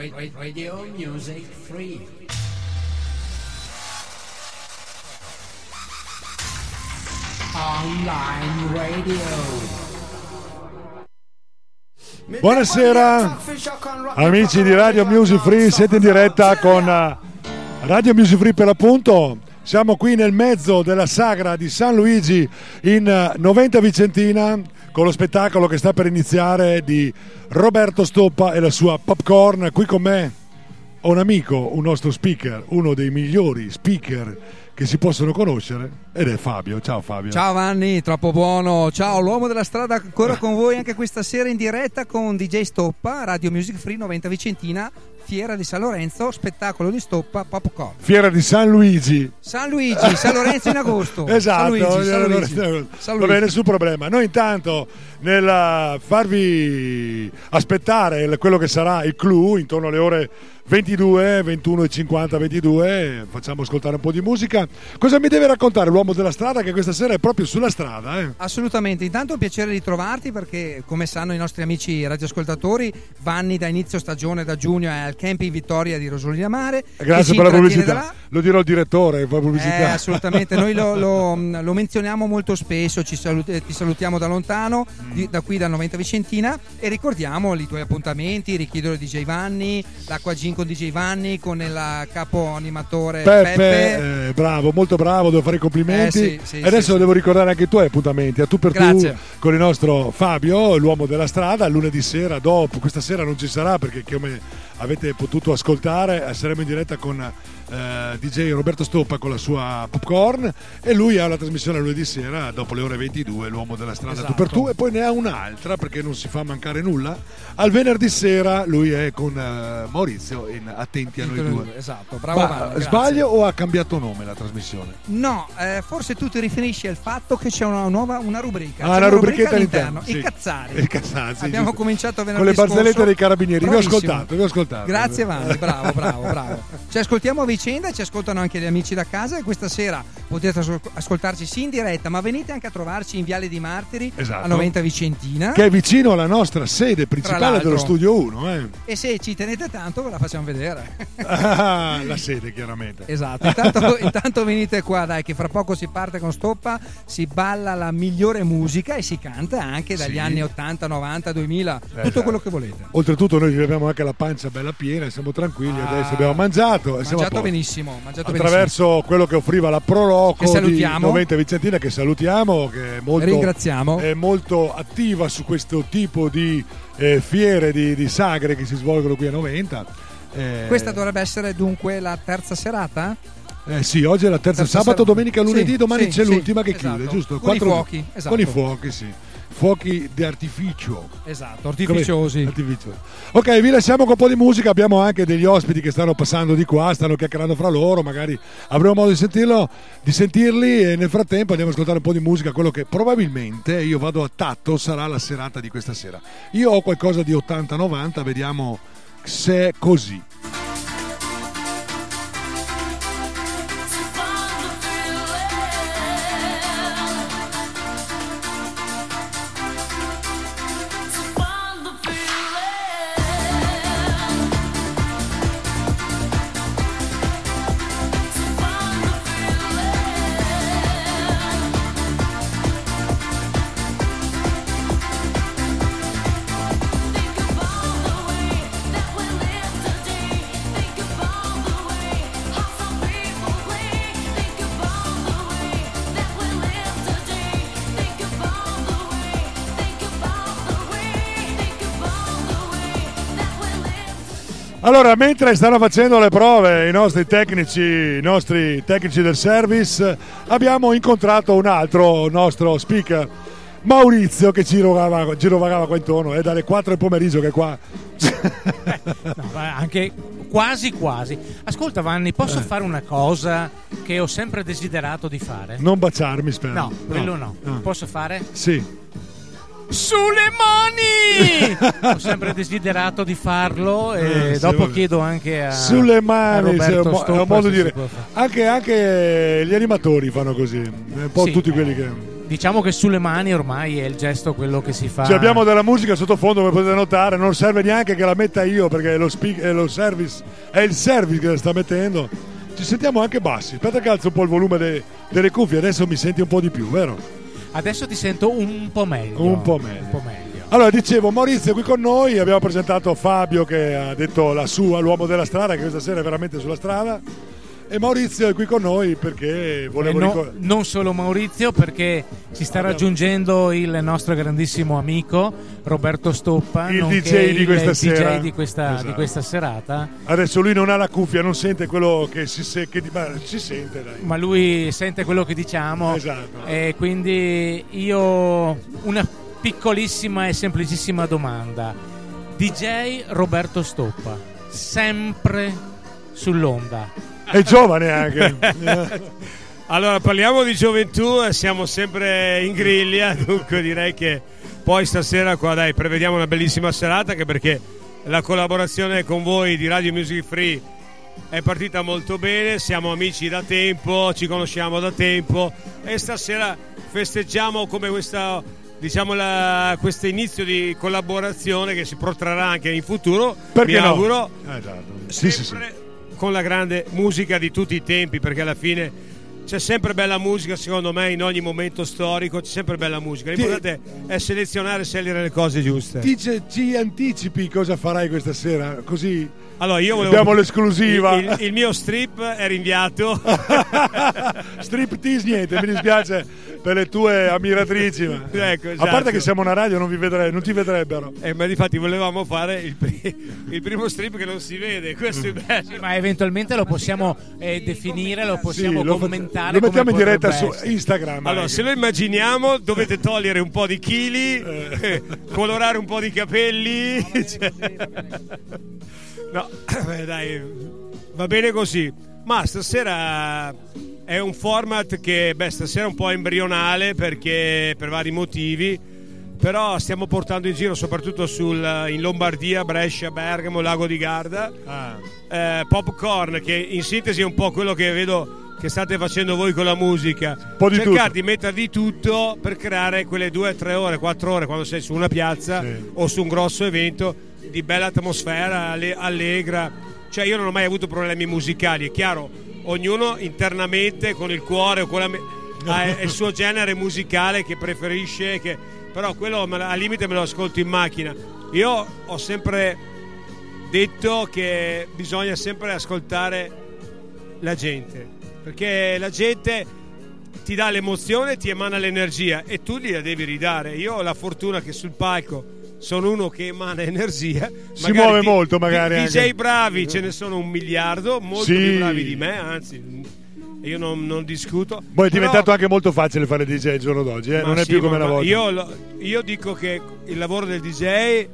Radio Music Free. Online Radio. Buonasera amici di Radio Music Free, siete in diretta con eh, Radio Music Free per l'appunto. Siamo qui nel mezzo della sagra di San Luigi in eh, 90 Vicentina con lo spettacolo che sta per iniziare di Roberto Stoppa e la sua popcorn. Qui con me ho un amico, un nostro speaker, uno dei migliori speaker che si possono conoscere ed è Fabio. Ciao Fabio. Ciao Vanni, troppo buono. Ciao, l'uomo della strada ancora con voi anche questa sera in diretta con DJ Stoppa, Radio Music Free 90 Vicentina, Fiera di San Lorenzo, spettacolo di Stoppa, Popcorn. Fiera di San Luigi. San Luigi, San Lorenzo in agosto. Esatto, San Luigi, San Luigi. San va bene, Luigi. nessun problema. Noi intanto nel uh, farvi aspettare quello che sarà il clou intorno alle ore 22, 21 e 50, 22, facciamo ascoltare un po' di musica. Cosa mi deve raccontare l'uomo della strada che questa sera è proprio sulla strada? Eh? Assolutamente, intanto è un piacere di trovarti perché come sanno i nostri amici radioascoltatori, Vanni da inizio stagione da giugno è al camping Vittoria di Rosolina Mare. Grazie per la pubblicità. da. Lo dirò al direttore, fa pubblicità. Eh, assolutamente, noi lo, lo- lo menzioniamo molto spesso, ci salut- ti salutiamo da lontano, di- da qui da 90 Vicentina e ricordiamo i tuoi appuntamenti, richiedono DJ Vanni, l'acqua gin con DJ Vanni, con il capo animatore Peppe, Peppe. eh, bravo, molto bravo, devo fare i complimenti. Eh, sì, sì, adesso sì, devo ricordare anche i tuoi appuntamenti, a tu per Grazie. tu con il nostro Fabio, l'uomo della strada, lunedì sera dopo, questa sera non ci sarà perché come avete potuto ascoltare saremo in diretta con eh, DJ Roberto Stoppa con la sua popcorn e lui ha la trasmissione lunedì sera dopo le ore 22, l'uomo della strada tu per Esatto. tu e poi ne ha un'altra perché non si fa mancare nulla. Al venerdì sera lui è con eh, Maurizio in Attenti a noi due. Esatto, bravo Ma, grazie. sbaglio o ha cambiato nome la trasmissione? No, eh, forse tu ti riferisci al fatto che c'è una nuova una rubrica. Ah, una rubrichetta all'interno. I sì. cazzari. I cazzari, sì, Abbiamo giusto. cominciato venerdì con le barzellette scorso. dei carabinieri. Vi ho ascoltato, vi ho ascoltato. Grazie Vanni, bravo, bravo, bravo. Ci ascoltiamo a vicenda, ci ascoltano anche gli amici da casa e questa sera potete ascol- ascoltarci sì in diretta, ma venite anche a trovarci in Viale di Martiri Esatto. a 90 Vicentina. Che è vicino alla nostra sede principale dello studio 1. Eh. E se ci tenete tanto ve la facciamo vedere. Ah, la sede, chiaramente. Esatto, intanto, intanto venite qua, dai, che fra poco si parte con Stoppa, si balla la migliore musica e si canta anche dagli Sì. anni 80, 90, 2000, tutto esatto. quello che volete. Oltretutto noi abbiamo anche la pancia bella piena, siamo tranquilli, adesso abbiamo mangiato e siamo a posto. Benissimo, mangiato attraverso quello che offriva la Proloco di 90 Vicentina che salutiamo che è molto, Ringraziamo. è molto attiva su questo tipo di eh, fiere di, di sagre che si svolgono qui a 90 Eh, benissimo. Questa dovrebbe essere dunque la terza serata? eh, sì, oggi è la terza, Terza sabato, sera- domenica, lunedì, Sì, domani sì, c'è sì, l'ultima che esatto. chiude, giusto? Con i Quattro- fuochi, esatto. Con i fuochi, sì. Fuochi di artificio. Esatto, artificiosi. Artificiosi. Ok, vi lasciamo con un po' di musica. Abbiamo anche degli ospiti che stanno passando di qua, stanno chiacchierando fra loro. Magari avremo modo di, sentirlo, di sentirli. E nel frattempo andiamo ad ascoltare un po' di musica. Quello che probabilmente io vado a tatto sarà la serata di questa sera. Io ho qualcosa di 80-90, vediamo se è così. Allora, mentre stanno facendo le prove i nostri tecnici, i nostri tecnici del service, abbiamo incontrato un altro nostro speaker, Maurizio, che girovagava, girovagava qua intorno. È dalle 4 del pomeriggio che è qua. No, ma anche quasi quasi. Ascolta Vanni, posso Eh. fare una cosa che ho sempre desiderato di fare? Non baciarmi, spero. No, quello no. Ah. Posso fare? Sì. Sulle mani! ho sempre desiderato di farlo e Eh, dopo vabbè. chiedo anche a Sulle mani, a è mo- è un Stoppa modo di dire. Anche, anche gli animatori fanno così, un po' Sì, tutti eh. quelli che. Diciamo che sulle mani ormai è il gesto quello che si fa. Cioè, abbiamo della musica sottofondo, come potete notare, non serve neanche che la metta io perché lo, speak- è lo service, è il service che la sta mettendo. Ci sentiamo anche bassi. Aspetta che alzo un po' il volume de- delle cuffie, adesso mi senti un po' di più, vero? Adesso ti sento un po' meglio. Un po' meglio. Un po' meglio. Allora, dicevo, Maurizio è qui con noi, abbiamo presentato Fabio che ha detto la sua, l'uomo della strada, che questa sera è veramente sulla strada. E Maurizio è qui con noi perché volevo no- ricordare. non solo Maurizio, perché ci sta raggiungendo il nostro grandissimo amico Roberto Stoppa, Il DJ di il questa DJ sera. di questa, Esatto. di questa serata. Adesso lui non ha la cuffia, non sente quello che si, se- che di- ma si sente, dai. Ma lui sente quello che diciamo. Esatto. E quindi io una piccolissima e semplicissima domanda. DJ Roberto Stoppa, sempre sull'onda. È giovane anche. Allora, parliamo di gioventù e siamo sempre in griglia, dunque direi che poi stasera qua dai, prevediamo una bellissima serata anche perché la collaborazione con voi di Radio Music Free è partita molto bene, siamo amici da tempo, ci conosciamo da tempo e stasera festeggiamo come questa diciamo la- questo inizio di collaborazione che si protrarrà anche in futuro. Perché Mi no? auguro Eh, esatto. Sì, sì, sì. Con la grande musica di tutti i tempi perché alla fine c'è sempre bella musica secondo me in ogni momento storico c'è sempre bella musica l'importante è selezionare e scegliere le cose giuste Dice, ci anticipi cosa farai questa sera? Così allora io volevo abbiamo l'esclusiva. il, il- il mio strip è rinviato Striptease niente, mi dispiace per le tue ammiratrici. Ma... Ecco, A esatto. parte che siamo una radio, non, vi vedrei- non ti vedrebbero. Eh, ma infatti volevamo fare il, pri- il primo strip che non si vede questo è bello Ma eventualmente lo possiamo eh, definire, lo possiamo Sì, lo, commentare. lo mettiamo in diretta su. Instagram. Allora, anche. se lo immaginiamo, dovete togliere un po' di chili, eh, colorare un po' di capelli. cioè- No, beh, dai, va bene così. Ma stasera è un format che, beh, stasera è un po' embrionale perché per vari motivi. Però stiamo portando in giro soprattutto sul- in Lombardia, Brescia, Bergamo, Lago di Garda Ah, eh, popcorn che in sintesi è un po' quello che vedo che state facendo voi con la musica po' di cercare tutto. di mettere di tutto per creare quelle due, tre ore, quattro ore quando sei su una piazza Sì. o su un grosso evento di bella atmosfera alle- allegra. Cioè io non ho mai avuto problemi musicali è chiaro. Ognuno internamente con il cuore o con la me- ha il suo genere musicale che preferisce che- però quello al limite me lo ascolto in macchina. Io ho sempre detto che bisogna sempre ascoltare la gente, perché la gente ti dà l'emozione, ti emana l'energia e tu gliela devi ridare. Io ho la fortuna che sul palco sono uno che emana energia. Si muove di- molto, magari di- DJ anche. bravi ce ne sono un miliardo, molto Sì. più bravi di me, anzi io non, non discuto. Poi è Però- diventato anche molto facile fare DJ il giorno d'oggi, eh? non è sì, più come una volta. Io, io dico che il lavoro del DJ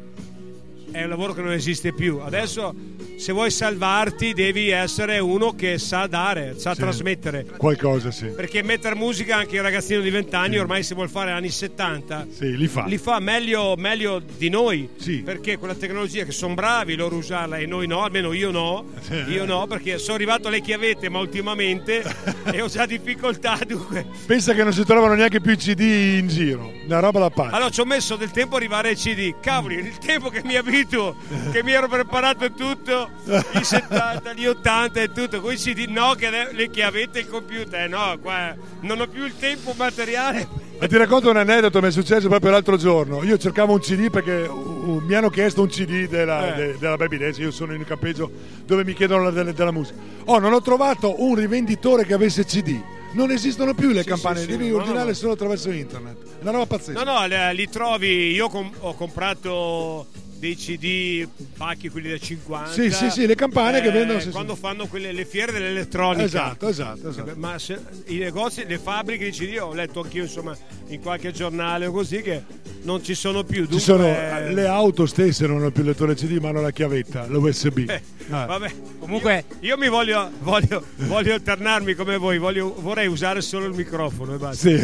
è un lavoro che non esiste più. Adesso, se vuoi salvarti, devi essere uno che sa dare, sa Sì. trasmettere. Qualcosa, sì. Perché mettere musica anche il ragazzino di 20 anni, ormai se vuol fare anni 70, Sì, li fa. li fa meglio, meglio di noi. Sì. Perché quella tecnologia che sono bravi loro usarla e noi no, almeno io no. Sì. Io no, perché sono arrivato alle chiavette, ma ultimamente e ho già difficoltà. Dunque, Pensa che non si trovano neanche più i CD in giro. Una roba da parte. Allora ci ho messo del tempo a arrivare ai CD. Cavoli, il tempo che mi abituo, che mi ero preparato tutto, gli 70, gli 80 e tutto, con i CD, no, che le, chiavette e il computer, eh, no, qua non ho più il tempo materiale. E ti racconto un aneddoto, mi è successo proprio l'altro giorno. Io cercavo un CD perché mi hanno chiesto un CD della, Eh. de- della Baby Dance. Io sono in un campeggio dove mi chiedono la- della, della musica. Oh, non ho trovato un rivenditore che avesse CD. Non esistono più le Sì, campane, sì, sì, devi no, no, ordinare solo attraverso internet. È una roba pazzesca. No, no, li trovi, io com- ho comprato dei CD pacchi quelli da 50 Sì, sì, sì, le campane che vendono, sì, sì. quando fanno quelle, le fiere dell'elettronica Esatto, esatto, esatto. ma se- i negozi, le fabbriche di CD ho letto anch'io insomma in qualche giornale o così che non ci sono più Ci dunque, sono eh, le auto stesse, non hanno più lettore CD, ma hanno la chiavetta, l'USB. eh, Ah. vabbè Comunque, io, io mi voglio, voglio, voglio alternarmi come voi voglio- vorrei usare solo il microfono e basta Sì.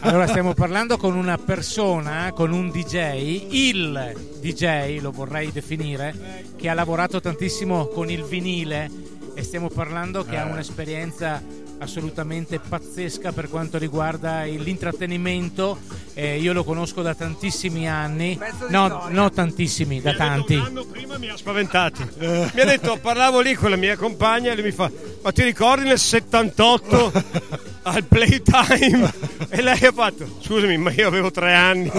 allora stiamo parlando con una persona, con un DJ, il DJ lo vorrei definire, che ha lavorato tantissimo con il vinile e stiamo parlando che ha Eh. un'esperienza assolutamente pazzesca per quanto riguarda il- l'intrattenimento. Eh, io lo conosco da tantissimi anni, no, no tantissimi, da tanti. Un anno prima mi ha spaventati. Mi ha detto, parlavo lì con la mia compagna e lui mi fa, ma ti ricordi nel 78 al playtime? E lei ha fatto, scusami, ma io avevo tre anni.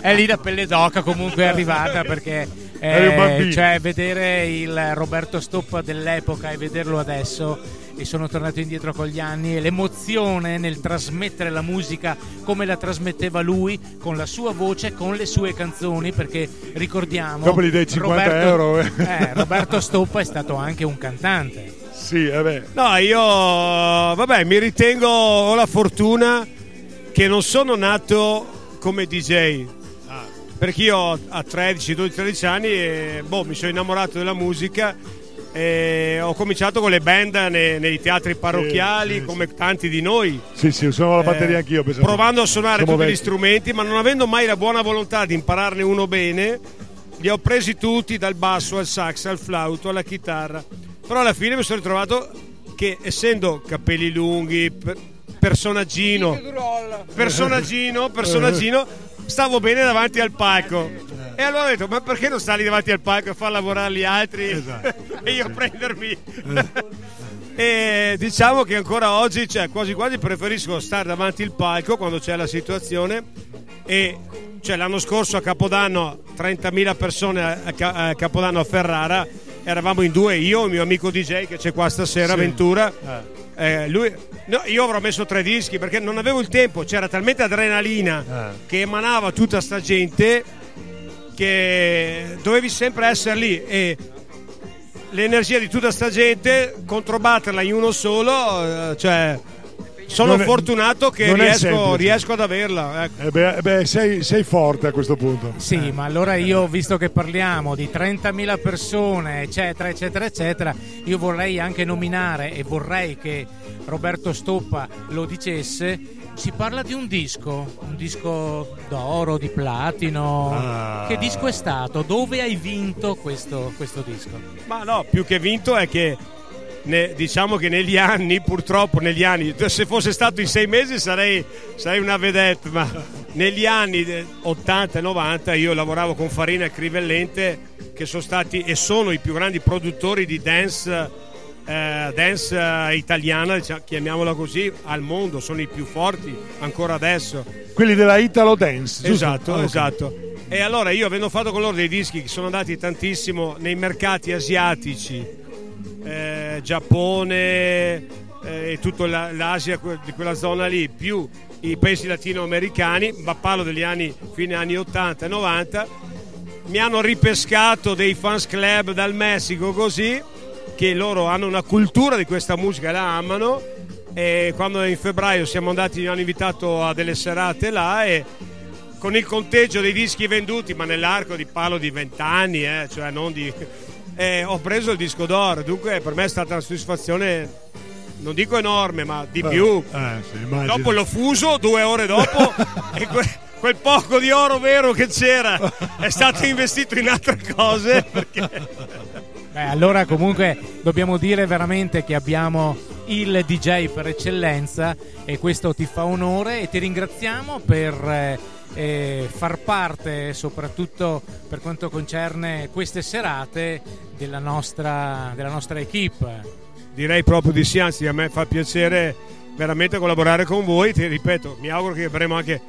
È lì da pelle d'oca comunque è arrivata perché eh, cioè vedere il Roberto Stoppa dell'epoca e vederlo adesso e sono tornato indietro con gli anni e l'emozione nel trasmettere la musica come la trasmetteva lui con la sua voce, con le sue canzoni perché ricordiamo Dopo gli dai 50 Roberto, euro, eh. eh, Roberto Stoppa è stato anche un cantante Sì, eh beh. No, io, vabbè, mi ritengo, ho la fortuna che non sono nato come DJ. Perché io a 13, 12, 13 anni eh, boh, mi sono innamorato della musica e ho cominciato con le band nei, nei teatri parrocchiali Sì, sì, come tanti di noi. Sì, sì, sono la batteria Eh, anch'io. pensavo. Provando a suonare Siamo tutti gli vecchi. strumenti, ma non avendo mai la buona volontà di impararne uno bene, li ho presi tutti, dal basso al sax, al flauto, alla chitarra. Però alla fine mi sono ritrovato che essendo capelli lunghi, per- personaggino, personaggino, personaggino, stavo bene davanti al palco. E allora ho detto, ma perché non stare lì davanti al palco a far lavorare gli altri Esatto. e io prendermi? e diciamo che ancora oggi, cioè, quasi quasi preferisco stare davanti al palco quando c'è la situazione e cioè, l'anno scorso a Capodanno 30.000 persone a, a Ca- a Capodanno a Ferrara eravamo in due io e il mio amico DJ che c'è qua stasera Sì. Ventura Eh, lui, no, io avrò messo tre dischi perché non avevo il tempo c'era talmente adrenalina Ah. che emanava tutta sta gente che dovevi sempre essere lì e l'energia di tutta sta gente controbatterla in uno solo eh, cioè sono Non è- fortunato che riesco, riesco ad averla ecco. Eh beh, eh beh, sei, sei forte a questo punto. Sì, ma allora io, visto che parliamo di 30.000 persone, eccetera, eccetera, eccetera, io vorrei anche nominare e vorrei che Roberto Stoppa lo dicesse. Si parla di un disco, un disco d'oro, di platino. Ah. Che disco è stato? Dove hai vinto questo, questo disco? Ma no, più che vinto è che ne- diciamo che negli anni, purtroppo negli anni, se fosse stato in sei mesi sarei, sarei una vedette, ma negli anni eh, 80 e 90 io lavoravo con Farina e Crivellente che sono stati e sono i più grandi produttori di dance, eh, dance eh, italiana, diciamo, chiamiamola così, al mondo, sono i più forti ancora adesso. Quelli della Italo Dance. giusto? Esatto, Ah, ok. esatto. E allora io avendo fatto con loro dei dischi che sono andati tantissimo nei mercati asiatici, eh, Giappone eh, e tutta la- l'Asia di quella zona lì, più i paesi latinoamericani, ma parlo degli anni fine anni 80 e 90, mi hanno ripescato dei fans club dal Messico così che loro hanno una cultura di questa musica, la amano e quando in febbraio siamo andati mi hanno invitato a delle serate là e con il conteggio dei dischi venduti ma nell'arco di parlo di 20 anni eh, cioè non di eh, ho preso il disco d'oro dunque per me è stata una soddisfazione non dico enorme ma di più Eh, sì, immagino. dopo l'ho fuso due ore dopo e que- quel poco di oro vero che c'era è stato investito in altre cose perché Beh, allora comunque dobbiamo dire veramente che abbiamo il DJ per eccellenza e questo ti fa onore e ti ringraziamo per eh, eh, far parte soprattutto per quanto concerne queste serate della nostra, della nostra equipe. direi proprio di sì anzi a me fa piacere veramente collaborare con voi ti ripeto mi auguro che avremo anche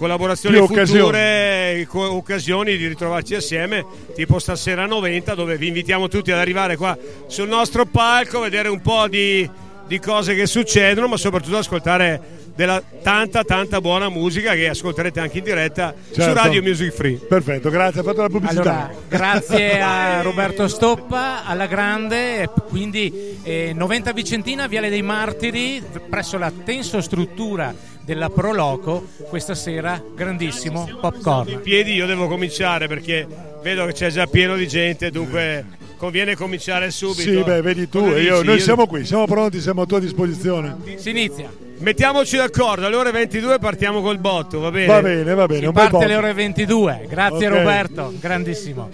collaborazioni Più future co- occasioni di ritrovarci assieme tipo stasera a 90 dove vi invitiamo tutti ad arrivare qua sul nostro palco vedere un po' di, di cose che succedono ma soprattutto ascoltare della tanta tanta buona musica che ascolterete anche in diretta su Certo. Radio Music Free Perfetto, grazie, hai fatto la pubblicità. Allora, grazie a Roberto Stoppa, alla grande, quindi eh, 90 Vicentina, Viale dei Martiri, presso la tenso struttura della Proloco, questa sera grandissimo in popcorn. piedi io devo cominciare perché vedo che c'è già pieno di gente dunque conviene cominciare subito Sì, beh, vedi tu e io. Noi siamo qui, siamo pronti, siamo a tua disposizione. Si inizia. Mettiamoci d'accordo, alle ore 22 partiamo col botto, va bene? Va bene, va bene. Si un bel parte alle ore 22. Grazie Ok. Roberto, grandissimo.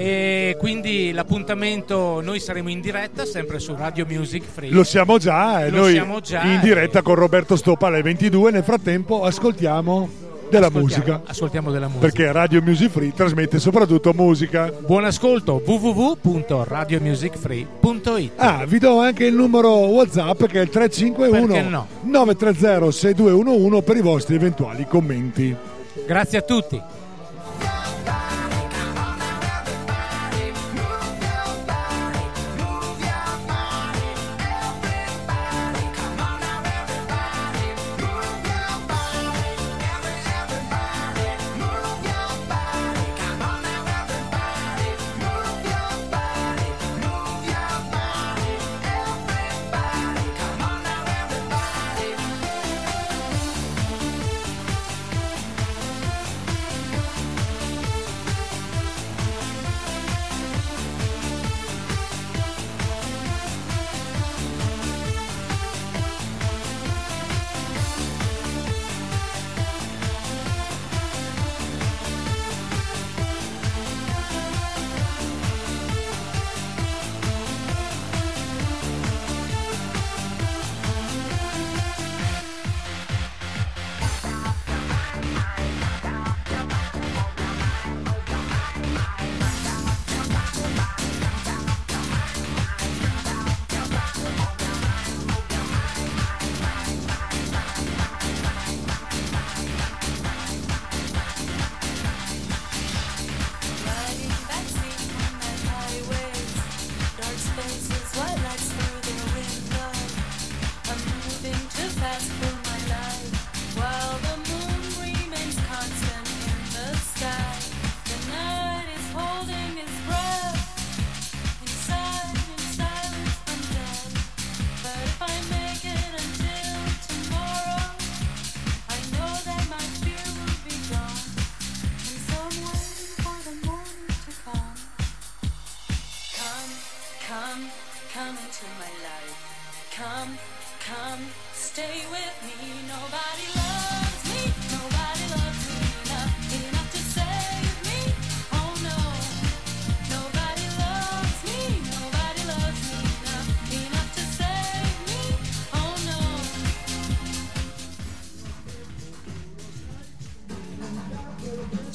E quindi l'appuntamento, noi saremo in diretta sempre su Radio Music Free. Lo siamo già e Lo noi siamo già, in e- diretta con Roberto Stoppa alle 22. Nel frattempo ascoltiamo della Ascoltiamo- musica. Ascoltiamo della musica. Perché Radio Music Free trasmette soprattutto musica. Buon ascolto www.radiomusicfree.it Ah, vi do anche il numero WhatsApp che è il 351 Perché no? 930 6211 per i vostri eventuali commenti. Grazie a tutti.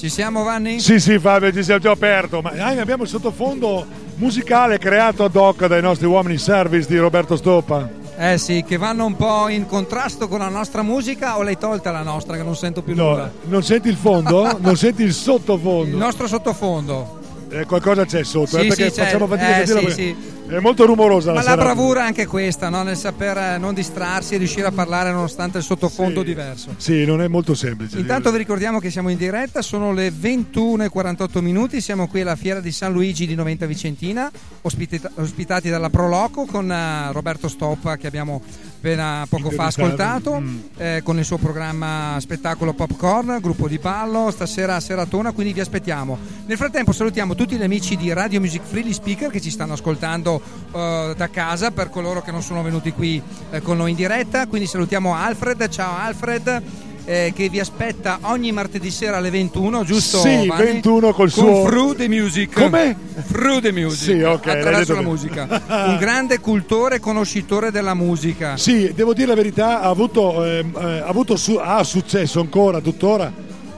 Ci siamo Vanni? Sì, sì, Fabio, ci siamo già aperto. Ma abbiamo il sottofondo musicale creato ad hoc dai nostri uomini service di Roberto Stoppa. Eh sì, che vanno un po' in contrasto con la nostra musica o l'hai tolta la nostra che non sento più No, nulla? non senti il fondo? non senti il Il sottofondo? nostro sottofondo. Eh, qualcosa c'è sotto, Sì, eh, perché sì, facciamo fatica Eh, a sì, sì. È molto rumorosa Ma la la bravura è anche questa, no? nel saper eh, non distrarsi e riuscire a parlare nonostante il sottofondo Sì. diverso. Sì, non è molto semplice. Intanto vi ricordiamo che siamo in diretta, sono le 21.48 minuti, siamo qui alla fiera di San Luigi di Noventa Vicentina, ospitati dalla Proloco con eh, Roberto Stoppa che abbiamo appena poco fa ascoltato, Mm. eh, con il suo programma spettacolo Popcorn, gruppo di ballo, stasera seratona, quindi vi aspettiamo. Nel frattempo salutiamo tutti gli amici di Radio Music Free, gli speaker che ci stanno ascoltando eh, da casa per coloro che non sono venuti qui eh, con noi in diretta, quindi salutiamo Alfred, ciao Alfred. Eh, che vi aspetta ogni martedì sera alle 21, giusto? Sì, Vanni? 21 col Con suo- Fru the Music. Come? Fru the Music. Sì, ok, attraverso la bene. musica. Un grande cultore e conoscitore della musica. Sì, devo dire la verità, ha avuto, ehm, eh, ha avuto su- ha successo ancora, tuttora,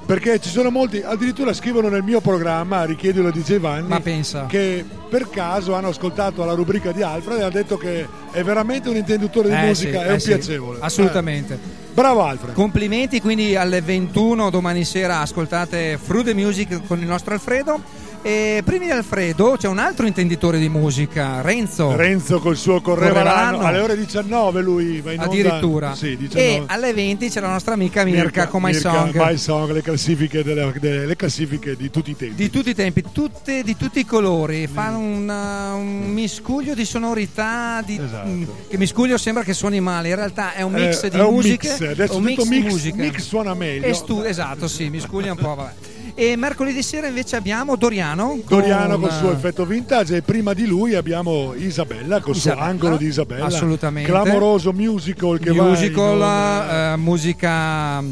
perché ci sono molti, addirittura scrivono nel mio programma, richiedilo di Giovanni, Ma pensa. che per caso hanno ascoltato la rubrica di Alfred e hanno detto che è veramente un intenditore di Eh, musica, sì, è eh, un sì, piacevole. Assolutamente. Eh, bravo Alfred. Complimenti, quindi alle 21 domani sera ascoltate Fru the Music con il nostro Alfredo. E prima di Alfredo c'è un altro intenditore di musica, Renzo. Renzo col suo correva Correva l'anno, l'anno. alle ore 19 lui va in onda. addirittura. Sì, 19. E alle 20 c'è la nostra amica Mirka, con My Mirka, Song. My Song, le classifiche, delle- delle- le classifiche di tutti i tempi. Di tutti i tempi, tutte, di tutti i colori, fanno un, uh, un miscuglio di sonorità di- Esatto. mm, che miscuglio sembra che suoni male, in realtà è un mix Eh, di musiche, mix. Adesso un detto mix di mix, musiche. mix suona meglio. Stu- esatto, sì, miscuglia un po', vabbè. E mercoledì sera invece abbiamo Doriano. Doriano con, col suo effetto vintage e prima di lui abbiamo Isabella col suo Isabella, angolo di Isabella. assolutamente. Clamoroso musical che musical, va in- eh, musica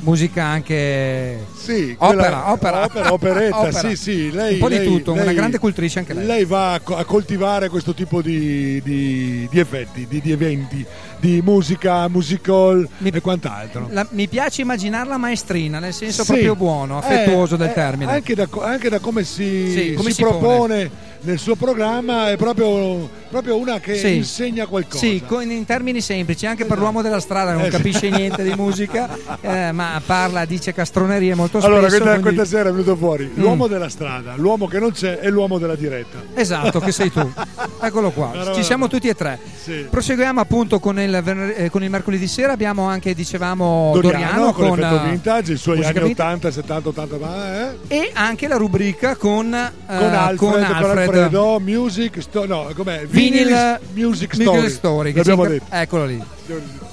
musica anche Sì, opera, quella- opera. opera, operetta, Opera. sì, sì, lei, un po' lei- di tutto, una lei- grande cultrice anche lei. Lei va a, co- a coltivare questo tipo di, di- di effetti, di, di eventi, di musica, musical Mi- e quant'altro. La- mi piace immaginarla maestrina, nel senso Sì. proprio buono, affettuoso Eh, del eh, termine. Anche da, anche da come si, Sì, come si si propone nel suo programma, è proprio, proprio una che Sì. insegna qualcosa. Sì, con- in termini semplici, anche per l'uomo della strada non Eh, capisce niente di musica, eh, ma parla, dice castronerie molto spesso. Allora, questa, quindi- questa sera è venuto fuori l'uomo della strada, l'uomo che non c'è e l'uomo della diretta. Esatto, che sei tu. Eccolo qua, Allora, ci siamo tutti e tre. Sì. Proseguiamo appunto con il, eh, con il mercoledì sera, abbiamo anche, dicevamo, Doriano, Doriano, con, l'effetto eh, vintage, i suoi anni vintage, 80, 70, 80, eh? e anche la rubrica con, eh, con Alfred, con, Alfred. Alfredo, Music Sto- no, com'è? Vinyl Music Story. Story, che L'abbiamo detto. Eccolo lì.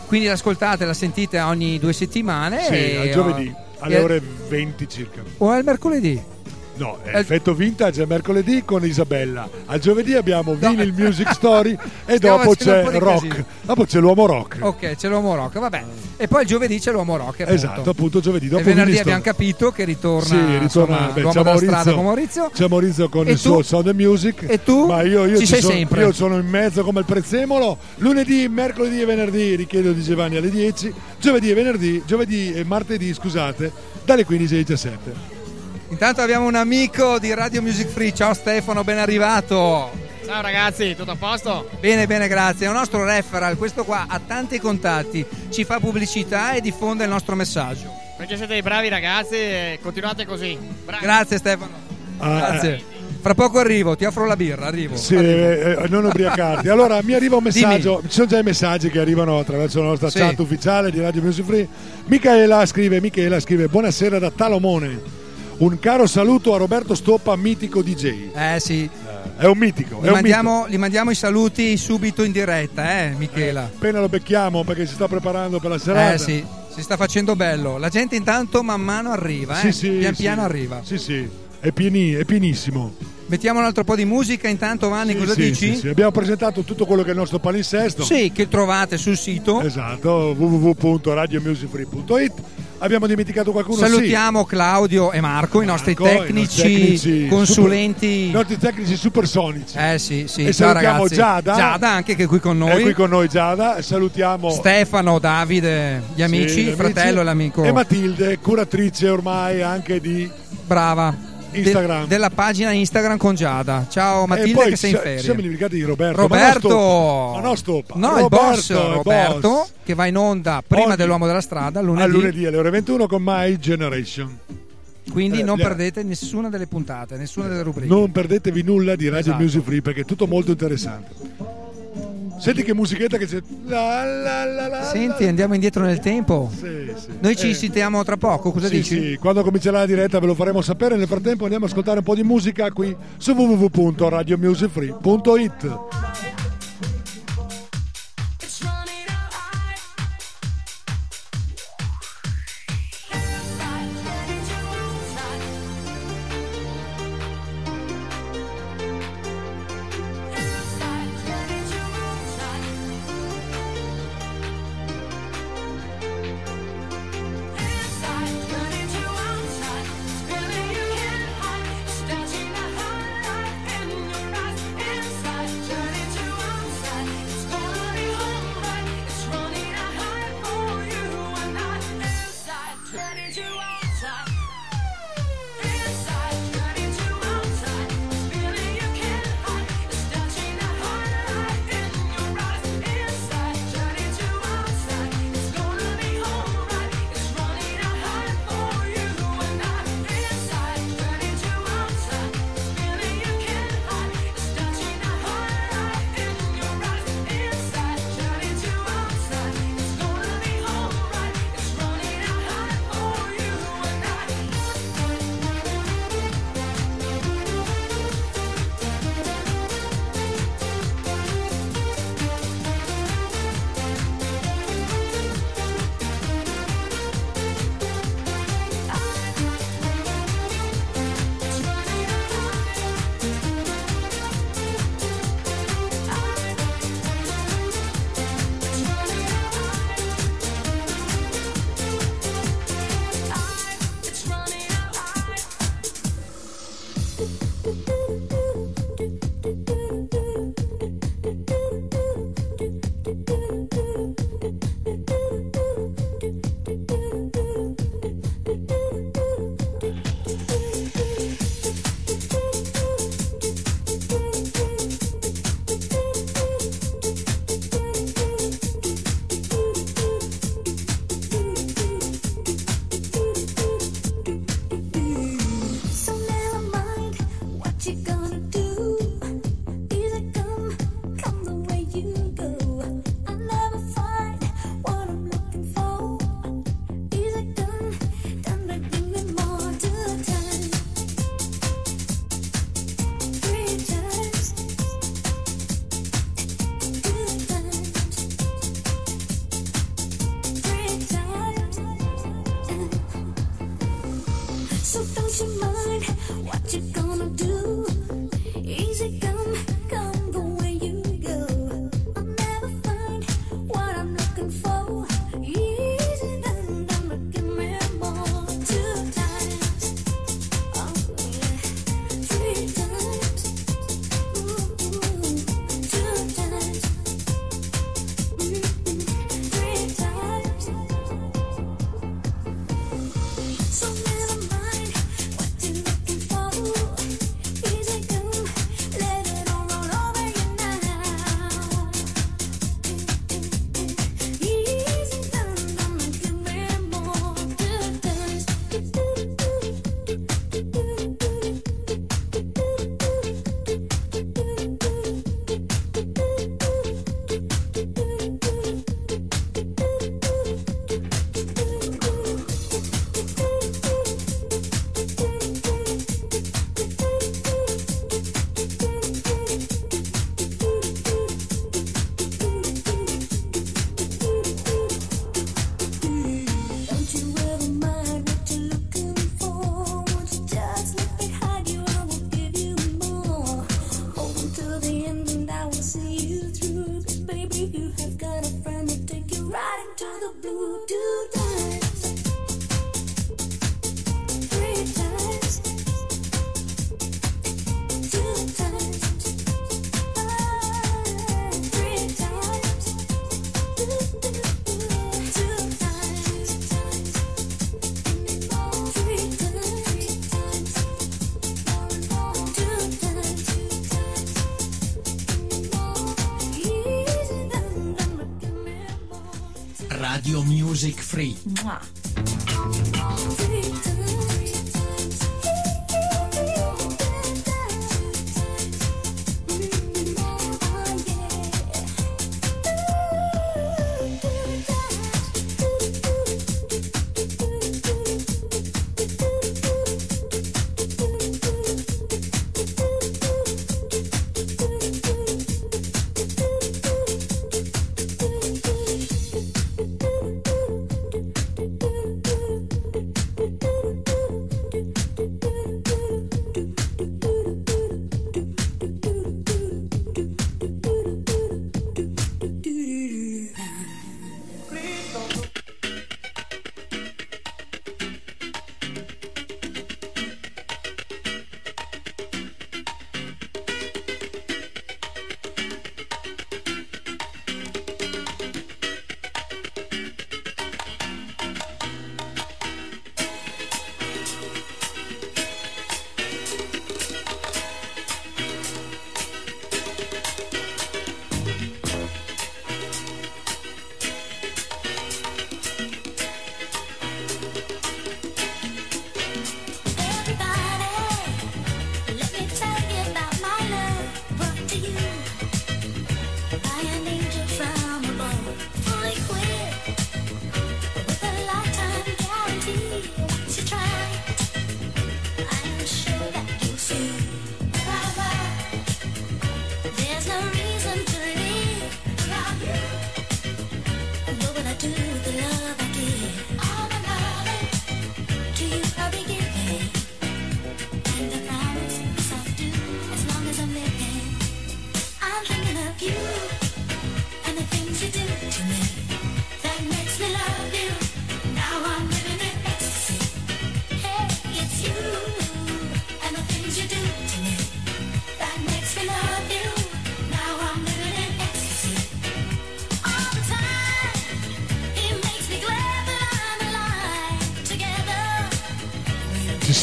Quindi l'ascoltate, la sentite ogni due settimane. Sì, e, al giovedì, alle e- ore 20 circa. O il mercoledì? No, è Eh, effetto vintage è mercoledì con Isabella. Al giovedì abbiamo Vinyl Music Story e Stiamo dopo c'è rock. casino. Dopo c'è l'uomo rock. Ok, c'è l'uomo rock, vabbè. E poi il giovedì c'è l'uomo rock. appunto. Esatto, appunto giovedì. Dopo e venerdì Vinyl abbiamo Story. capito che ritorna, Sì, ritorna insomma, beh, c'è Maurizio, con Maurizio. c'è Maurizio con E il tu? suo Sound and Music. E tu? Ma io, io Ci sei sono, sempre. Io sono in mezzo come il prezzemolo. Lunedì, mercoledì e venerdì richiedo di Giovanni alle 10. Giovedì e venerdì, giovedì e martedì, scusate, dalle 15 alle 17. Intanto abbiamo un amico di Radio Music Free. Ciao Stefano, ben arrivato. Ciao ragazzi, tutto a posto? Bene, bene, grazie. È un nostro referral. Questo qua ha tanti contatti, ci fa pubblicità e diffonde il nostro messaggio. Perché siete dei bravi ragazzi e continuate così. Bravi. Grazie Stefano. Ah, Grazie. Fra poco arrivo, ti offro la birra, arrivo. Sì, Arrivo. eh, eh, non ubriacarti. Allora, mi arriva un messaggio. Ci sono già i messaggi che arrivano attraverso la nostra Sì. chat ufficiale di Radio Music Free. Michaela scrive: Michela scrive: Buonasera da Talomone. Un caro saluto a Roberto Stoppa, mitico DJ. Eh sì, È un mitico. gli mandiamo, gli mandiamo i saluti subito in diretta, eh, Michela. mito. Appena lo becchiamo perché si sta preparando per la serata. Eh sì, si sta facendo bello. La gente intanto man mano arriva, eh. Sì, sì, pian sì. piano arriva. Sì, sì. È, pieni- è pienissimo. Mettiamo un altro po' di musica intanto, Vanni, Sì, cosa sì, dici? sì, sì. Abbiamo presentato tutto quello che è il nostro palinsesto. Sì, che trovate sul sito. Esatto, www.radiomusicfree.it. Abbiamo dimenticato qualcuno? Sì. Salutiamo Claudio e Marco, i nostri Marco, i tecnici, nostri tecnici consulenti. super- I nostri tecnici supersonici. Eh sì, sì, E ciao salutiamo ragazzi. Giada. anche che è qui con È noi. qui con noi Giada. Salutiamo Stefano, Davide, gli amici, sì, il amici. fratello e l'amico. E Matilde, curatrice ormai anche di. Brava. Instagram. della pagina Instagram con Giada. Ciao Matilde che sei in ferie. Ci siamo dimenticati di Roberto. Roberto, Ma no, stoppa. No, il boss Roberto che va in onda prima Oggi- dell'uomo della strada lunedì, A lunedì alle ore 21 con My Generation. quindi Eh, non perdete nessuna delle puntate, nessuna delle rubriche. Non perdetevi nulla di Radio Esatto. Music Free perché è tutto molto interessante. Senti che musichetta che c'è. La, la, la, la, Senti, andiamo indietro nel tempo. Sì, sì. Noi ci Eh, sentiamo tra poco, cosa Sì, dici? sì, quando comincerà la diretta ve lo faremo sapere. Nel frattempo andiamo a ascoltare un po' di musica qui su www.radiomusicfree.it. music free. Mwah.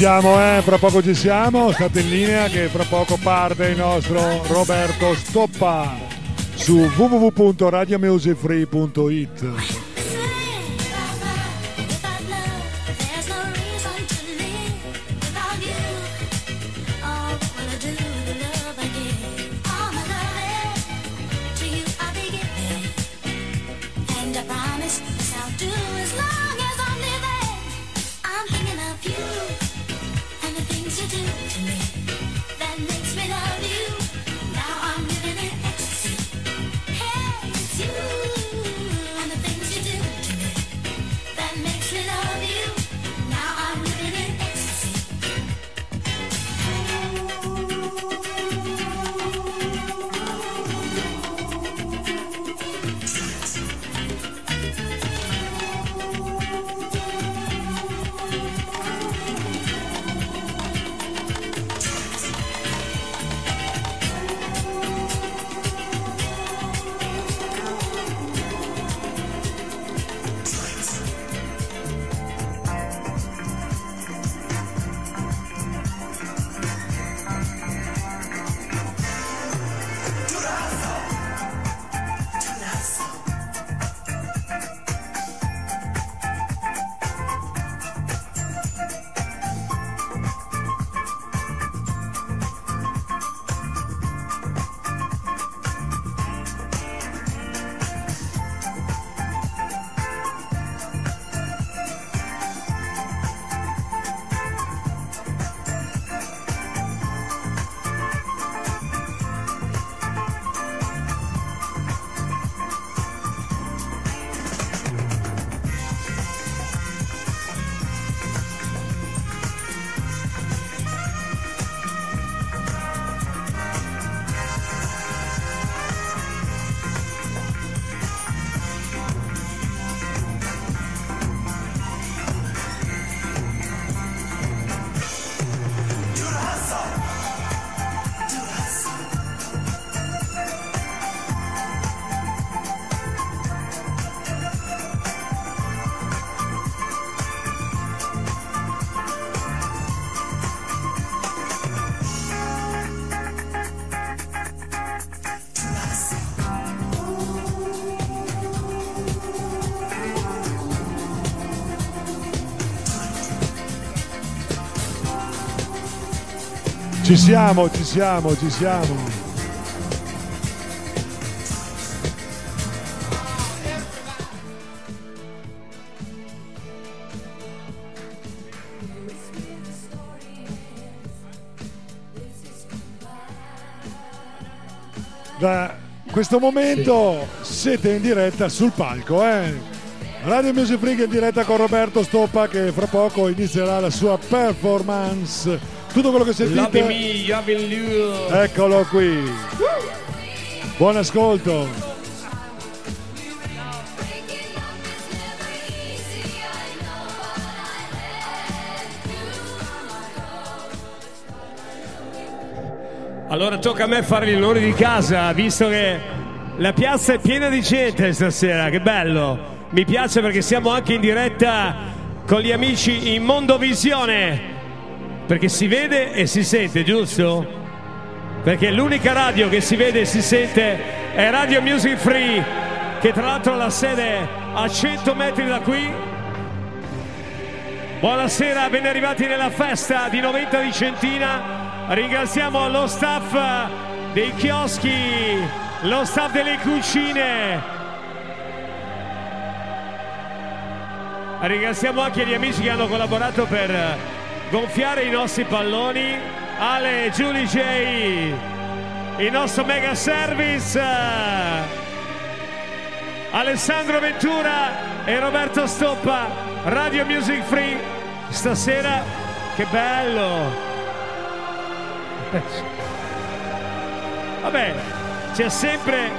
siamo, eh? Fra poco ci siamo. State in linea che fra poco parte il nostro Roberto Stoppa su www.radiomusicfree.it. Ci siamo, ci siamo, ci siamo. Da questo momento siete in diretta sul palco, eh? Radio Music Freak in diretta con Roberto Stoppa che fra poco inizierà la sua performance. Tutto quello che Love sentite, me, loving you. eccolo qui. Buon ascolto. Allora tocca a me fare gli onori di casa, visto che la piazza è piena di gente stasera, che bello. Mi piace perché siamo anche in diretta con gli amici in Mondovisione, perché si vede e si sente, giusto? Perché l'unica radio che si vede e si sente è Radio Music Free, che tra l'altro ha la sede a 100 metri da qui. Buonasera, ben arrivati nella festa di 90 Vicentina. Ringraziamo lo staff dei chioschi, lo staff delle cucine. Ringraziamo anche gli amici che hanno collaborato per gonfiare i nostri palloni. Ale, Giulie J, il nostro mega service. Alessandro Ventura e Roberto Stoppa, Radio Music Free. Stasera, che bello! Vabbè, c'è sempre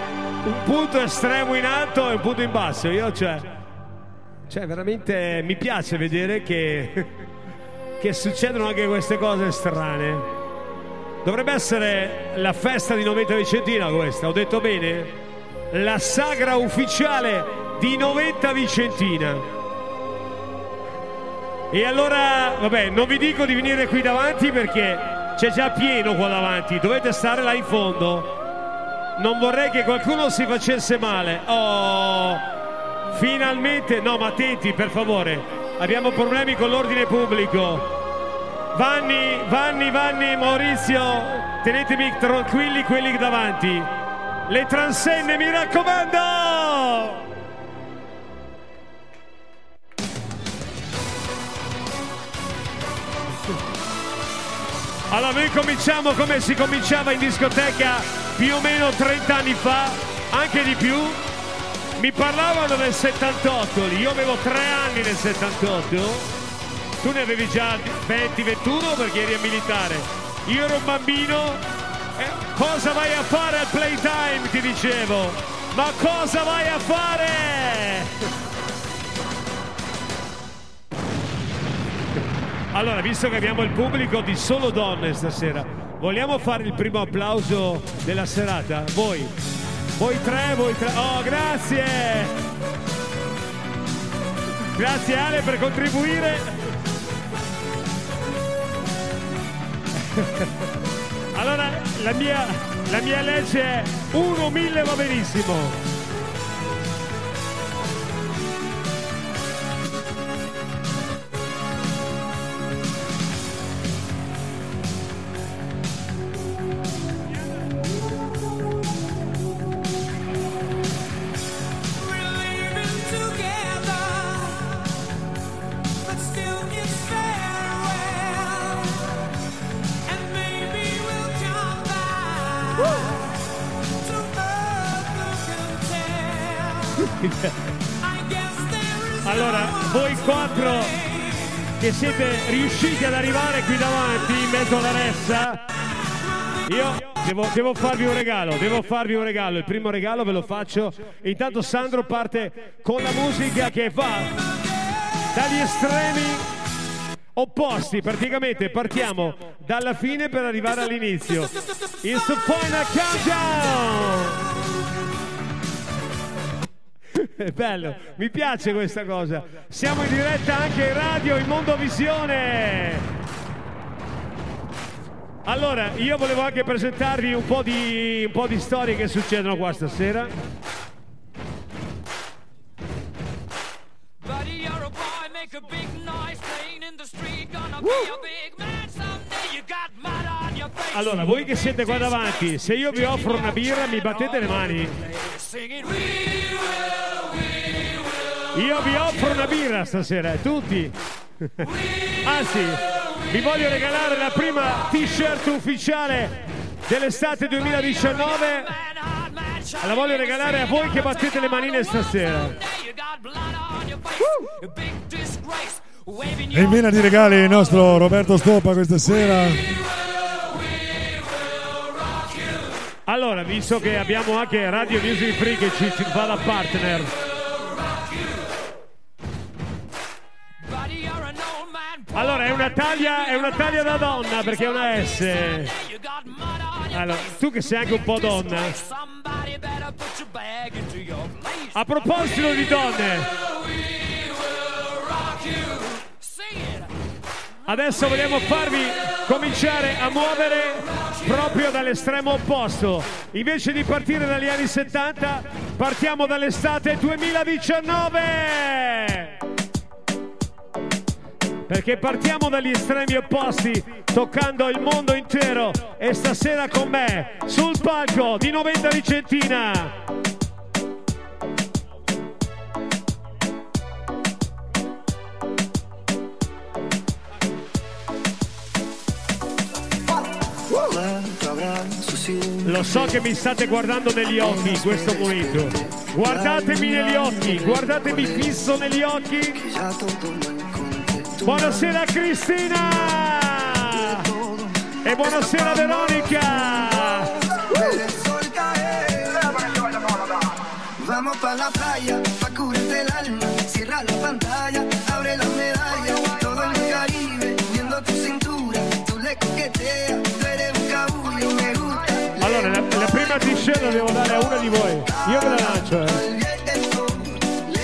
un punto estremo in alto e un punto in basso. Io, cioè, cioè veramente mi piace vedere che, che succedono anche queste cose strane. Dovrebbe essere la festa di 90 Vicentina questa, ho detto bene? La sagra ufficiale di 90 Vicentina. E allora, vabbè, non vi dico di venire qui davanti perché c'è già pieno qua davanti, dovete stare là in fondo. Non vorrei che qualcuno si facesse male. Oh, finalmente, no, ma attenti per favore, abbiamo problemi con l'ordine pubblico. Vanni, Vanni, Vanni, Maurizio, tenetemi tranquilli quelli davanti. Le transenne, mi raccomando! Allora noi cominciamo come si cominciava in discoteca più o meno 30 anni fa, anche di più. Mi parlavano del 78, io avevo 3 anni nel 78, tu ne avevi già 20-21 perché eri a militare. Io ero un bambino, eh, cosa vai a fare al playtime ti dicevo, ma cosa vai a fare? Allora, visto che abbiamo il pubblico di solo donne stasera, vogliamo fare il primo applauso della serata? Voi, voi tre, voi tre. Oh, grazie! Grazie Ale per contribuire. Allora, la mia, la mia legge è 1 1000 va benissimo. Arrivare qui davanti in mezzo alla ressa, io devo, devo farvi un regalo, devo farvi un regalo. Il primo regalo ve lo faccio. Intanto Sandro parte con la musica che va dagli estremi opposti. Praticamente partiamo dalla fine per arrivare all'inizio. It's the countdown! È bello, mi piace questa cosa. Siamo in diretta anche in radio, in Mondovisione. Allora, io volevo anche presentarvi un po' di, un po' di storie che succedono qua stasera. Allora, voi che siete qua davanti, se io vi offro una birra, mi battete le mani. Io vi offro una birra stasera, tutti. Anzi, vi voglio regalare la prima t-shirt ufficiale dell'estate 2019. La voglio regalare a voi che battete le manine stasera. E in vena di regali il nostro Roberto Stoppa questa sera. Allora, visto che abbiamo anche Radio Music Free che ci, ci fa da partner, allora è una taglia, è una taglia da donna perché è una S. Allora, tu che sei anche un po' donna. A proposito di donne, adesso vogliamo farvi cominciare a muovere proprio dall'estremo opposto. Invece di partire dagli anni 70, partiamo dall'estate 2019. Perché partiamo dagli estremi opposti, toccando il mondo intero. E stasera con me, sul palco di 90 Vicentina. Lo so che mi state guardando negli occhi in questo momento. Guardatemi negli occhi, guardatemi fisso negli occhi. Buonasera Cristina! E buonasera Veronica! Vamos pa' la playa, pa' curarte el alma. Cierra la pantalla, abre la medalla. Todo el Caribe, viendo tu cintura. Tú le coqueteas, tú eres un cabullo, me gusta. Allora, la, la prima t-shirt la devo dare a una di voi. Io ve la lancio, eh.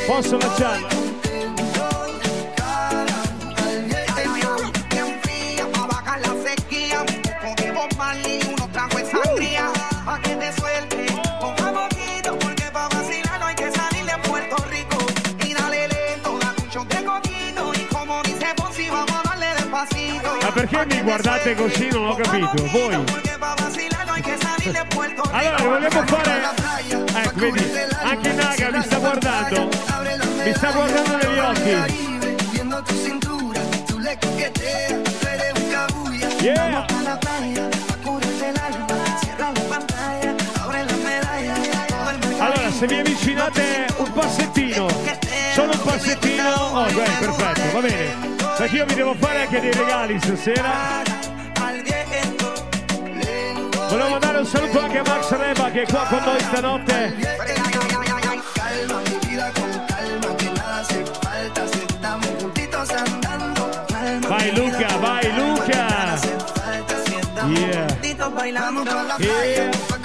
Posso lanciarla? Perché mi guardate così? Non ho capito. Voi. Allora, vogliamo fare... Ecco, vedi, anche Naga mi sta guardando. Mi sta guardando negli occhi. Yeah. Allora, se vi avvicinate un passettino, solo un passettino, oh, beh, perfetto, va bene. Perché io vi devo fare anche dei regali stasera. Volevo mandare un saluto anche a Max Reba che è qua con noi stanotte. Calma, mi vida con calma, que nada hace falta. Si estamos juntitos andando, calma. Vai mi Luca, vai Luca. Yeah. Yeah.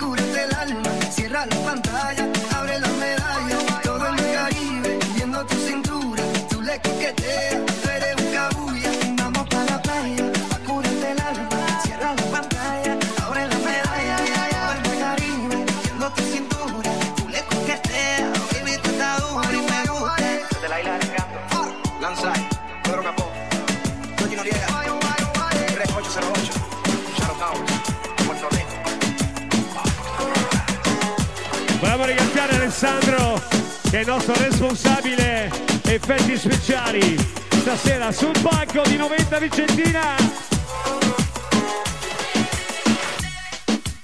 Che è il nostro responsabile effetti speciali. Stasera sul palco di 90 Vicentina.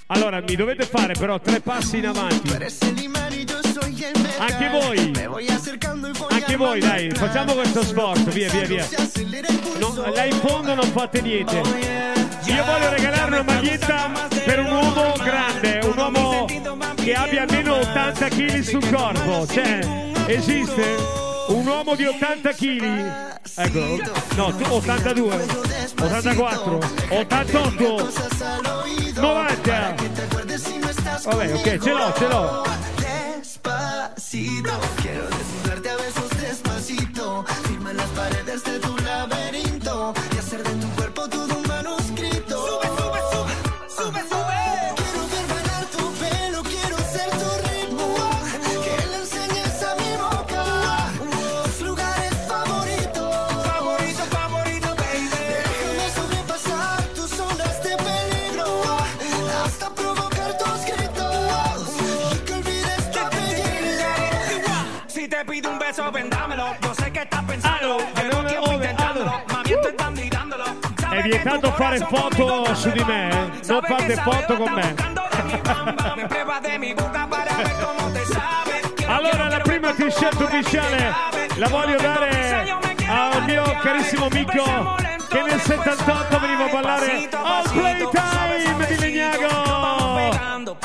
Allora mi dovete fare però tre passi in avanti. Anche voi. Anche voi, dai, facciamo questo sforzo, via, via, via. No, là in fondo non fate niente. Io voglio regalare una maglietta per un uomo grande, un uomo che abbia almeno 80 kg sul corpo. Cioè, esiste un uomo di 80 kg? Ecco, no, tu- 82, 84, 88, 90. Vabbè, ok, ce l'ho, ce l'ho. Quiero desnudarte a besos despacito. Firma las paredes de tu laberinto y hacer de tu cuerpo todo pensando, llevo allora, tiempo ove, candidándolo. È vietato fare foto su di me, eh? non fate foto con me. Allora la prima t-shirt ufficiale la voglio dare al mio carissimo amico che nel 78 veniva a ballare Pasito, al pasito, Playtime di Legnago. pegando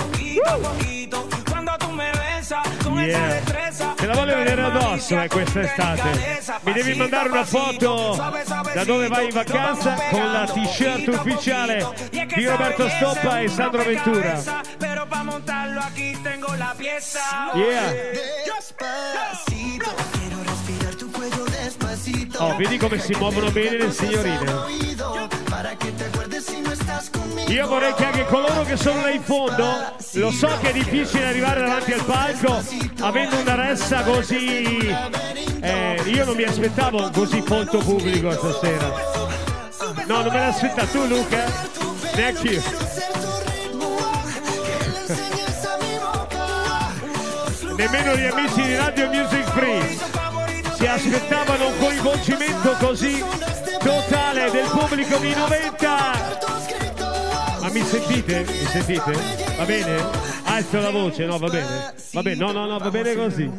Yeah. destreza. Te la voglio vedere addosso eh, quest'estate. Mi devi mandare una foto da dove vai in vacanza con la t-shirt ufficiale di Roberto Stoppa e Sandro Ventura. Yeah. Oh, vedi come si muovono bene le signorine. Io vorrei che anche coloro che sono là in fondo, lo so che è difficile arrivare davanti al palco avendo una ressa così. eh, io non mi aspettavo così folto pubblico stasera. No, non me l'aspettavo tu, Luca? Neanche io. Nemmeno gli amici di Radio Music Free si aspettavano un coinvolgimento così totale del pubblico di 90. Ma mi sentite? Mi sentite? Va bene? Alzo la voce, no, va bene. Va bene, no, no, no, va bene così.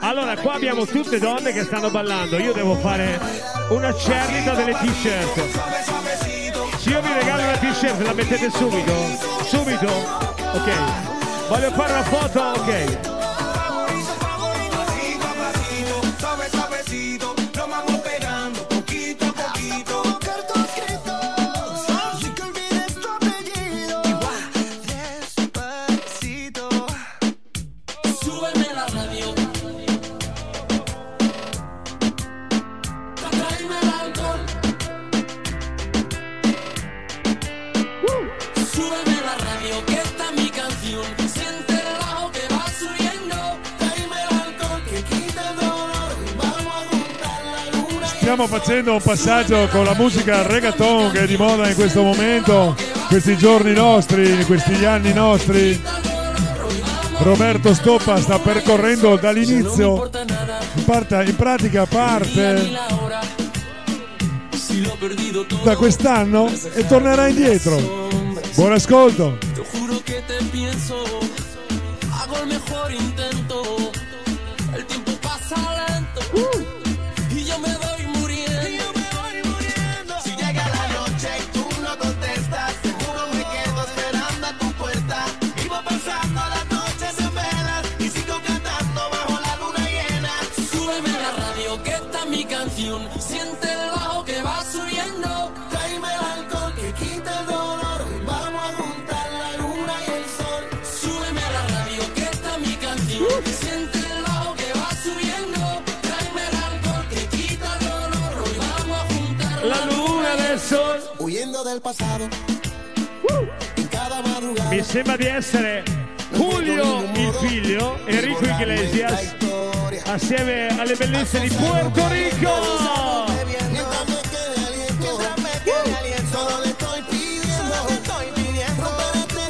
Allora, qua abbiamo tutte donne che stanno ballando. Io devo fare una cernita delle t-shirt. Se io vi regalo una t-shirt, la mettete subito? Subito? Ok. Voglio fare una foto? Ok. Stiamo facendo un passaggio con la musica reggaeton che è di moda in questo momento, questi giorni nostri, questi anni nostri. Roberto Stoppa sta percorrendo dall'inizio, in, pratica parte da quest'anno e tornerà indietro. Buon ascolto. Del pasado. Mi sembra di essere Julio il figlio, Enrico Iglesias, assieme alle bellezze di Puerto Rico.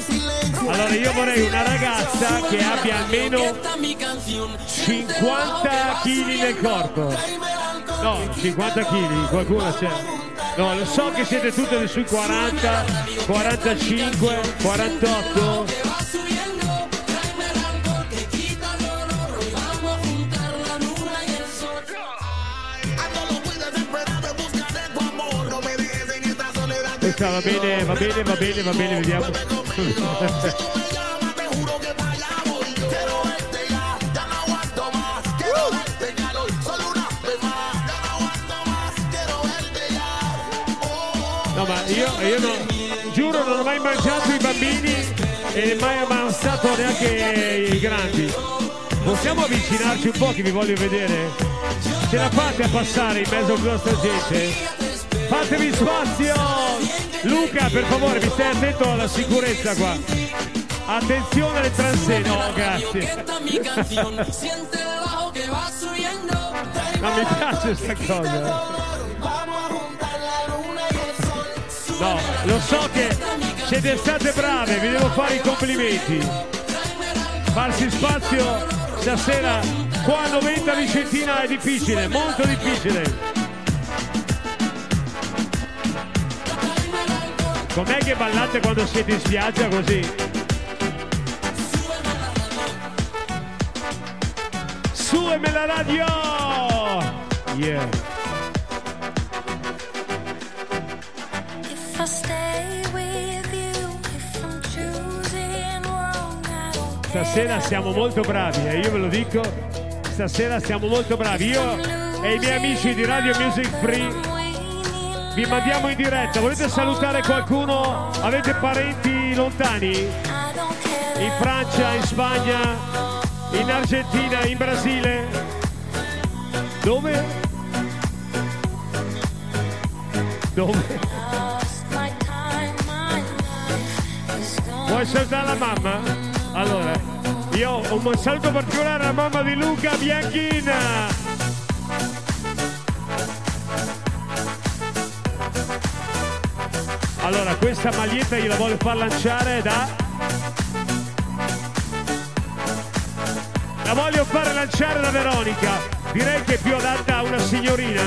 Silencio. Allora io vorrei una ragazza che abbia almeno esta es mi canción. 50 kg nel corpo. No, 50 kg, qualcuno c'è. No, lo so che siete tutte sui 40, 45, 48. Que va subiendo. Tráeme el alcohol que quita el dolor. Hoy vamos a juntar la luna y el sol. Questa va bene, va bene, va bene, va bene, vediamo. io, io non, giuro non ho mai mangiato i bambini e mai ammazzato neanche i grandi. Possiamo avvicinarci un po' che vi voglio vedere? Ce la fate a passare in mezzo a questa gente? Fatevi spazio! Luca, per favore, mi stai attento alla sicurezza qua. Attenzione alle transe. No, grazie. Es mi canción. Siente el No, lo so che siete state brave, vi devo fare i complimenti. farsi spazio stasera qua a 90 Vicentina è difficile, molto difficile. Com'è che ballate quando siete in spiaggia così? Su e me la radio! Yeah. Stasera siamo molto bravi, e io ve lo dico. Stasera siamo molto bravi. Io e i miei amici di Radio Music Free vi mandiamo in diretta. Volete salutare qualcuno? Avete parenti lontani? In Francia, in Spagna, in Argentina, in Brasile? Dove? Dove? Vuoi salutare la mamma? Allora, io ho un saluto particolare alla mamma di Luca Bianchina. Allora, questa maglietta gliela voglio far lanciare da... La voglio fare lanciare da Veronica. Direi che è più adatta a una signorina.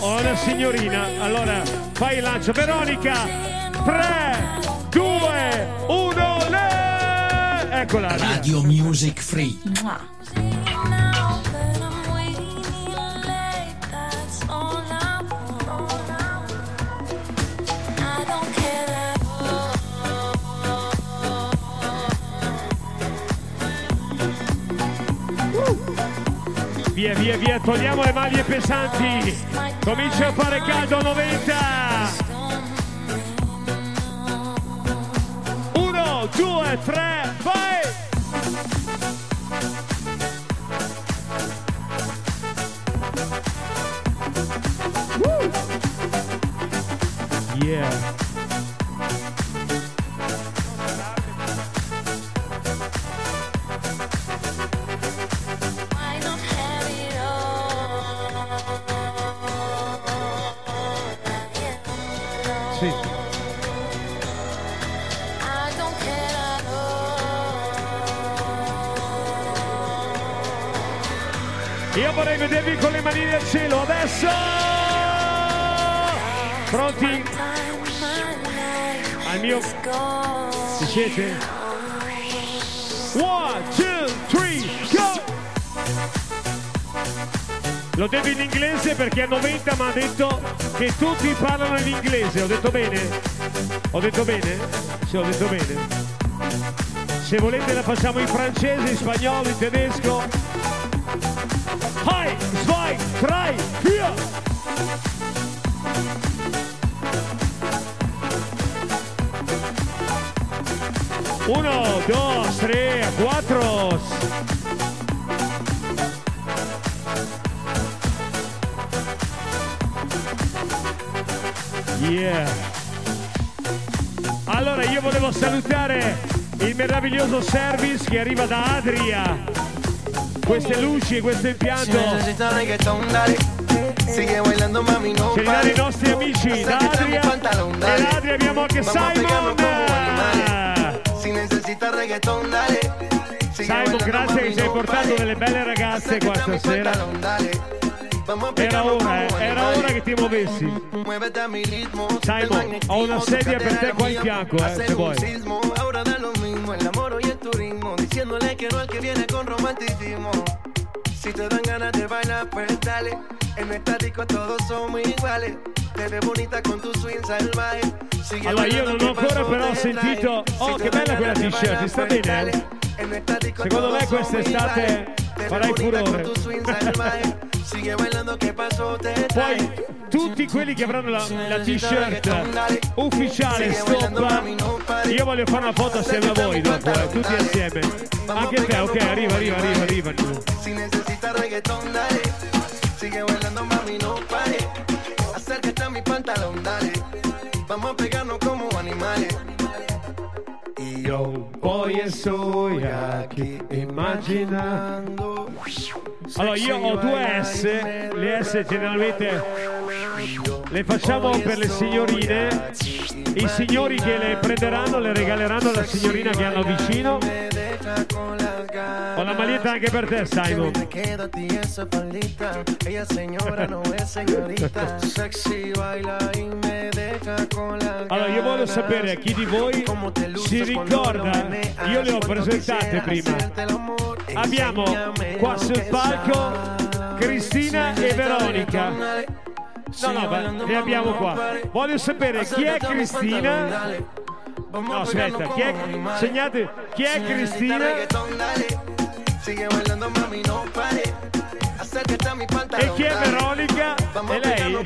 O una signorina. Allora, fai il lancio. Veronica, 3, want. I don't care at Via, via, via, togliamo le maglie pesanti. Comincia a fare caldo a 90. Uno, due, tre, vai! Al mio... Ci siete? One, two, three, go! Lo devo in inglese perché a 90 mi ha detto che tutti parlano in inglese. Ho detto bene? Ho detto bene? Sì, ho detto bene. Se volete la facciamo in francese, in spagnolo, in tedesco. Hai, zwei, drei, vier! Uno, dos, tres, cuatro. Yeah. Allora io volevo salutare il meraviglioso service che arriva da Adria. Queste luci e questo impianto. Sigue bailando, mami, no li danno i nostri amici da Adria. E da Adria abbiamo anche Simon. Como animales. Si necesitas reggaetón, dale. Sigue Simon, bailando, grazie mami, che ci hai no portato pares. delle belle ragazze qua Acércate a mi stasera. pantalón, dale. Vamos a Era pegarnos ora, eh, como era animales. ora che ti muovessi. Muévete a mi ritmo. Simon, ho una sedia per te qua in fianco, eh, se vuoi. Sismo, ahora da lo mismo, el amor y el turismo, diciéndole que no al que viene con romanticismo. Si te dan ganas de bailar, pues dale. En esta disco todos somos iguales. Te ves bonita con tu swing salvaje. Allora io non ho ¿qué ancora però sentito. Oh, che bella quella t-shirt, ti sta bene? eh? Secondo me quest'estate farai furore. tu. Poi tutti quelli che avranno la, la t-shirt ufficiale stop io voglio fare una foto assieme a voi dopo eh, tutti assieme anche te ok arriva arriva arriva arriva Si Vamos a pegarnos como animales. Y yo poi estoy aquí immaginando allora io ho due S le S generalmente le facciamo per le signorine i signori che le prenderanno le regaleranno alla signorina che hanno vicino Ho la maglietta anche per te, Simon. te queda a ti esa faldita. Ella es señora, no es señorita. Sexy baila y me deja con las Allora, io voglio sapere a chi di voi si ricorda, io le ho presentate prima. Abbiamo qua sul palco Cristina e Veronica. No, no, le abbiamo qua. Voglio sapere chi è Cristina. No, aspetta, chi è, segnate, chi è Cristina e chi è. Veronica? E lei?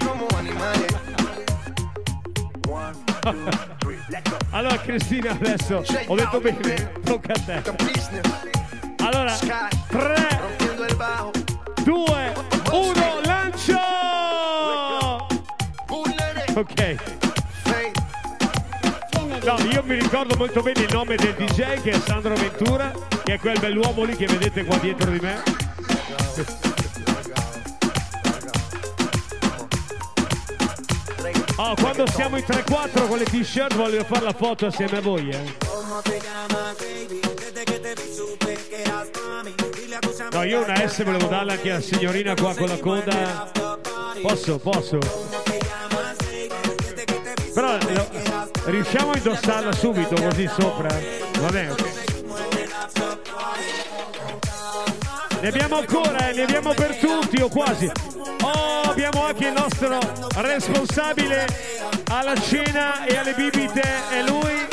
Allora Cristina adesso ho detto bene, tocca a te. Allora, 3, 2, 1, lancio! Ok. No, io mi ricordo molto bene il nome del DJ che è Sandro Ventura, che è quel bell'uomo lì che vedete qua dietro di me. Oh, quando siamo in 3-4 con le t-shirt voglio fare la foto assieme a voi, eh. No, io una S volevo darla anche alla signorina qua con la coda. Posso, posso. Riusciamo a indossarla subito così sopra? Va bene, ok. Ne abbiamo ancora, eh, ne abbiamo per tutti o quasi. Oh, abbiamo anche il nostro responsabile alla cena e alle bibite, è lui.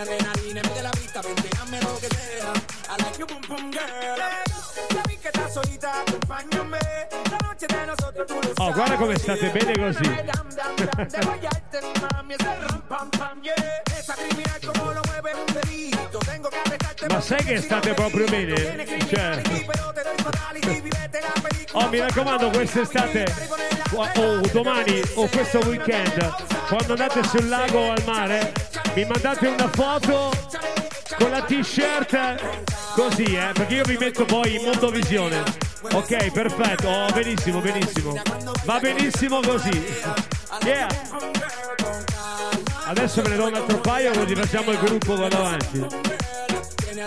Adrenalina, mete la pista, vente, hazme lo que sea. I like you, pum pum girl. Oh, guarda come state bene così. Ma sai che state proprio bene? Cioè. Oh, mi raccomando, quest'estate o o domani o questo weekend, quando andate sul lago o al mare, mi mandate una foto con la t-shirt così, eh, perché io vi metto poi in mondovisione. Ok, perfetto, oh, benissimo, benissimo. Va benissimo così. Yeah. Adesso ve ne do un altro paio così facciamo il gruppo qua davanti. Tiene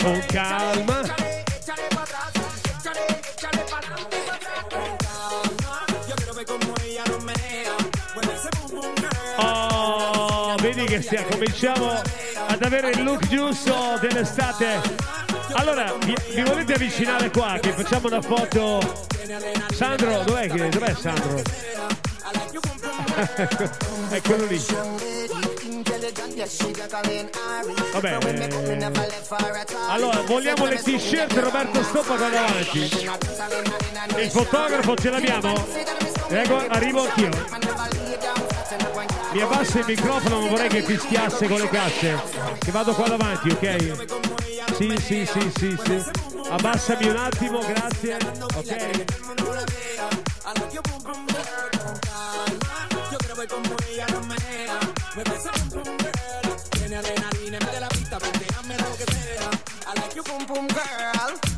pum girl. Oh, vedi che stia, cominciamo ad avere il look giusto dell'estate. Allora, vi, vi volete avvicinare qua che facciamo una foto? Sandro, dov'è, che, dov'è Sandro? Eccolo lì. Vabbè, eh, allora vogliamo le t-shirt Roberto Stoppa da davanti. Il fotografo ce l'abbiamo? Ecco, arrivo anch'io. Mi abbasso il microfono, ma vorrei che fischiasse con le casse. Che vado qua davanti, ok? Sì, sì, sì, sì, sì. Abbassami un attimo, grazie. Ok. Ver cómo ella lo menea. Mueve ese pum pum girl. Tiene adrenalina, mete la pista, vente, hazme lo que sea. I like you, pum pum girl.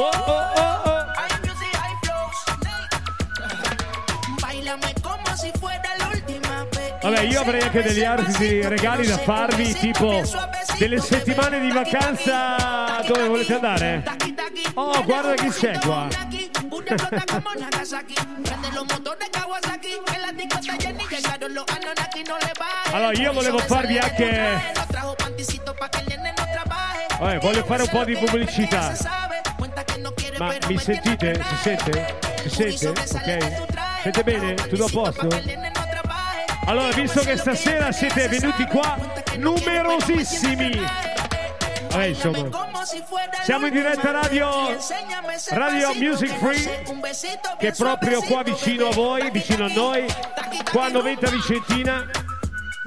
Oh, oh, oh, oh. Hay music, hay flows. Bailame como si fuera la última vez. y Vabbè, io avrei anche degli altri regali da farvi, tipo delle settimane di vacanza. Dove volete andare? Oh, guarda chi c'è qua. Allora, io volevo farvi anche. Vabbè, voglio fare un po' di pubblicità. Ma mi sentite? Si sente? Si sente? Ok. Siete bene? Tutto a posto? Allora, visto che stasera siete venuti qua numerosissimi. Vabbè, insomma. Siamo in diretta radio Radio Music Free che è proprio qua vicino a voi, vicino a noi, qua a Noventa Vicentina.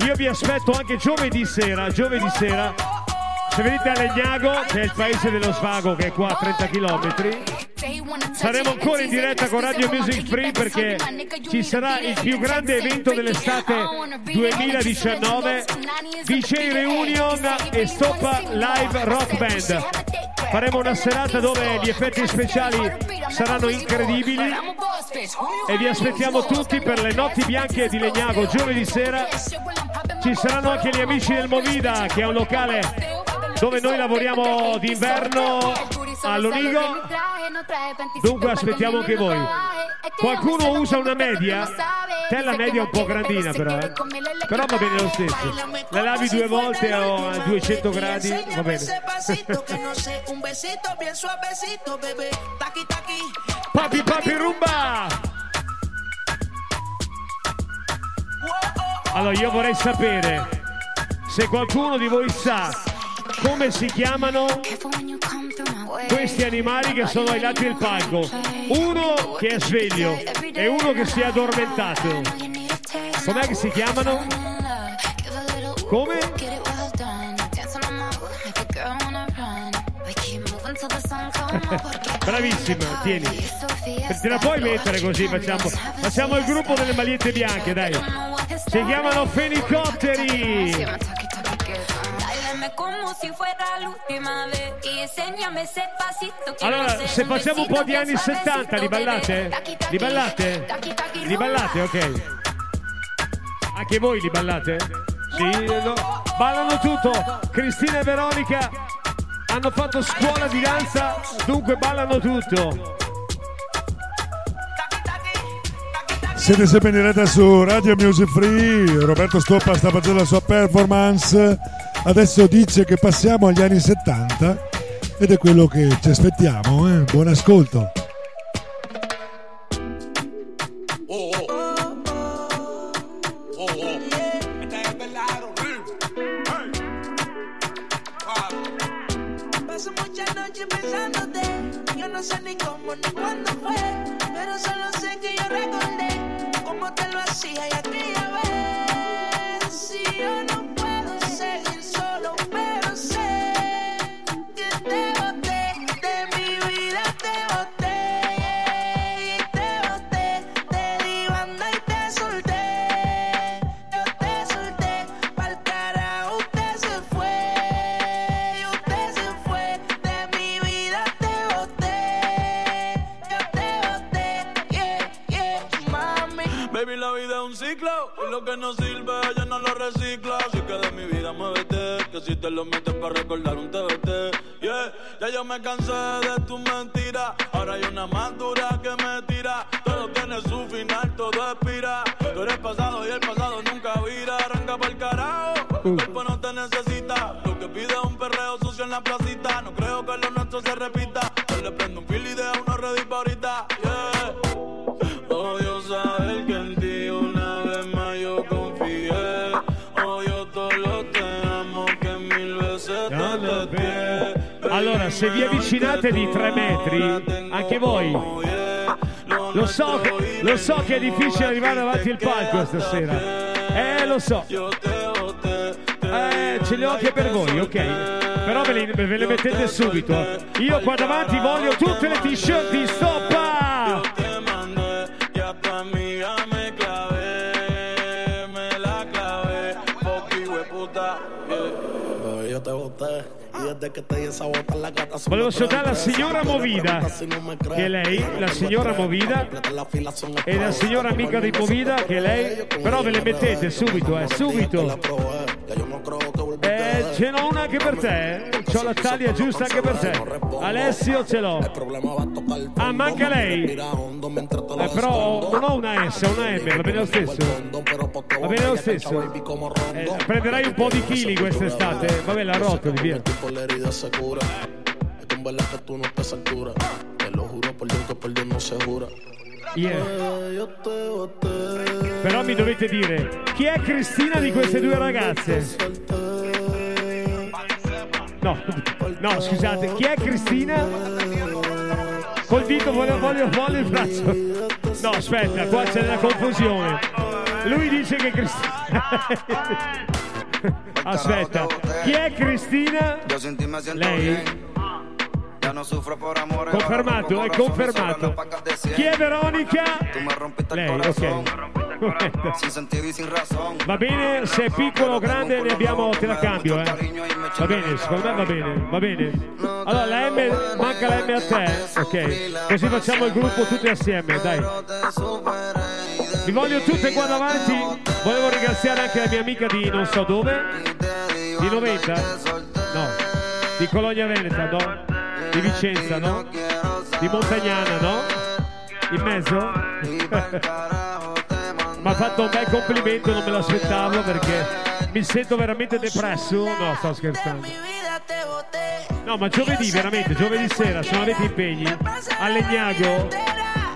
Io vi aspetto anche giovedì sera, giovedì sera. Se venite a Legnago, che è il paese dello svago che è qua a 30 km, saremo ancora in diretta con Radio Music Free perché ci sarà il più grande evento dell'estate 2019, DJ Reunion e Stoppa Live Rock Band. Faremo una serata dove gli effetti speciali saranno incredibili e vi aspettiamo tutti per le notti bianche di Legnago giovedì sera. Ci saranno anche gli amici del Movida che è un locale dove noi lavoriamo d'inverno all'Onigo. Dunque aspettiamo anche voi. Qualcuno usa una media? Te la media è un po' grandina però, eh. Però va bene lo stesso. La lavi due volte a 200 gradi, va bene. Papi papi rumba! Allora io vorrei sapere se qualcuno di voi sa come si chiamano questi animali che sono ai lati del palco. Uno che è sveglio e uno che si è addormentato. Com'è che si chiamano? Come? Bravissima, tieni. Te la puoi mettere così, facciamo, facciamo il gruppo delle magliette bianche, dai. Si chiamano fenicotteri. Allora, se facciamo un po' di anni besito 70, li ballate? Li ballate? Li ballate, ok. Anche voi li ballate? Sì, no. Ballano tutto. Cristina e Veronica hanno fatto scuola di danza, dunque ballano tutto. Siete sempre in diretta su Radio Music Free. Roberto Stoppa sta facendo la sua performance. Adesso dice che passiamo agli anni 70 ed è quello che ci aspettiamo. eh. Buon ascolto. Que no sirve ya no lo reciclo. Así que de mi vida muévete, que si te lo metes para recordar un TBT. Yeah, ya yo me cansé de tus mentiras. Ahora hay una más dura que me tira. Todo tiene su final, todo expira. Tú eres pasado y el pasado nunca vira. Arranca para el carajo, se vi avvicinate di tre metri, anche voi. Lo so, che, lo so che è difficile arrivare davanti al palco stasera. Eh, lo so. Eh, ce li ho anche per voi, ok. Però ve le, ve le mettete subito. Io qua davanti voglio tutte le t-shirt di stoppa. Volevo salutare la signora Movida, che è lei, la signora Movida, e la signora amica di Movida, che è lei, però ve le mettete subito, eh, subito. Eh, ce n'ho una anche per te, eh. c'ho la taglia giusta anche per te. Alessio ce l'ho. Ah, manca lei. Eh, però non ho una S, ho una M, va bene lo stesso. Va bene lo stesso. Eh, prenderai un po' di chili quest'estate, vabbè la rotoli, via. Por la herida se cura. Es en verdad que tú no estás altura. Te lo juro por Dios que por Dios no se jura. Yeah. Però mi dovete dire chi è Cristina di queste due ragazze? No, no, scusate, chi è Cristina? Col dito voglio, voglio, voglio il braccio. No, aspetta, qua c'è della confusione. Lui dice che Cristina. Aspetta, chi è Cristina? Lei? Confermato, è confermato. Chi è Veronica? Lei, ok. Va bene, se è piccolo o grande ne abbiamo, te la cambio, eh. Va bene, secondo me va bene, va bene. Allora la M, manca la M a te, ok. Così facciamo il gruppo tutti assieme, dai. Vi voglio tutte qua davanti. Volevo ringraziare anche la mia amica di non so dove. Di 90? No. Di Colonia Veneta, no? Di Vicenza, no? Di Montagnana, no? In mezzo? Mi ha fatto un bel complimento, non me l'aspettavo perché mi sento veramente depresso. No, sto scherzando. No, ma giovedì, veramente, giovedì sera, se non avete impegni, a Legnago,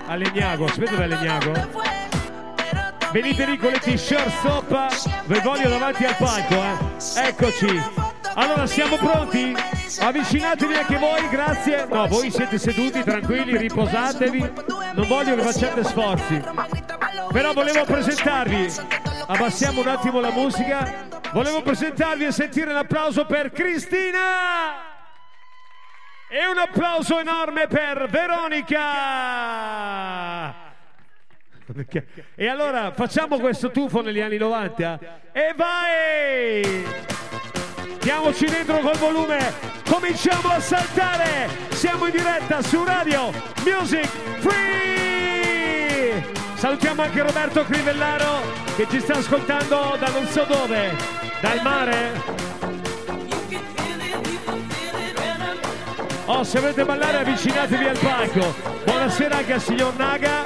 a Legnago, sapete dove Legnago? Venite lì con le t-shirt sopra, vi voglio davanti al palco, eh. Eccoci. Allora, siamo pronti? Avvicinatevi anche voi, grazie. No, voi siete seduti, tranquilli, riposatevi. Non voglio che facciate sforzi. Però volevo presentarvi. Abbassiamo un attimo la musica. Volevo presentarvi e sentire l'applauso per Cristina. E un applauso enorme per Veronica. E allora facciamo questo tuffo negli anni 90 e vai! Diamoci dentro col volume, cominciamo a saltare! Siamo in diretta su Radio Music Free! Salutiamo anche Roberto Crivellaro che ci sta ascoltando da non so dove, dal mare. Oh, se volete ballare avvicinatevi al palco. Buonasera anche al signor Naga.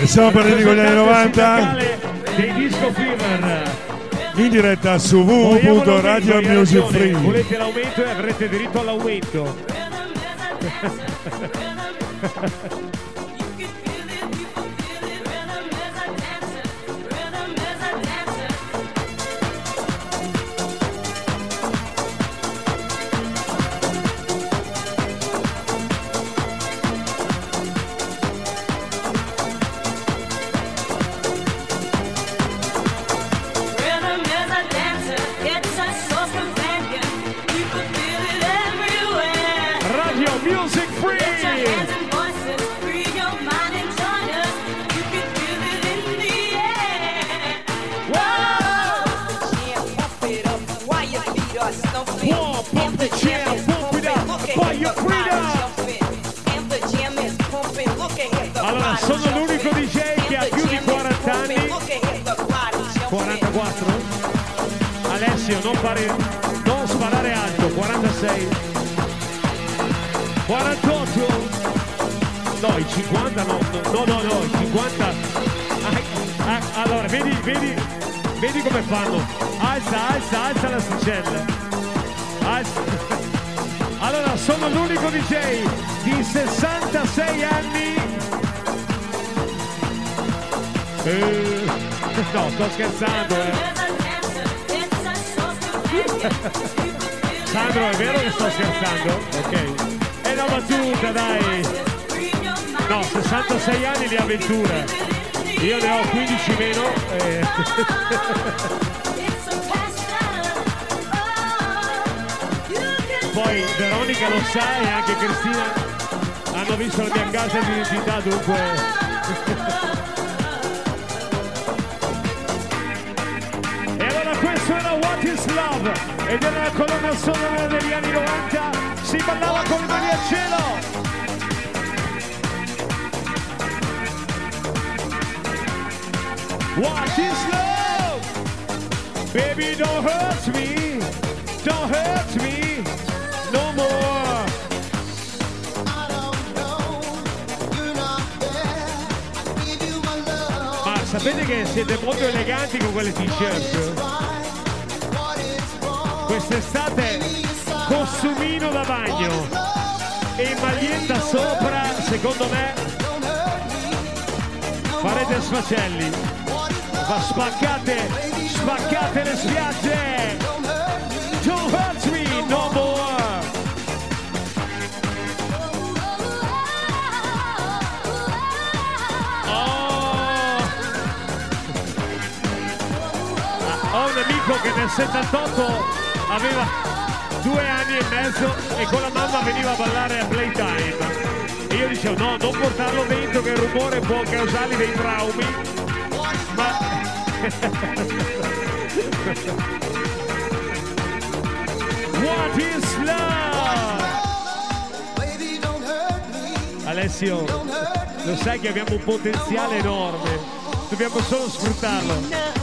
E siamo partiti con gli anni 90 Sindacale dei Disco Fever. In diretta su www.radiomusicfree. Volete l'aumento e avrete diritto all'aumento. sono l'unico. DJ che ha più di jam is 40 pumping. anni. Look at the body jumping. 44? Alessio, non, fare, non sparare alto. 46. 48. No, i 50 no, no, no, no, i 50. Ah, ah, allora, vedi, vedi, vedi come fanno. Alza, alza, alza l'asticella. Alza. Allora, sono l'unico DJ di 66 anni. Eh, no, sto scherzando, eh. Sandro, è vero che sto scherzando? Ok. È una battuta, dai. No, 66 anni di avventura. Io ne ho 15 meno. eh. Poi Veronica lo sa e anche Cristina hanno visto la mia casa di identità, dunque. Is Love ed era la colonna sonora degli anni 90, si ballava con le mani al cielo. What is love? Baby, don't hurt me, don't hurt me no more. Ma sapete che siete molto eleganti con quelle t-shirt? Quest'estate costumino da bagno e maglietta sopra, secondo me farete sfacelli. Ma spaccate, spaccate le spiagge. Don't hurt me no more. Oh. Ho un amico che nel 78 aveva due anni e mezzo e con la mamma veniva a ballare a Playtime. E io dicevo no, non portarlo dentro che il rumore può causargli dei traumi. Ma... What is love? Alessio, lo sai che abbiamo un potenziale enorme, dobbiamo solo sfruttarlo.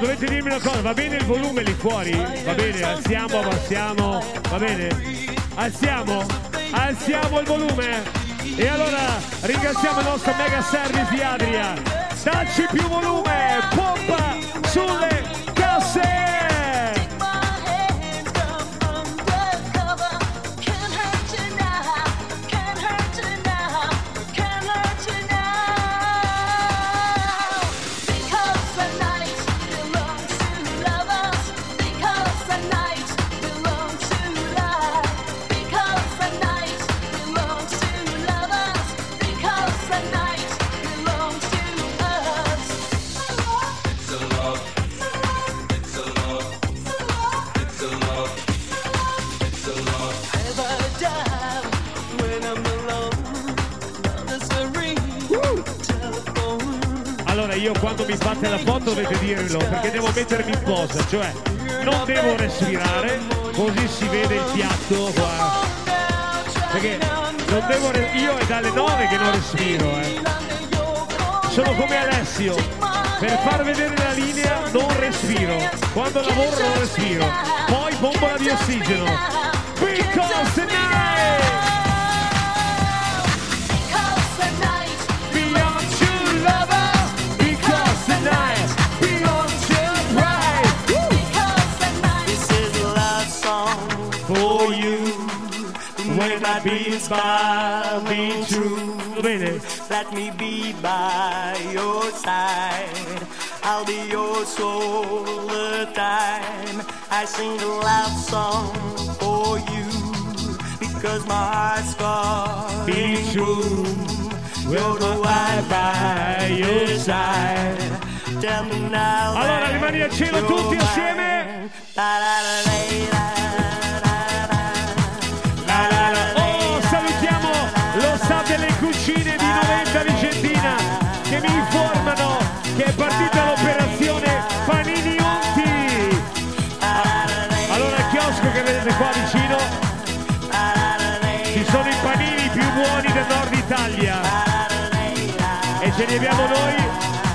Dovete dirmi una cosa, va bene il volume lì fuori? Va bene, alziamo, abbassiamo, va bene? Alziamo, alziamo il volume. E allora ringraziamo il nostro mega service di Adria. Dacci più volume, pompa sulle dirlo perché devo mettermi in posa, cioè non devo respirare, così si vede il piatto qua. Perché non devo re- io è dalle 9 che non respiro, eh. Sono come Alessio, per far vedere la linea non respiro, quando lavoro non respiro, poi bombola di ossigeno. Because tonight Beats by be true Bene Let me be by your side. I'll be yours all the time. I sing a love song for you because my heart's got Be true You're the one by your side. Tell me now. Allora that le mani al cielo tutti assieme La-la-la-la-la. Oh, ce li abbiamo noi.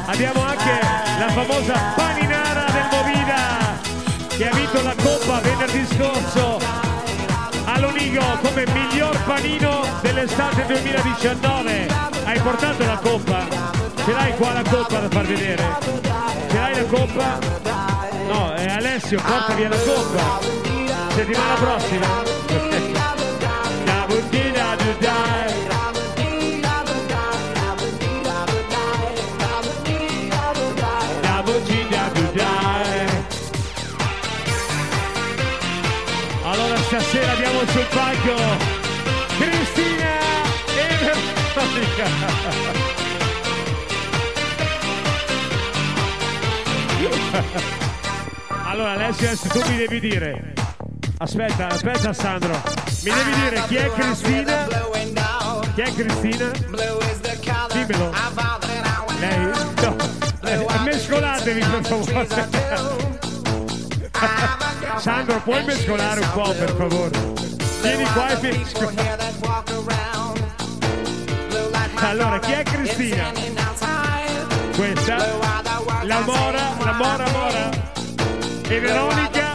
Abbiamo anche la famosa paninara del Movida che ha vinto la coppa venerdì scorso all'Onigo come miglior panino dell'estate 2019. Hai portato la coppa? Ce l'hai qua la coppa da far vedere? Ce l'hai la coppa? No, è Alessio, porta via la coppa. Settimana prossima. Abbiamo sul palco Cristina e Veronica. Allora Alessio tu mi devi dire. Aspetta, aspetta Sandro. Mi devi dire chi è Cristina? Chi è Cristina? Dimmelo. Lei? No. Mescolatevi per favore Sandro puoi mescolare un po' per favore? Vieni qua e mescola. Allora chi è Cristina? Questa? La Mora, la Mora Mora? e Veronica?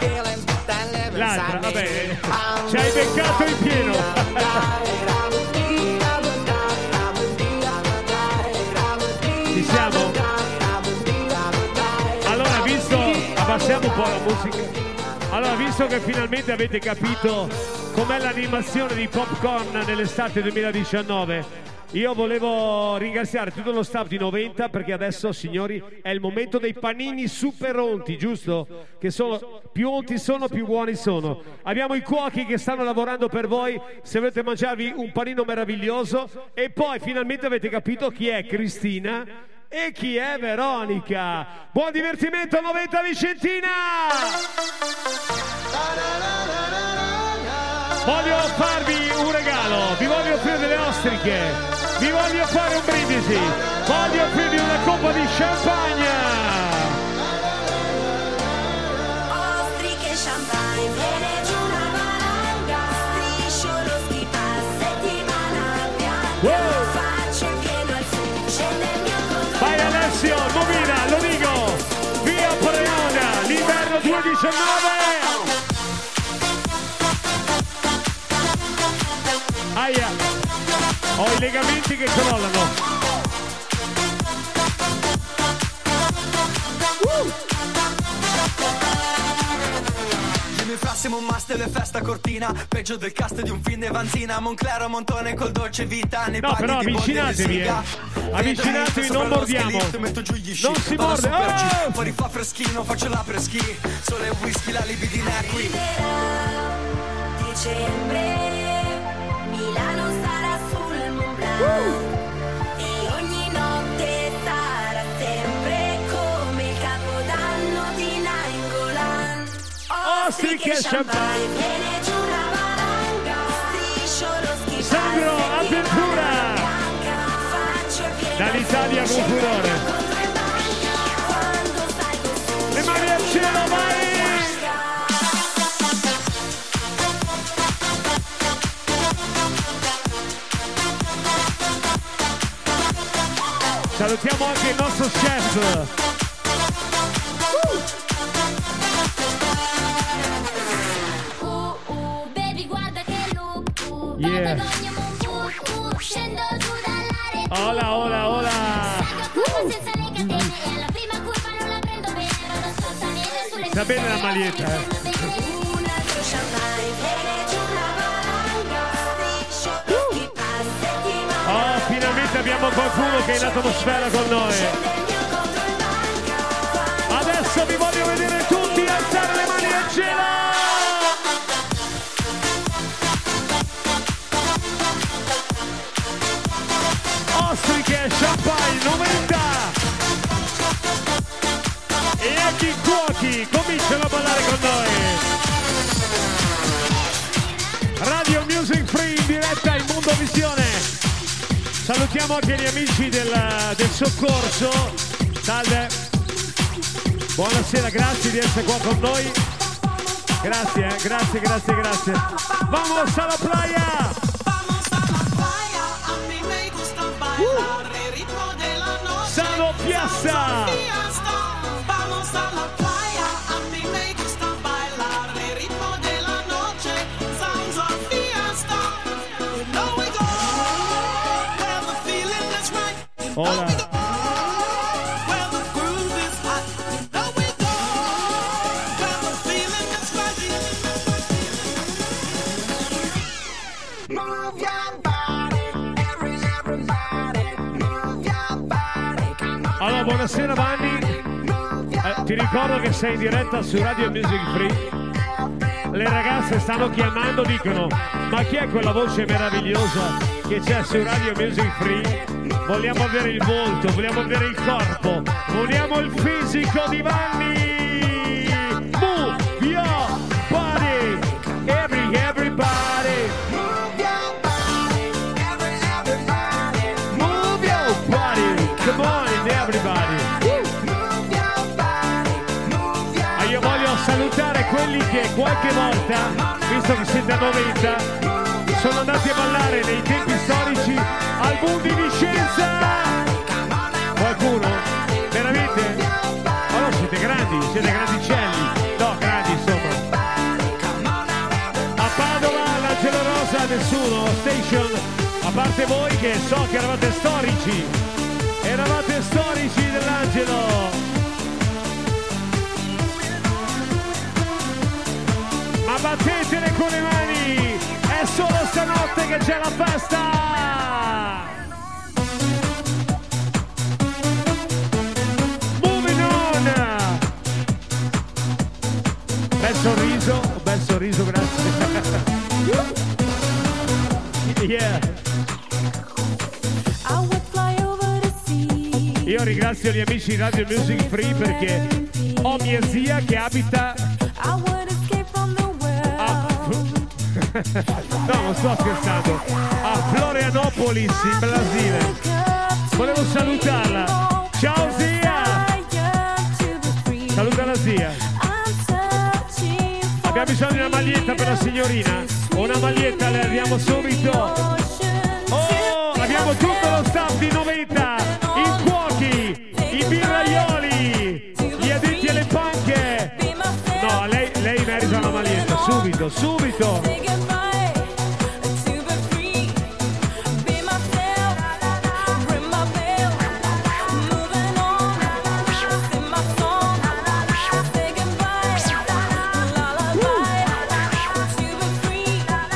l'altra, vabbè, ci hai beccato in pieno. Po' la musica. Allora, visto che finalmente avete capito com'è l'animazione di Popcorn nell'estate 2019. Io volevo ringraziare tutto lo staff di 90 perché adesso, signori, è il momento dei panini super onti, giusto? Che sono più onti sono, più buoni sono. Abbiamo i cuochi che stanno lavorando per voi se volete mangiarvi un panino meraviglioso e poi finalmente avete capito chi è Cristina e chi è Veronica. Buon divertimento 90 Vicentina! Voglio farvi un regalo, vi voglio offrire delle ostriche, vi voglio fare un brindisi, voglio offrirvi una coppa di champagne. 19 aia! Ho i legamenti che crollano uh! Fra siamo un must delle festa cortina. Peggio del cast di un film di Vanzina. Monclero Montone col dolce vita Nei No, però e avvicinatevi, eh. Avvicinatevi, non mordiamo. scheletro, Metto giù gli sci Non si morde, oh! Fuori fa freschino, faccio la preschi Sole e whisky, la libidina è qui Dicembre, Milano sarà sul Mont Blanc. E Ostriche e champagne. viene giù valanga Striscio lo Sandro, avventura! Dall'Italia con furore. Le mani al cielo, vai! Salutiamo anche il nostro chef. Champagne Viene giù una valanga Striscio lo ski pass Settimana Oh, finalmente abbiamo qualcuno che è in atmosfera con noi. Adesso vi voglio vedere tutti alzare le mani al cielo! Cominciano a ballare con noi! Radio Music Free in diretta in Mondo Visione! Salutiamo anche gli amici del, del soccorso. Salve. Buonasera, grazie di essere qua con noi. Grazie, eh, grazie, grazie, grazie. Vamos a la playa! A mí me buonasera Vanni. Eh, ti ricordo che sei in diretta su Radio Music Free. Le ragazze stanno chiamando, dicono: Ma chi è quella voce meravigliosa che c'è su Radio Music Free? Vogliamo avere il volto, vogliamo avere il corpo, vogliamo il fisico di Vanni! Quelli che qualche volta, visto che siete a 90, sono andati a ballare nei tempi storici al Boom di Vicenza. Qualcuno? Veramente? No, siete grandi, siete grandicelli. No, grandi insomma. A Padova, l'Angelo Rosa, nessuno, Station. A parte voi che so che eravate storici. Eravate storici dell'Angelo. Ma battetele con le mani solo stanotte che c'è la festa! Moving on! Bel sorriso, bel sorriso, grazie. yeah. Io ringrazio gli amici di Radio Music Free perché ho mia zia che abita No, non sto scherzando. A Florianopolis in Brasile. Volevo salutarla. Ciao zia! Saluta la zia. Abbiamo bisogno di una maglietta per la signorina. Una maglietta le arriviamo subito. Oh, abbiamo tutto lo staff di 90, subito, subito.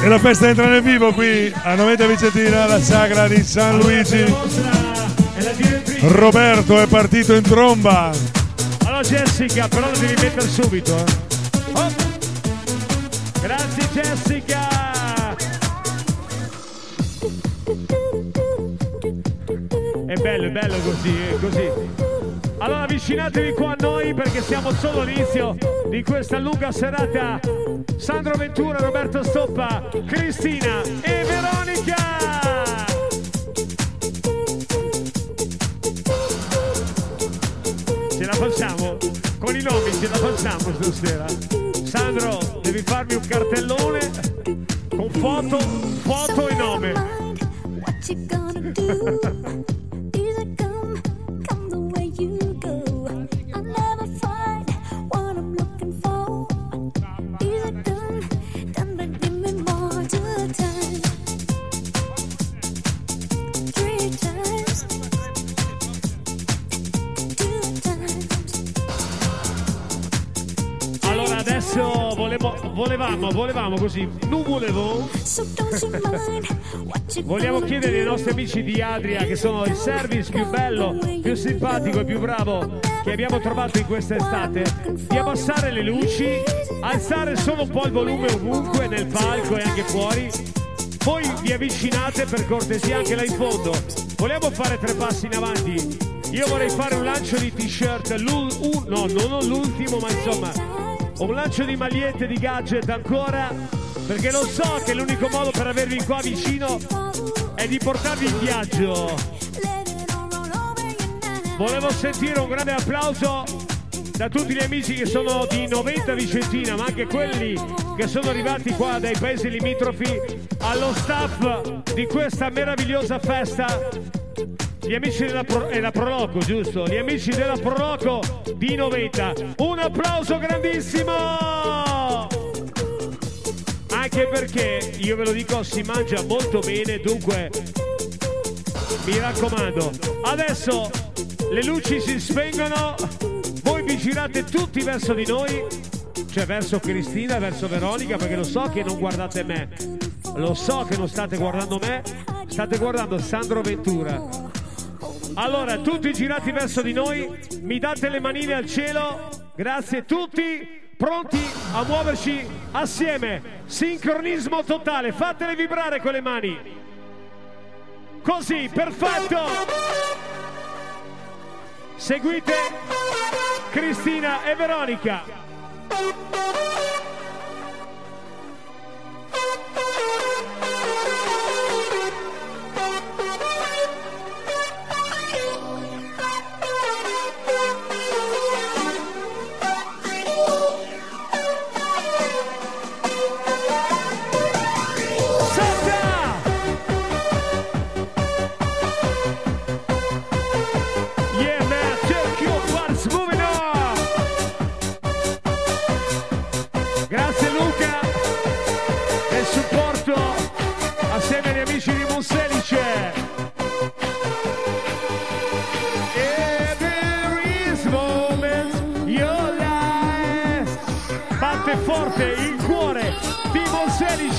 E la festa entra nel vivo qui a Noventa Vicentina, la sagra di San Luigi. Roberto è partito in tromba. Allora Jessica, però lo devi mettere subito. eh. Jessica. È bello, è bello così, è così. Allora avvicinatevi qua a noi perché siamo solo all'inizio di questa lunga serata. Sandro Ventura, Roberto Stoppa, Cristina e Veronica. Ce la facciamo? Con i nomi ce la facciamo stasera. Sandro, devi farmi un cartellone amici di Adria, che sono il service più bello, più simpatico e più bravo che abbiamo trovato in questa estate, di abbassare le luci, alzare solo un po' il volume ovunque, nel palco e anche fuori. Poi vi avvicinate per cortesia anche là in fondo. Vogliamo fare tre passi in avanti? Io vorrei fare un lancio di t-shirt, no, non l'ultimo, ma insomma, un lancio di magliette, di gadget ancora, perché lo so che l'unico modo per avervi qua vicino è di portarvi in viaggio. Volevo sentire un grande applauso da tutti gli amici che sono di 90 Vicentina, ma anche quelli che sono arrivati qua dai paesi limitrofi, allo staff di questa meravigliosa festa. Gli amici della, Pro- la Proloco, giusto? Gli amici della Proloco di 90. Un applauso grandissimo! Anche perché, io ve lo dico, si mangia molto bene, dunque mi raccomando. Adesso le luci si spengono, voi vi girate tutti verso di noi, cioè verso Cristina, verso Veronica, perché lo so che non guardate me. Lo so che non state guardando me, state guardando Sandro Ventura. Allora, tutti girati verso di noi, mi date le manine al cielo, grazie tutti, pronti a muoverci assieme. Sincronismo totale, fatele vibrare con le mani. Così, perfetto! Seguite Cristina e Veronica.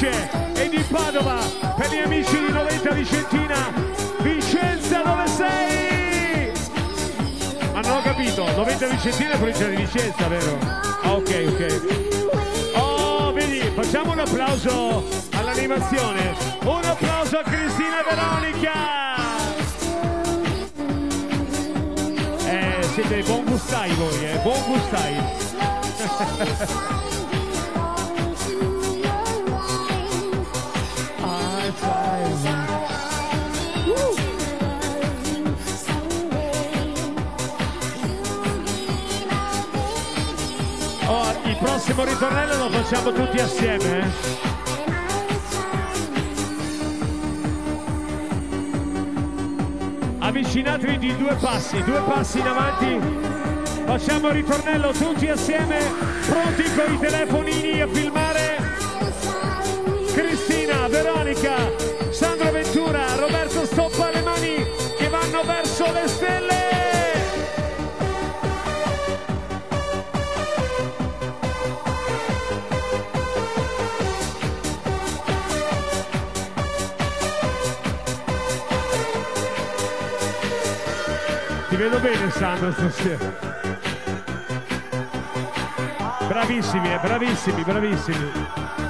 Monselice e di Padova, per gli amici di Noventa Vicentina. Vicenza, dove sei? Non ho capito, Noventa Vicentina è provincia di Vicenza, vero? Ah, ok, ok. Oh, vedi, facciamo un applauso all'animazione. Un applauso a Cristina e Veronica. Eh, siete buon gustai voi, eh, buon gustai. prossimo ritornello lo facciamo tutti assieme, eh? Avvicinatevi di due passi, due passi in avanti. Facciamo il ritornello tutti assieme, pronti con i telefonini a filmare. Cristina, Veronica, Sandra Ventura, Roberto Stoppa le mani che vanno verso le stelle. Vedo bene Sandro stasera. Bravissimi, eh, bravissimi, bravissimi.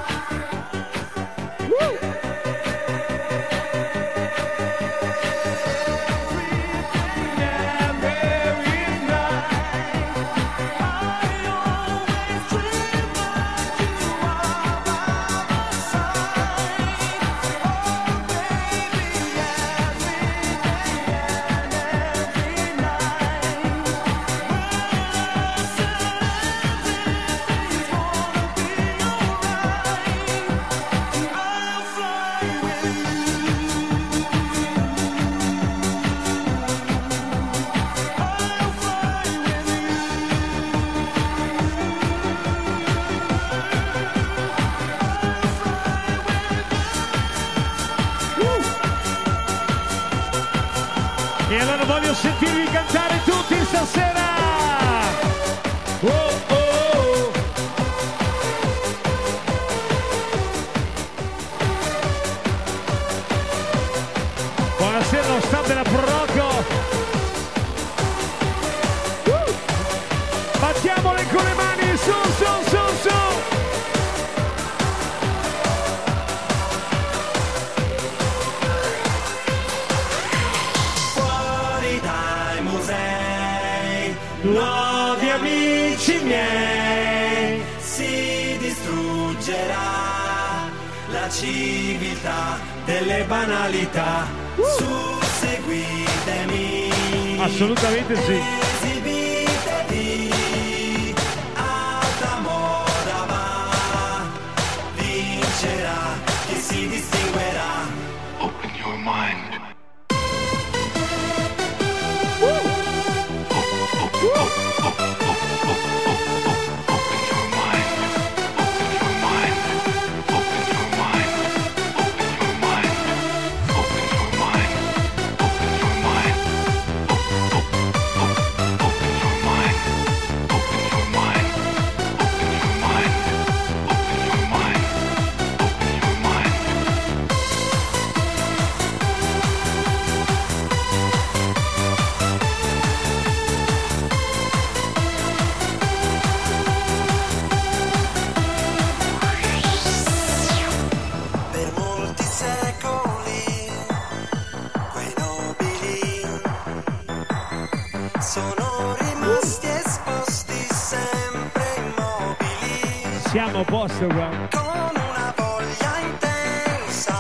Qua. con una voglia intensa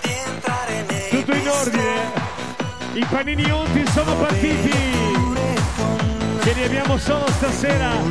di entrare nei Tutto in ordine. I panini onti sono partiti. Che ne abbiamo solo stasera.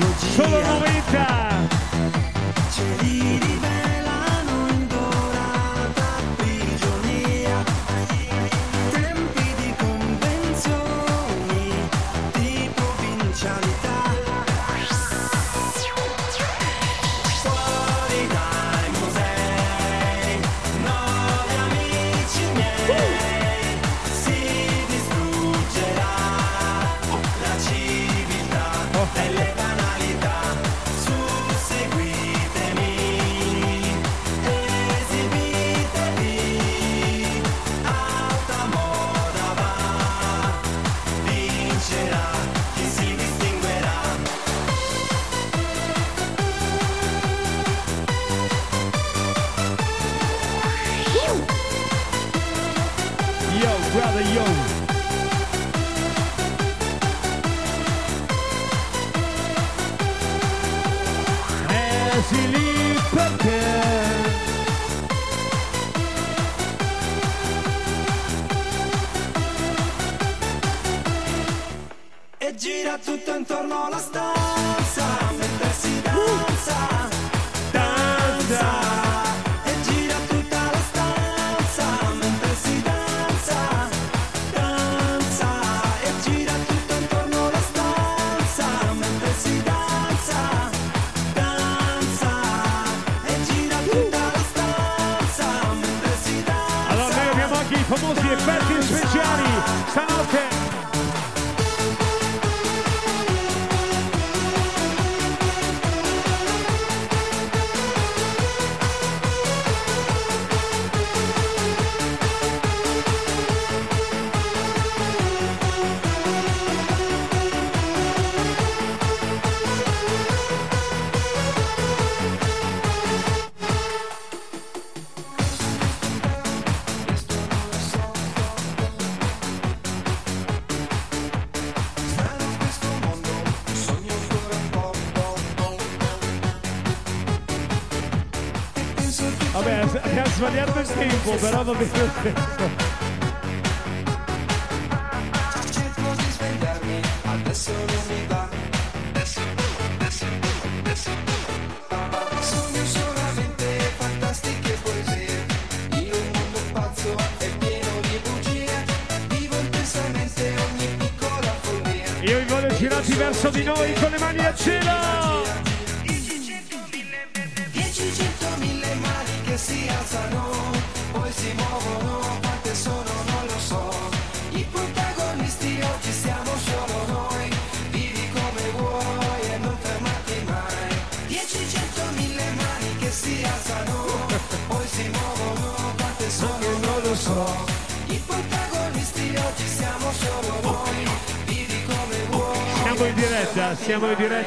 Sbagliato il tempo,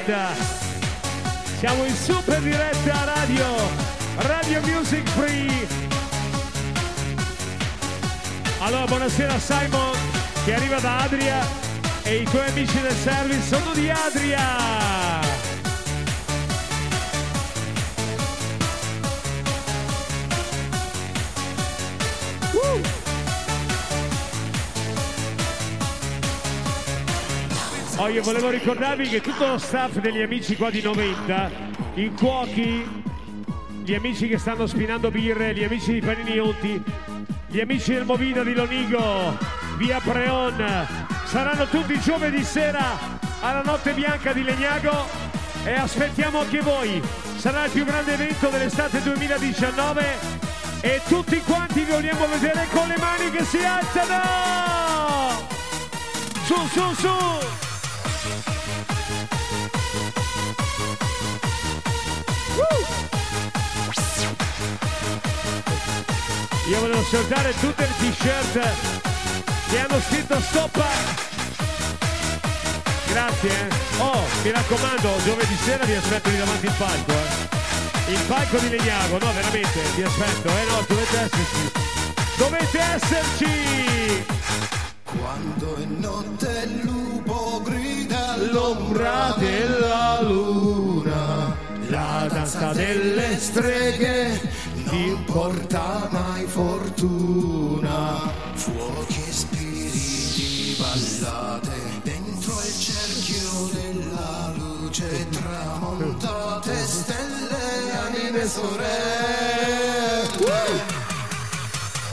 diretta. Siamo in super diretta radio. Radio Music Free. Allora, buonasera Simon, che arriva da Adria e i tuoi amici del service sono di Adria. Io volevo ricordarvi che tutto lo staff degli amici qua di 90, i cuochi, gli amici che stanno spinando birre, gli amici di Panini Onti, gli amici del Movida di Lonigo, via Preon, saranno tutti giovedì sera alla Notte Bianca di Legnago e aspettiamo anche voi. Sarà il più grande evento dell'estate 2019 e tutti quanti vi vogliamo vedere con le mani che si alzano! Su, su, su! Io volevo salutare tutte le t-shirt che hanno scritto stoppa. Grazie. eh. Oh, mi raccomando, giovedì sera vi aspetto lì davanti al palco. Eh. Il palco di Legnago, no, veramente, vi aspetto. Eh no, dovete esserci. Dovete esserci! Quando è notte il lupo grida L'ombra della luna, la danza delle streghe non porta mai fortuna. Fuochi e spiriti ballate dentro il cerchio della luce tramontate stelle anime sorelle.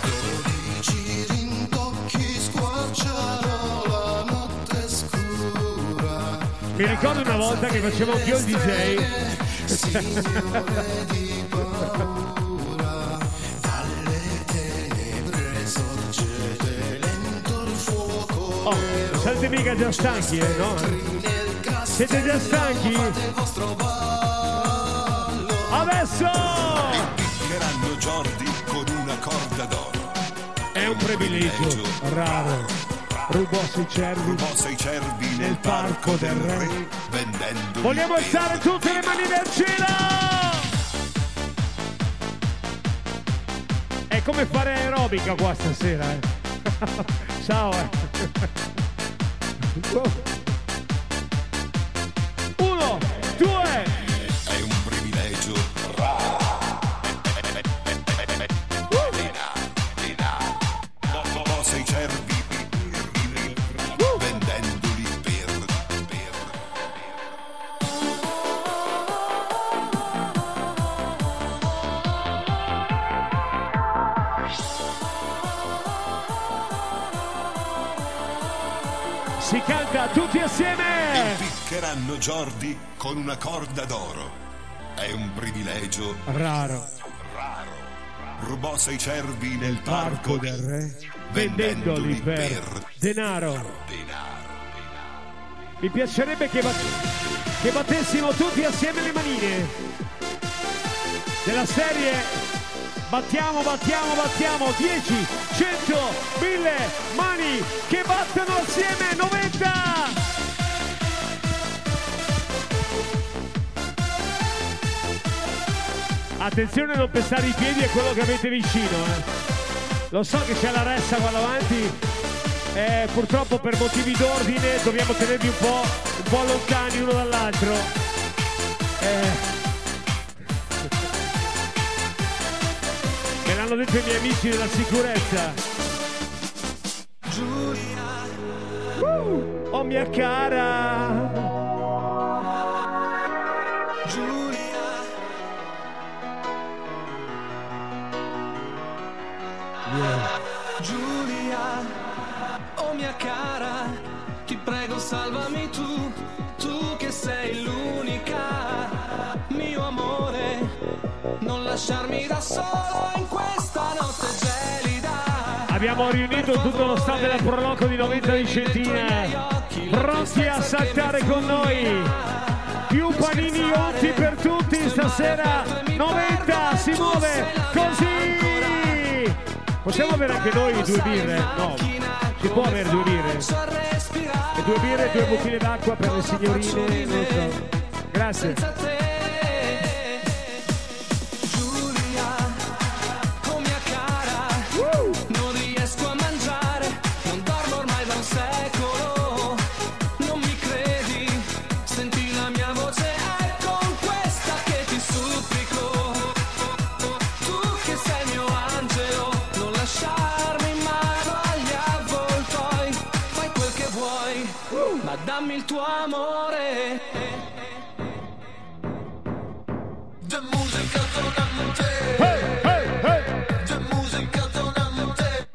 Dodici rintocchi squarciano la notte scura. Mi ricordo una volta che facevo anch'io il DJ. Signore di paura, Oh, siete mica già stanchi, eh, no? Siete già stanchi? Adesso! Piccheranno Jordi con una corda d'oro. È un privilegio raro. Rubò sei cervi Rubò sei cervi nel parco del re. vendendo Vogliamo alzare tutte le mani nel cielo! È come fare aerobica qua stasera, eh. Ciao. eh. Uno, Impiccheranno Jordi con una corda d'oro. È un privilegio Raro. Rubò sei cervi nel Parco parco del re. Vendendoli per denaro. Mi piacerebbe che, bat- che battessimo tutti assieme le manine. Della serie battiamo, battiamo, battiamo 10, 100, 1000 mani che battono assieme 90. Attenzione a non pestare i piedi a quello che avete vicino. eh. Lo so che c'è la ressa qua davanti. eh, purtroppo per motivi d'ordine dobbiamo tenervi un po', un po' lontani uno dall'altro. Eh, Me l'hanno detto i miei amici della sicurezza. Uh, oh mia cara. Cara, ti prego salvami tu, tu che sei l'unica, mio amore, non lasciarmi da solo in questa notte gelida. Abbiamo riunito tutto lo staff della Proloco di 90 Vicentina, pronti a saltare con noi. Più panini otti per tutti stasera. 90 si muove così. Possiamo avere anche noi due birre? No, si può avere due birre. E due birre e due bottiglie d'acqua per le signorine, so. Grazie. Il tuo amore. De musica tonante. De musica tonante.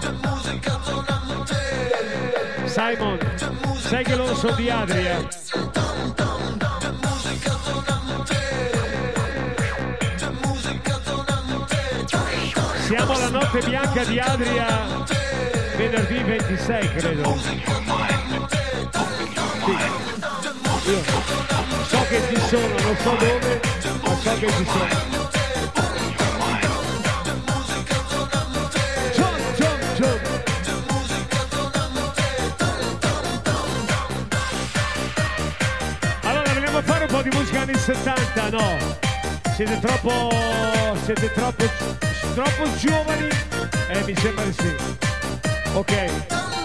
De musica tonante. Simon, sai che loro sono di Adria. Siamo alla notte bianca di Adria, venerdì 26 credo. Sì. Io so che ci sono, non so dove, ma so che ci sono. Allora, vogliamo fare un po' di musica anni 70? No. Siete troppo. siete troppo. troppo giovani? Eh, mi sembra di sì. Ok.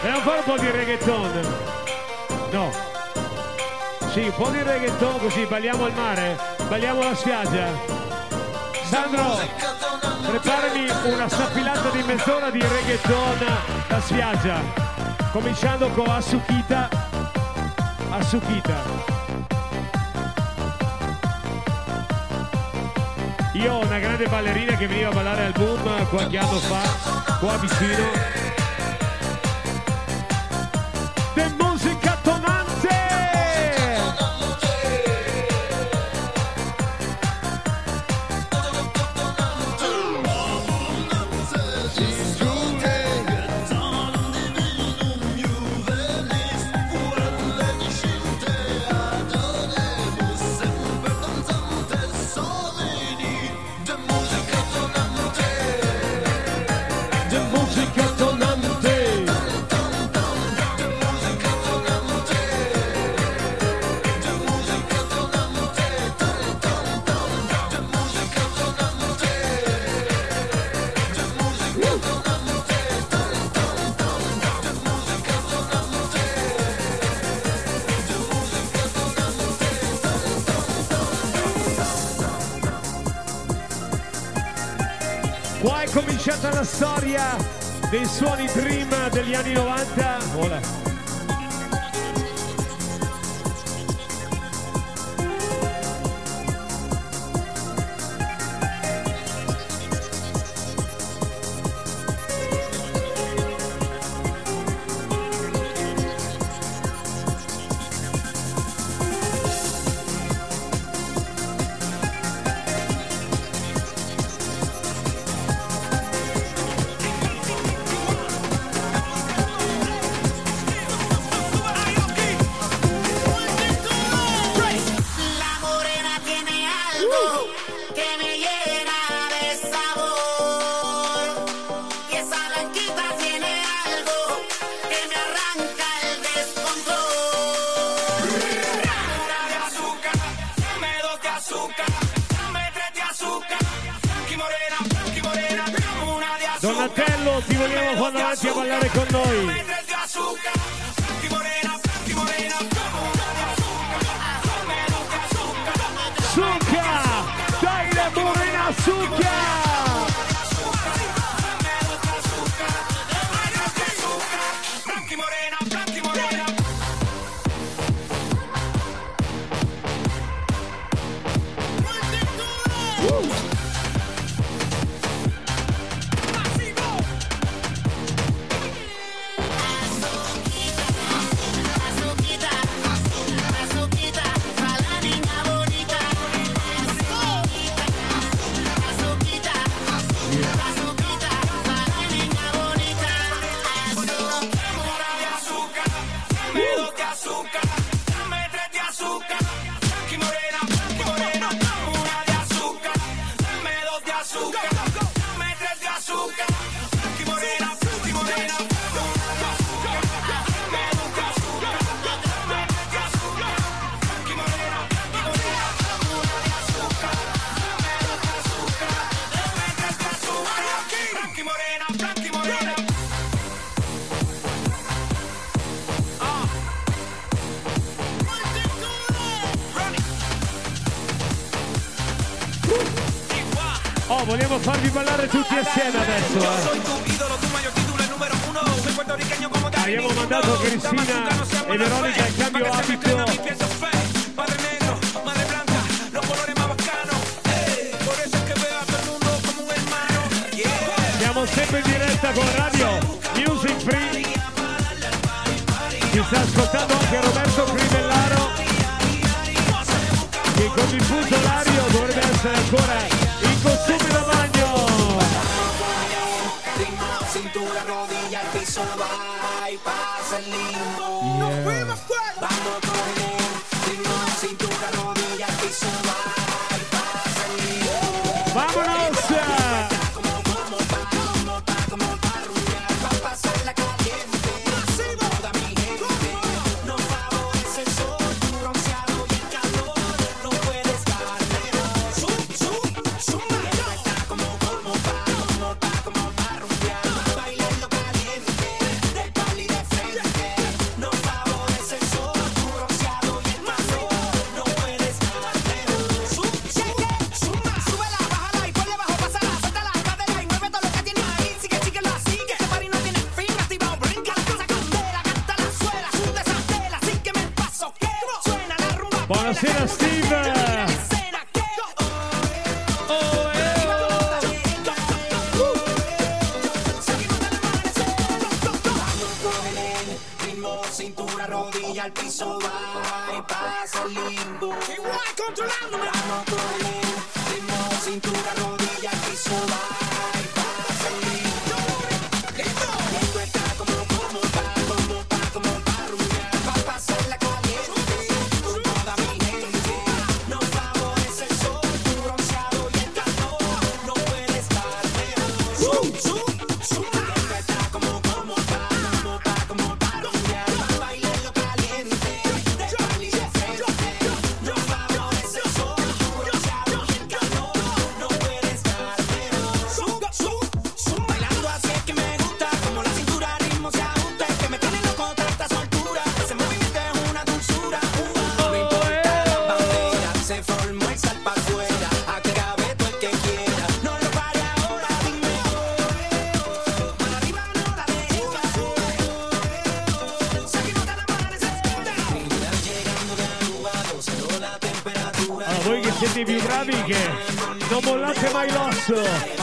Vogliamo fare un po' di reggaeton? No. Sì, un po' di reggaeton così balliamo al mare, balliamo la spiaggia. Sandro, preparami una staffilata di mezz'ora di reggaeton da spiaggia. Cominciando con Asukita. Asukita. Io ho una grande ballerina che veniva a ballare al boom qualche anno fa, qua vicino. dei suoni Dream degli anni 90. Hola. cena, abençoa. Buonasera Steve! Oh, Cintura, rodilla, al piso, va y pasa lindo. Igual controlándome. Sure.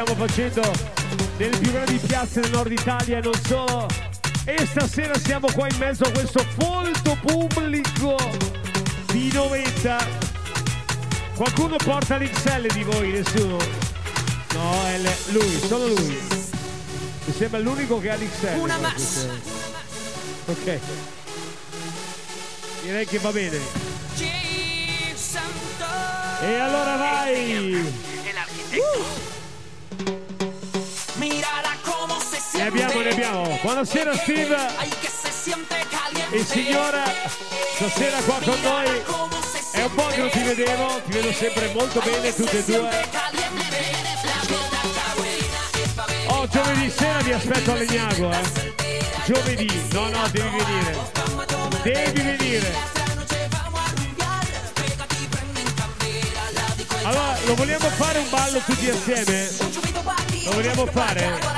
stiamo facendo nelle più grandi piazze del nord Italia e non solo. E stasera siamo qua in mezzo a questo folto pubblico di 90. Qualcuno porta l'XL di voi, nessuno? No, è lui, solo lui. Mi sembra l'unico che ha l'XL. Una massa. Ok. Direi che va bene. E allora vai! Buonasera Steve. E signora, stasera qua con noi. È un po' che non ti vedevo, ti vedo sempre molto bene tutte e due. Oh, giovedì sera vi aspetto a Legnago, eh. Giovedì, no no, devi venire. Devi venire. Allora, lo vogliamo fare un ballo tutti assieme? Lo vogliamo fare?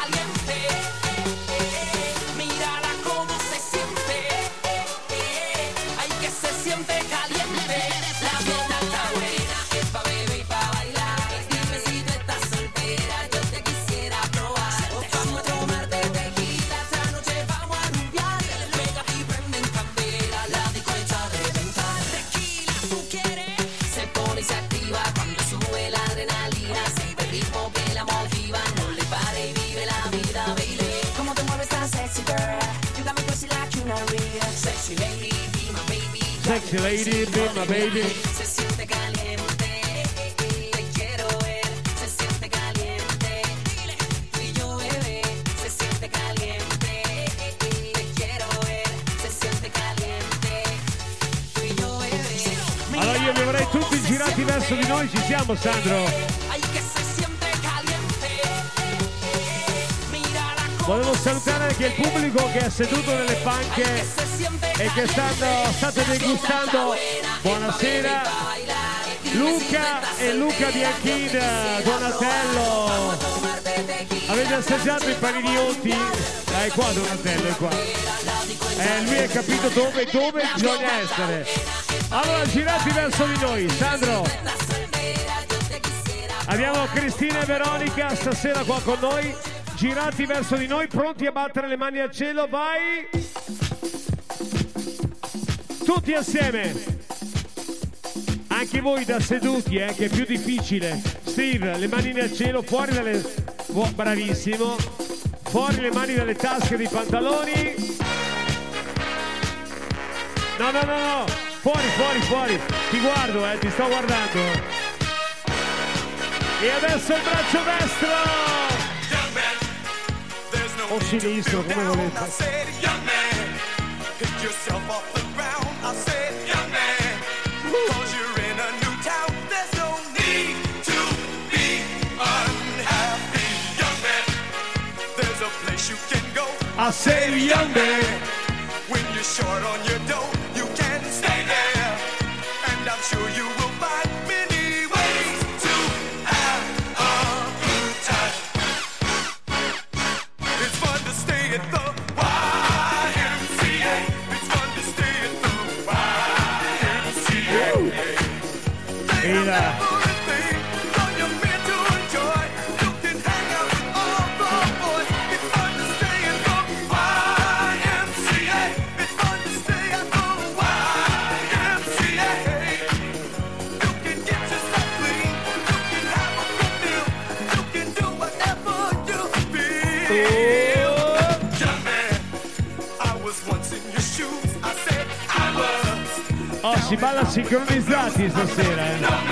baby. Se siente caliente, le quiero ver. Se siente caliente, tú y yo bebé. Se siente caliente, le quiero ver. Se siente caliente, tú y yo bebé. Allora io li avrei tutti girati verso di noi, ci siamo Sandro? Volevo salutare anche il pubblico che è seduto nelle panche e che stanno, state degustando. Buonasera. Luca e Luca Bianchin, Donatello. Avete assaggiato i panini onti? Eh, è qua Donatello, è qua. Eh, lui ha capito dove, dove bisogna essere. Allora, girati verso di noi. Sandro, abbiamo Cristina e Veronica stasera qua con noi. Girati verso di noi, pronti a battere le mani al cielo. Vai! Tutti assieme. Anche voi da seduti, eh, che è più difficile. Steve, le mani al cielo, fuori dalle... fu- Bravissimo. Fuori le mani dalle tasche dei pantaloni. No, no, no, no. Fuori, fuori, fuori. Ti guardo, eh, ti sto guardando. E adesso il braccio destro. O sinistro, come volete. I say, young man. Sincronizzati stasera, eh.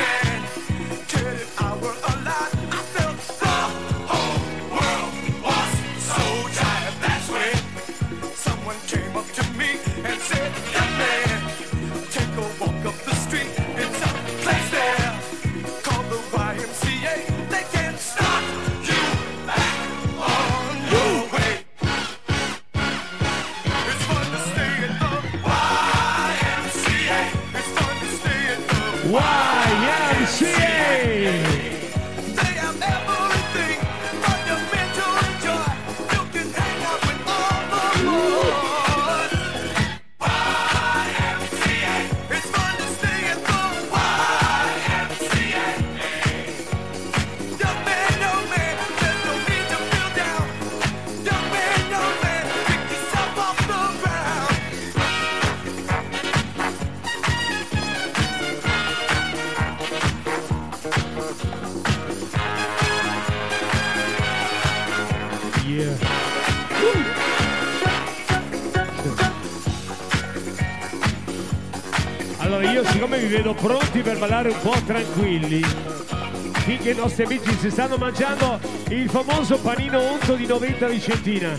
Vedo pronti per ballare un po' tranquilli, finché i nostri amici si stanno mangiando il famoso panino unto di 90 vicentina.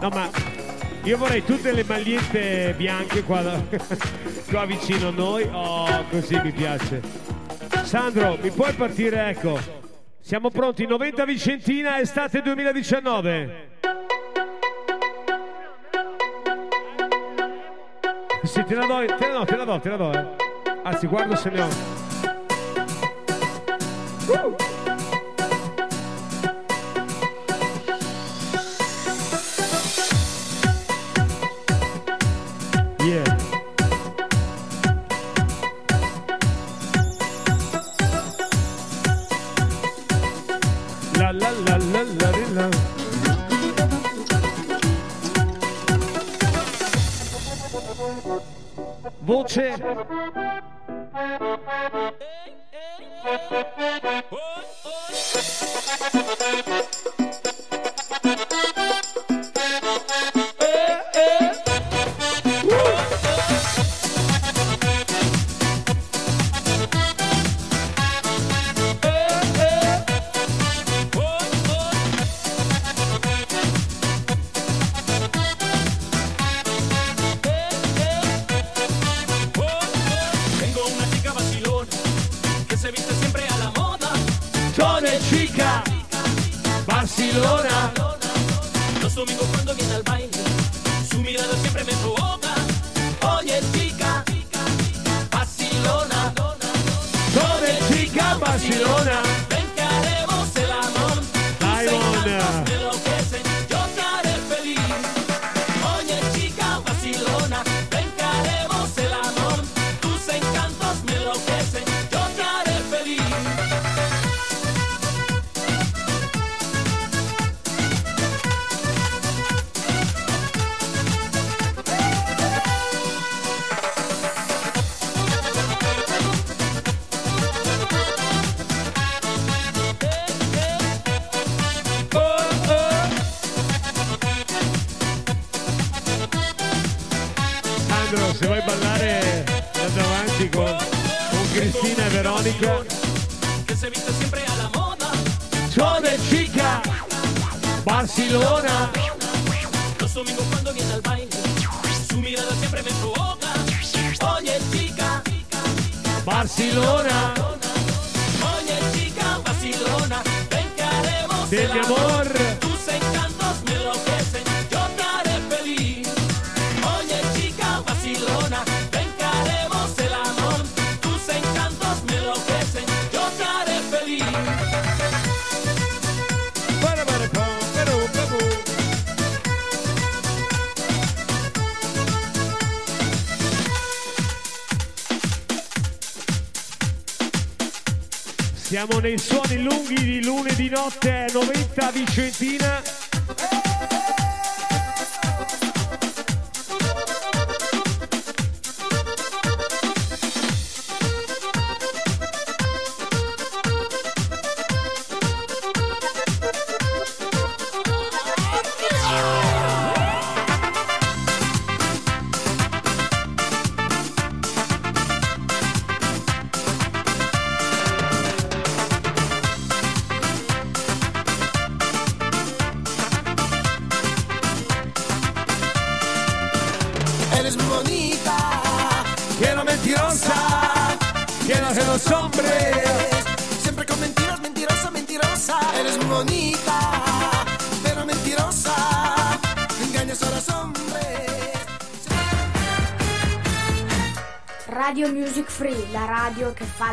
No ma io vorrei tutte le magliette bianche qua, qua vicino a noi. Oh, così mi piace. Sandro, mi puoi partire, ecco. Siamo pronti, 90 Vicentina, estate 2019. Sì, te la do, te la do, te la do, te la do. eh. Anzi, guardo se ne ho. Schön,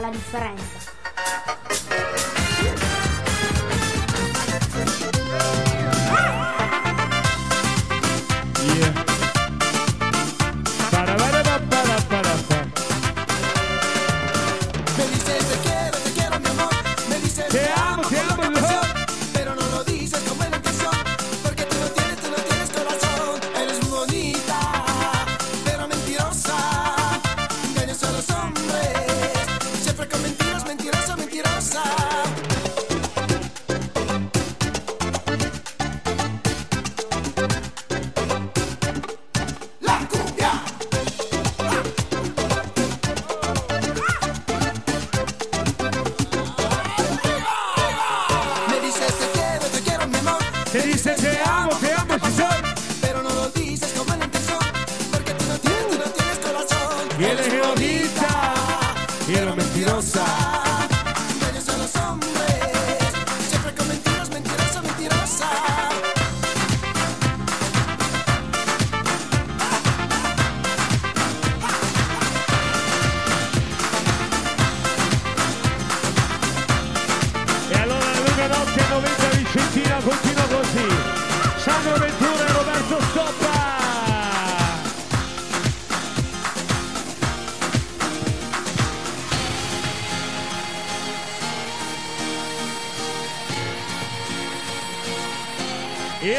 la differenza.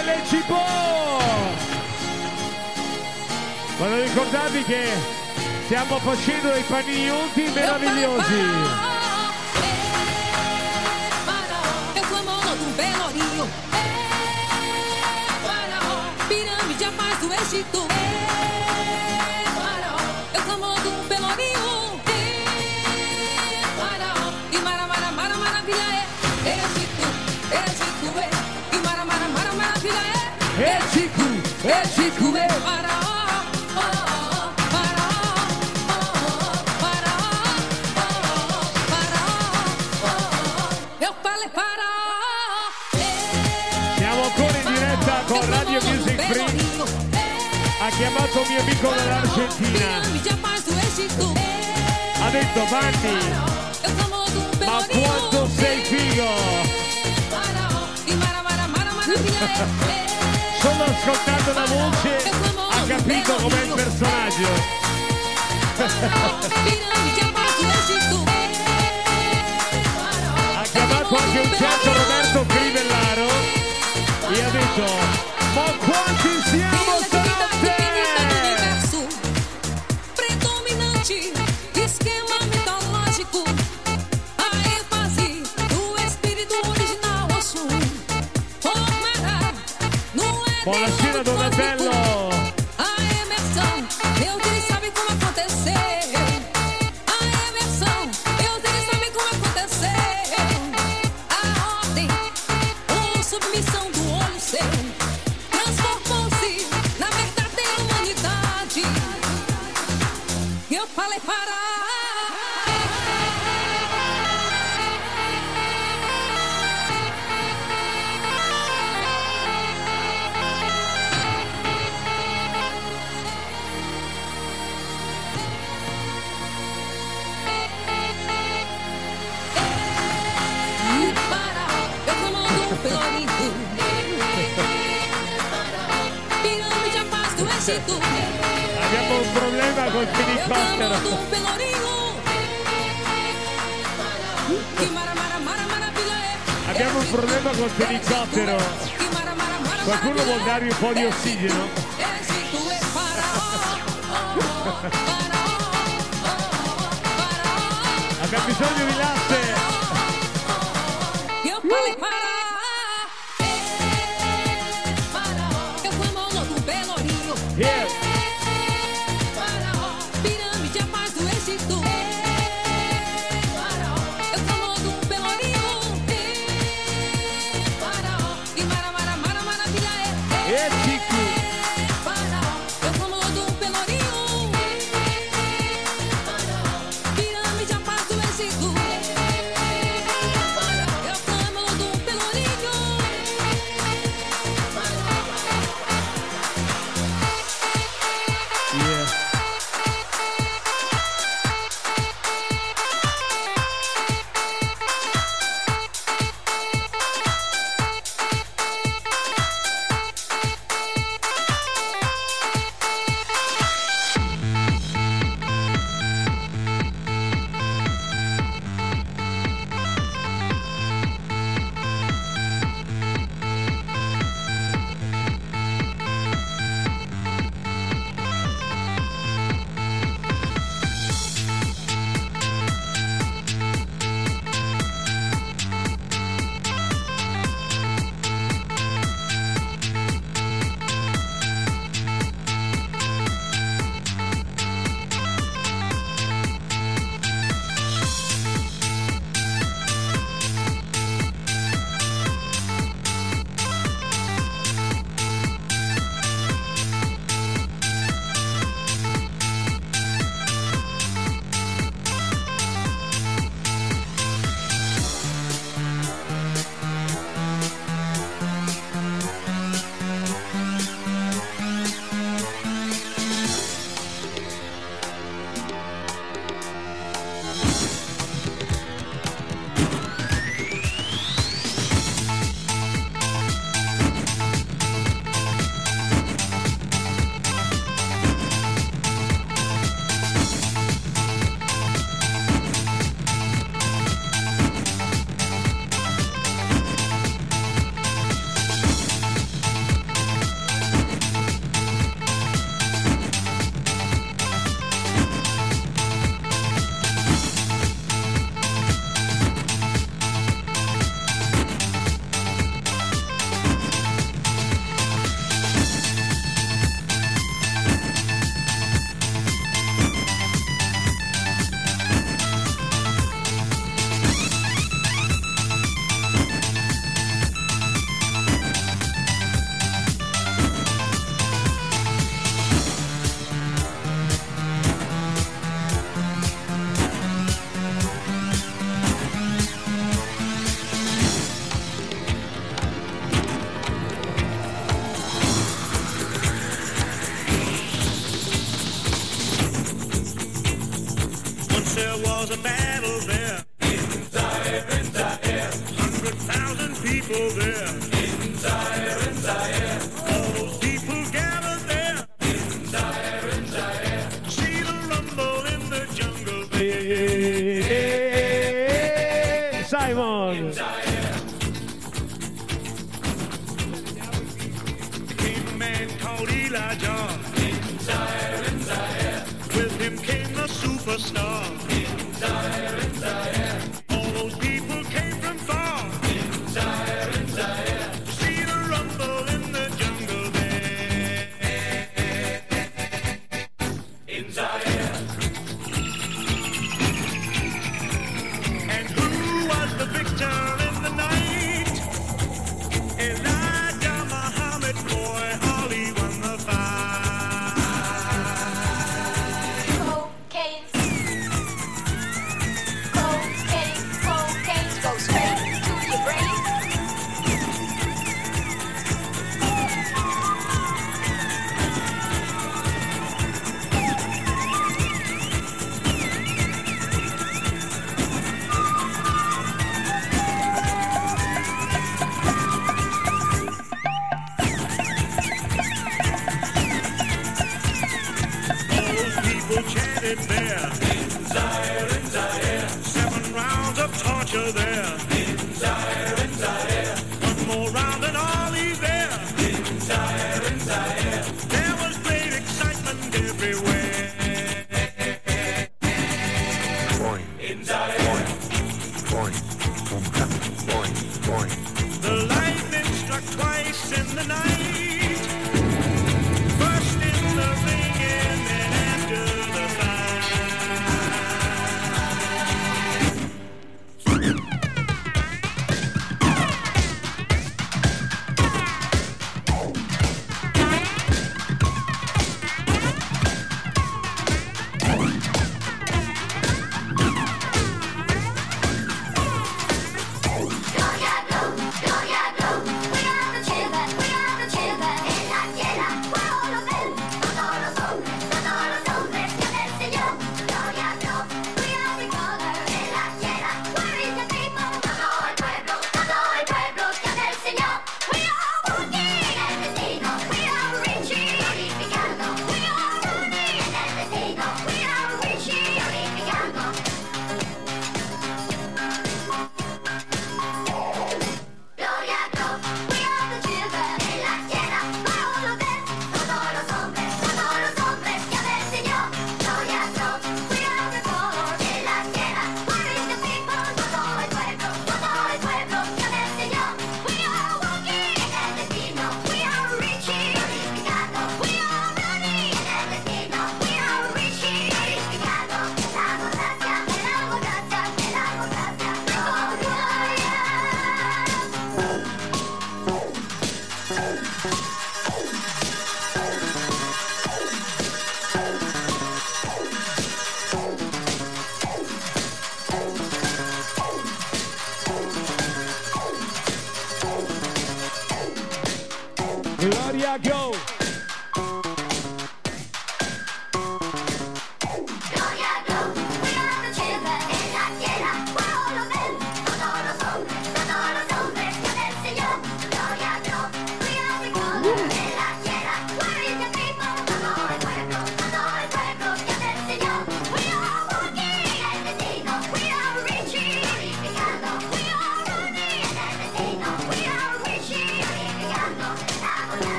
Raffaele Cipò. Voglio ricordarvi che stiamo facendo dei panignotti meravigliosi. Pirâmide a mais do Egito. nostro mio amico dell'Argentina. Ha detto Vanni ma quanto sei figo. Solo ascoltando la voce ha capito com'è il personaggio. Ha chiamato anche un certo Roberto Crivellaro e ha detto ma quanti siamo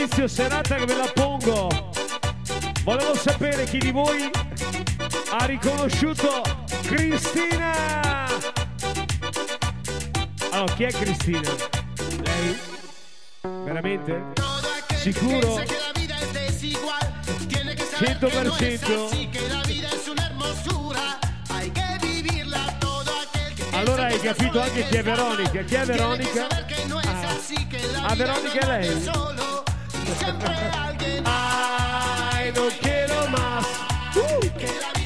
inizio serata che ve la pongo. Volevo sapere chi di voi ha riconosciuto Cristina. Allora, chi è Cristina? Lei? Veramente? Sicuro? 100%? Allora hai capito anche chi è Veronica. Chi è Veronica? Ah, a Veronica è lei. siempre alguien. Ay, no quiero más. Uh.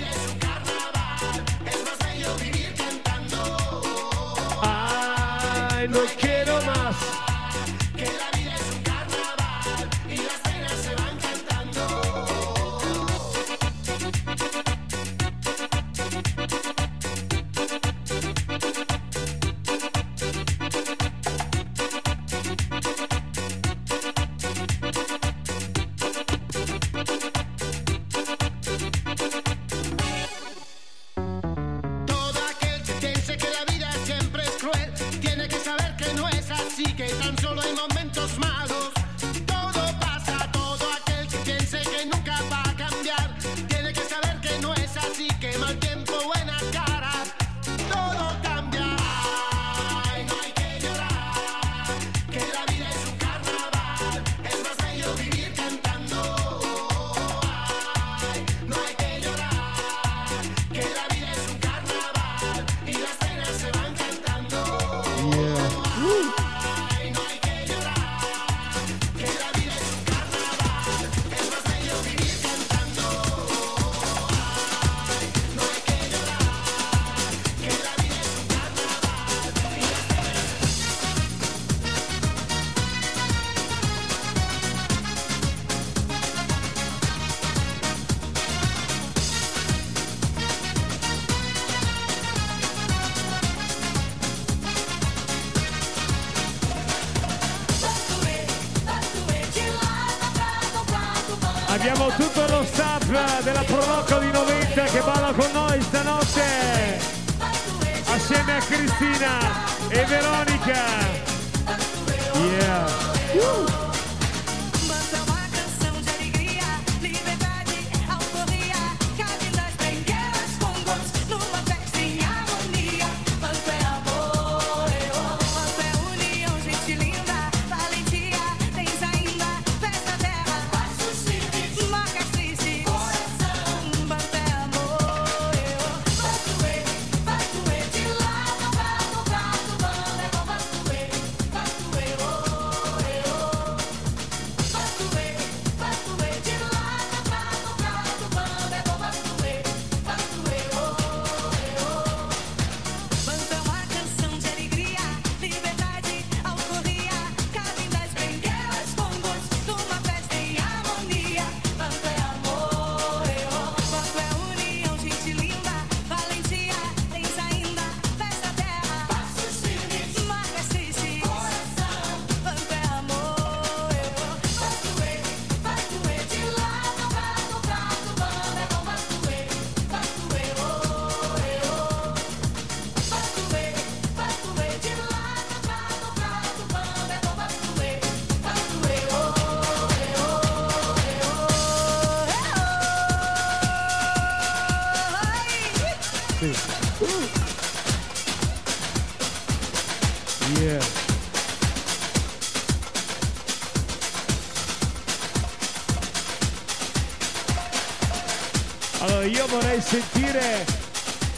Vorrei sentire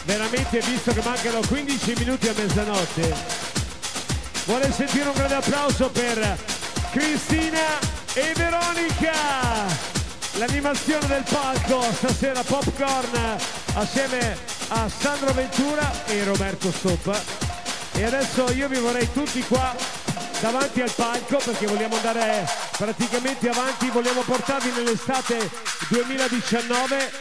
veramente, visto che mancano 15 minuti a mezzanotte, vorrei sentire un grande applauso per Cristina e Veronica. L'animazione del palco stasera Popcorn assieme a Sandro Ventura e Roberto Stoppa. E adesso io vi vorrei tutti qua davanti al palco perché vogliamo andare praticamente avanti, vogliamo portarvi nell'estate 2019,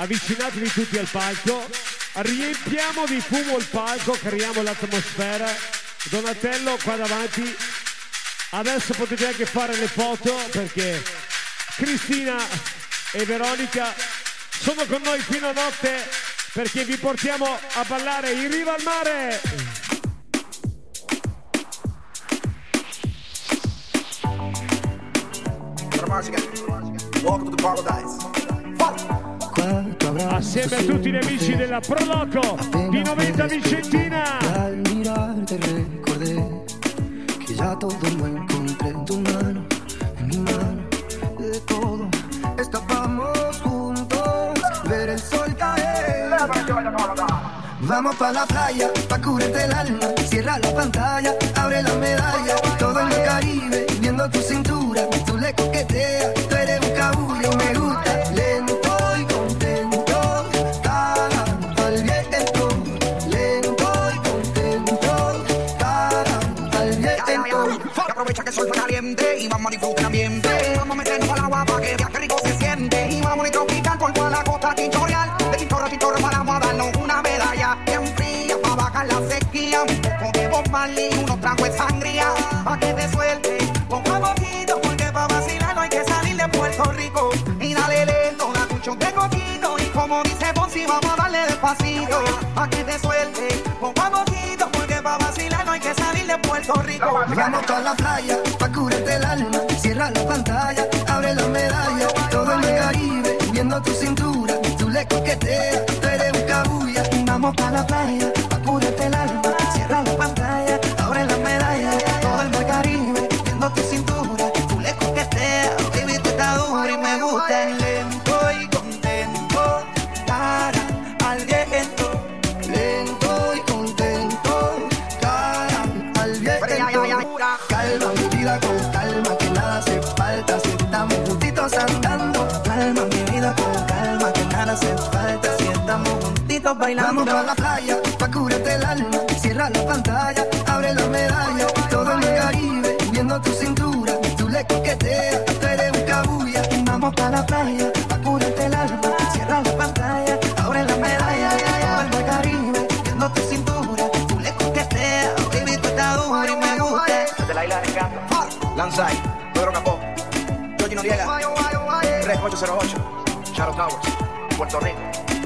avvicinatevi tutti al palco, riempiamo di fumo il palco, creiamo l'atmosfera. Donatello qua davanti, adesso potete anche fare le foto perché Cristina e Veronica sono con noi fino a notte perché vi portiamo a ballare in riva al mare. Assieme a tutti gli amici della Proloco di 90 Vicentina. Al mirarte recordé que ya todo lo encontré en tu mano, en mi mano, de todo. Estábamos juntos, ver el sol caer. Vamos pa' la playa, pa' cubrirte el alma. Cierra la pantalla, Marley, unos tragos de sangría. Pa' que te suelte poco a poquito porque pa' vacilar no hay que salir de Puerto Rico. Y dale lento, da mucho de coquito. Y como dice Fonsi, vamos a darle despacito. Pa' que te suelte poco a poquito porque pa' vacilar no hay que salir de Puerto Rico. Vamos pa' la playa, pa' cubrirte el alma. Cierra la pantalla, abre la medalla. Todo en el Caribe, viendo tu cintura. Tú le coqueteas, tú eres un cabulla. Vamos pa' la playa, Vamos a la playa, pa' curarte el alma. Cierra la pantalla, abre la medalla. Todo en el Caribe, viendo tu cintura. Tú le coqueteas, tú eres un cabulla. Vamos para la playa, pa' curarte el alma. Cierra la pantalla, abre la medalla. Todo el Caribe, viendo tu cintura. Tú le coqueteas, baby, tú estás dura y me gusta. Desde la isla de Encanto, ah. Lanzai, Pedro Capó, Georgie Noriega, 3808, Shadow Towers, Puerto Rico.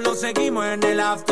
lo seguimos en el after.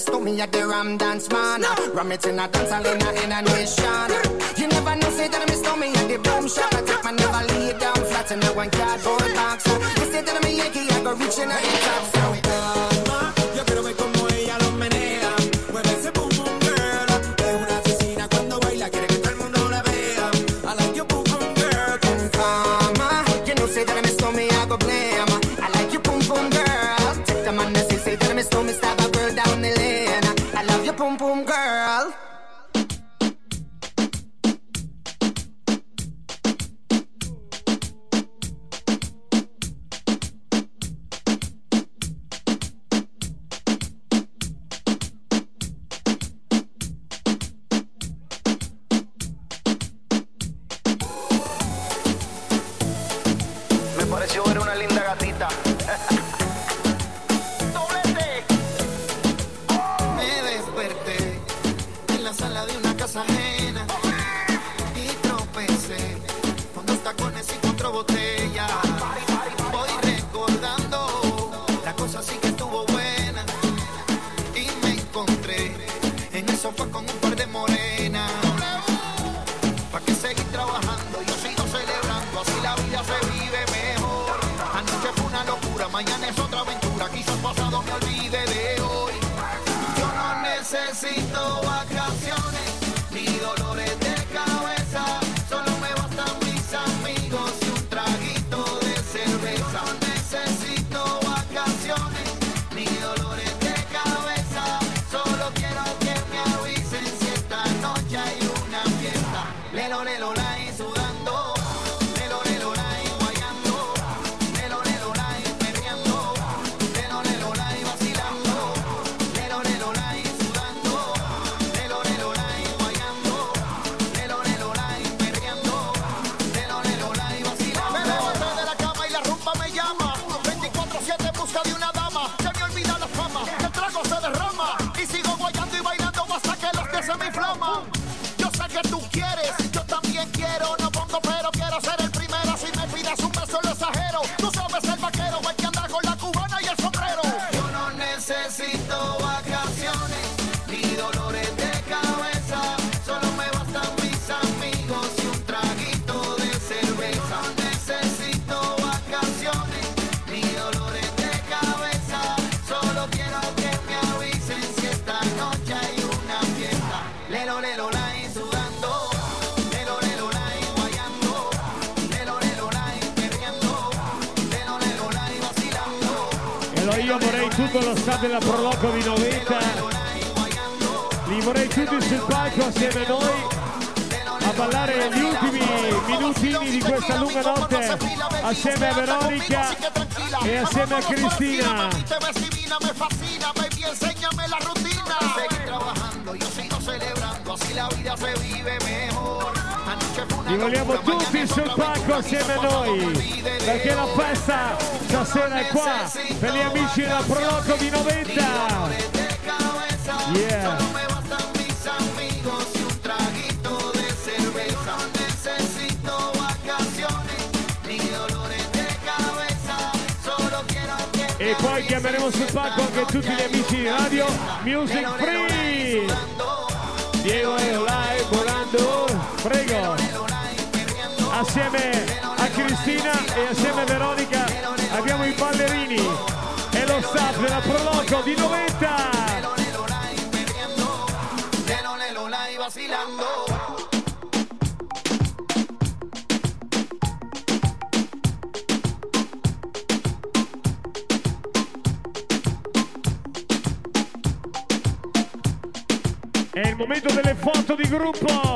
promise to me at the Ram Dance Man. Ram it in a dance hall in a, in a nation. You never know, say that I miss me at the boom shop. I take my never lay down flat in a one cardboard box. You say that I'm Yankee, I go reaching out the top. Assieme a noi perché la festa stasera è qua per gli amici della Proloco di 90. Yeah. E poi chiameremo sul palco anche tutti gli amici di Radio Music Free. Diego e Olai volando. Prego. Assieme a Cristina e assieme a Veronica abbiamo i ballerini e lo staff della Proloco di 90. Lelo, lelo, la y vacilando. È il momento delle foto di gruppo.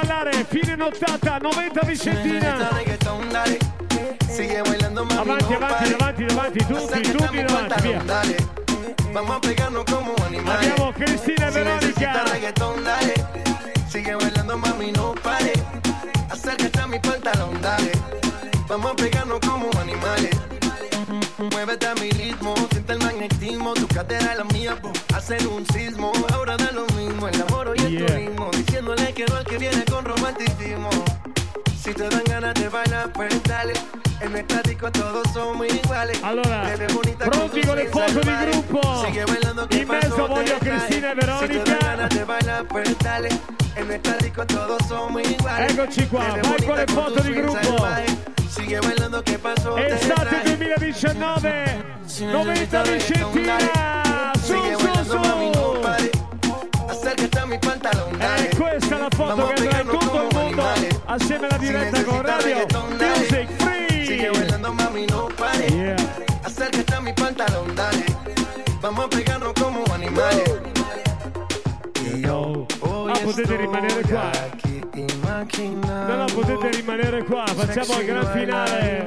Ballare, fine nottata, 90 Vicentina. Avanti, avanti, pare. davanti, davanti, tutti, tutti davanti, via. Vamos a pegarnos como animales. Abbiamo Cristina e Veronica. Sigue bailando, mami, no pare. Acércate a mi pantalón, dale. Vamos a pegarnos como animales. Muévete a mi ritmo, el magnetismo. Tu cadera la mía, po, hacen un sismo. Ahora da lo mismo el amor y el Yeah. turismo. Diciéndole que no al que viene con romanticismo. Si te dan ganas de bailar, pues dale. En el estático todos somos iguales. Allora, pronti con le sonrisa foto di gruppo. Sigue bailando, ¿qué In mezzo voglio. Cristina e Si te Veronica. dan ganas de bailar, pues dale. En el estático todos somos iguales. Eccoci qua, vai con le foto di gruppo. Estate trae. 2019, 90 Vicentina. Su, su, su. E questa è la foto che andrà in tutto il mondo assieme alla diretta con Radio. Music Free. Yeah. Acércate a mi pantalón, dale. Vamos a pegarnos como animales. Y yo hoy Ah, potete rimanere qua. no, potete rimanere qua, facciamo il gran finale.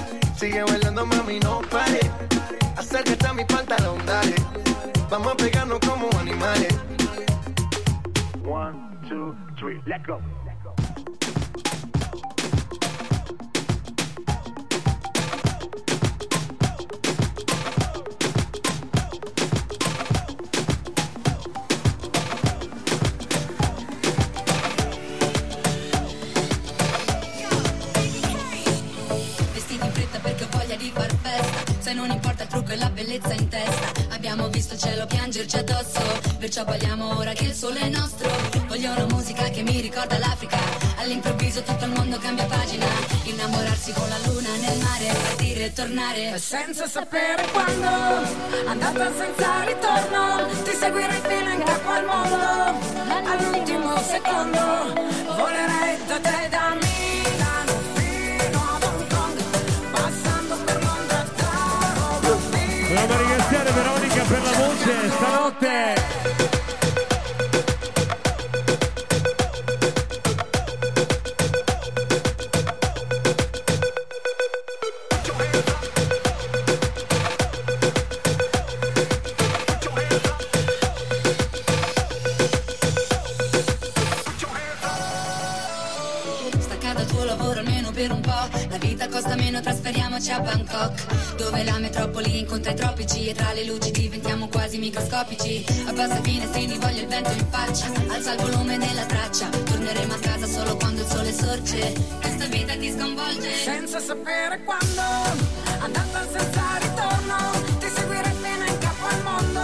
Sigue bailando, mami, no pare. Acércate a mi pantalón, dale. Vamos a pegarnos como animales. One, two, three, let go. Vestiti non importa il trucco e la bellezza in testa. Abbiamo visto il cielo piangerci addosso Perciò balliamo ora che il sole è nostro. Voglio una musica che mi ricorda l'Africa. All'improvviso tutto il mondo cambia pagina. Innamorarsi con la luna nel mare Partire e tornare. Senza sapere quando, andata senza ritorno, ti seguirei fino in capo al mondo. All'ultimo secondo, volerei da te da Milano Vogliamo ringraziare Veronica per la voce stanotte. A Bangkok. Dove la metropoli incontra i tropici e tra le luci diventiamo quasi microscopici. Abbassa i finestrini, voglio il vento in faccia. Alza il volume della traccia. Torneremo a casa solo quando il sole sorge. Questa vita ti sconvolge. Senza sapere quando, andata senza ritorno, ti seguirei fino in capo al mondo.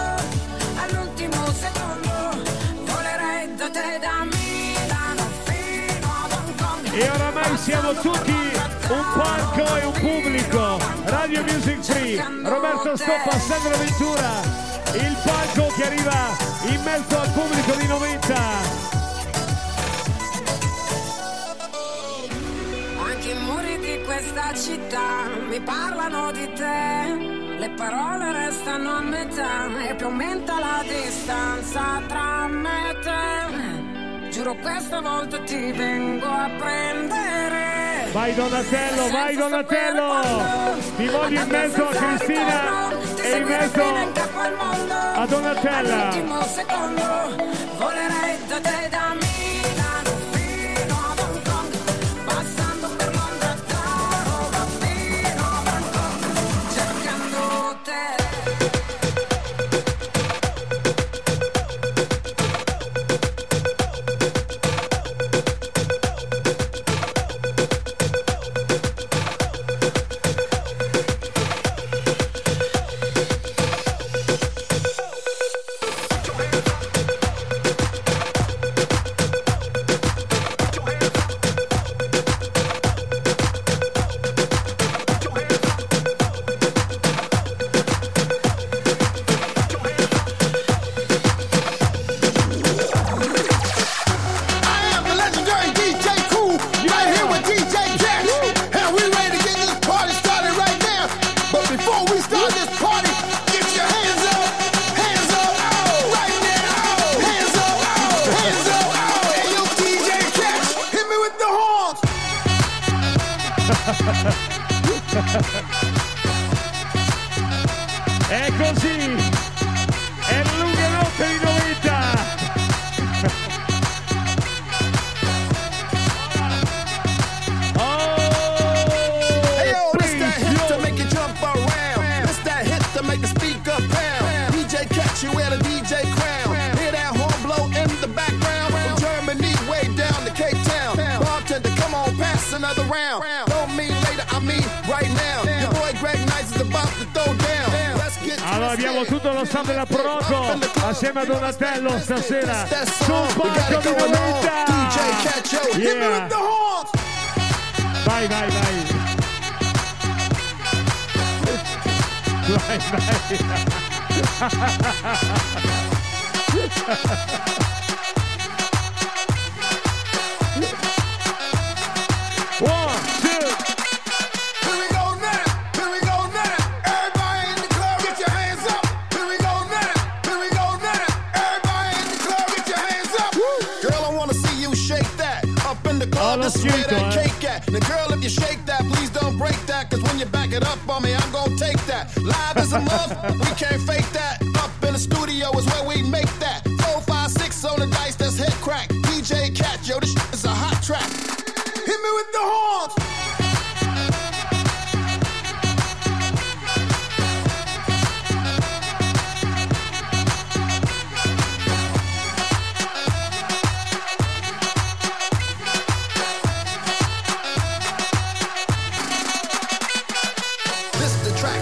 All'ultimo secondo, volerei da te da Milano fino ad Hong Kong. E oramai siamo tutti un palco e un pubblico. Radio Music Free, Roberto Stoppa, Sandro Ventura, il palco che arriva in mezzo al pubblico di 90. Anche i muri di questa città mi parlano di te. Le parole restano a metà e più aumenta la distanza tra me e te. Giuro questa volta ti vengo a prendere. Vai Donatello, vai Donatello! Ti voglio in mezzo a Cristina e in mezzo a Donatella. Volerei da te da Milano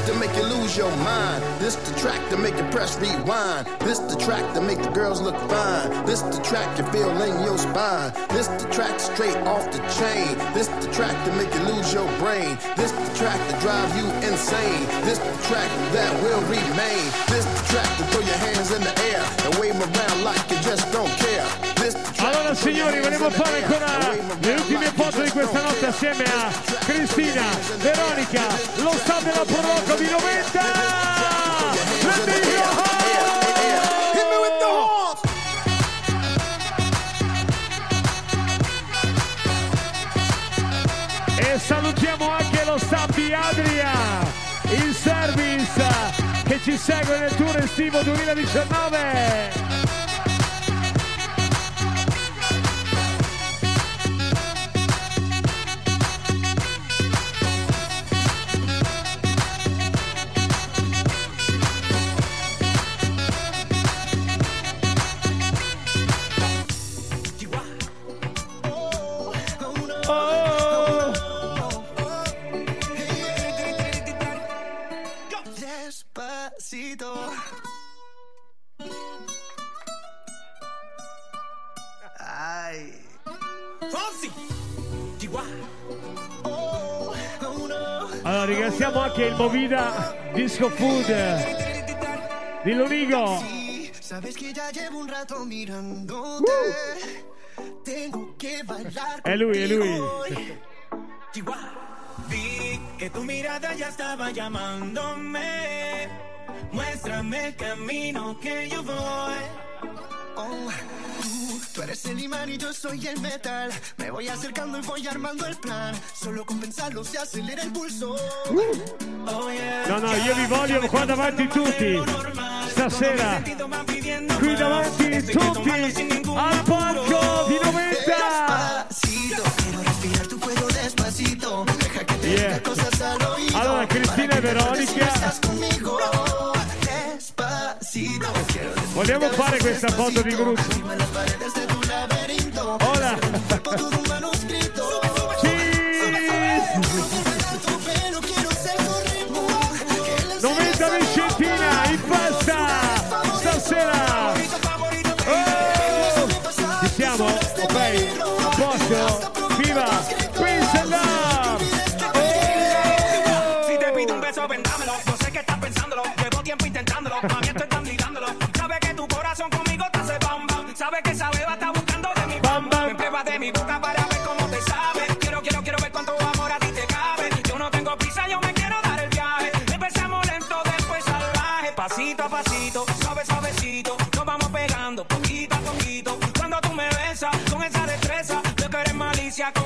to make you lose your mind. This the track to make you press rewind. This the track to make the girls look fine. This the track you feel in your spine. This the track straight off the chain. This the track to make you lose your brain. This the track to drive you insane. This the track that will remain. This the track to throw your hands in the air and wave around like you just don't care. This the track Allora to throw your signori, volevo fare ancora and wave 'em le ultime foto di questa notte assieme a Cristina, Veronica, lo della di 90! The horns. E salutiamo anche lo di Adria, il service che ci segue nel tour estivo 2019. Disco Food di Lonigo. Sabes que ya un rato mirándote. Tengo que bailar È lui, è lui. Vi que tu mirada ya estaba llamándome. Muéstrame el camino que yo voy. Oh, tú, tú eres el imán y yo soy el metal. Me voy acercando y voy armando el plan. Solo con pensarlo se acelera el pulso. Oh, yeah. No, no, io vi voglio qua davanti tutti. Stasera, qui davanti tutti al palco di 90. Despacito, quiero respirar tu cuello despacito. Deja que te Yeah. diga cosas al oído. Allora, Cristina e Veronica. Vogliamo fare questa foto di gruppo? Hola. Pasito, suave, suavecito. Nos vamos pegando poquito a poquito. Cuando tú me besas con esa destreza, veo que eres malicia con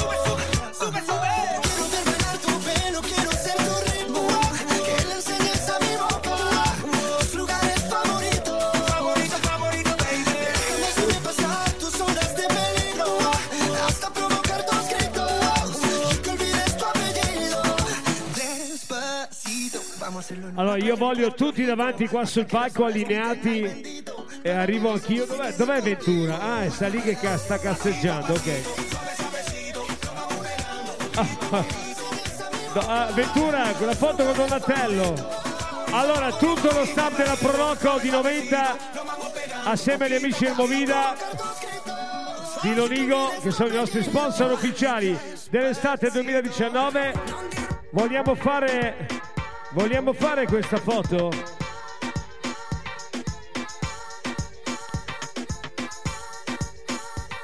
Allora, io voglio tutti davanti qua sul palco allineati e arrivo anch'io. Dov'è, dov'è Ventura? Ah, sta lì che ca- sta cazzeggiando, ok. Ah, ah, Ventura, quella foto con Donatello. Allora, tutto lo staff della Proloco di 90 assieme agli amici del Movida di Lonigo, che sono i nostri sponsor ufficiali dell'estate 2019. Vogliamo fare, vogliamo fare questa foto?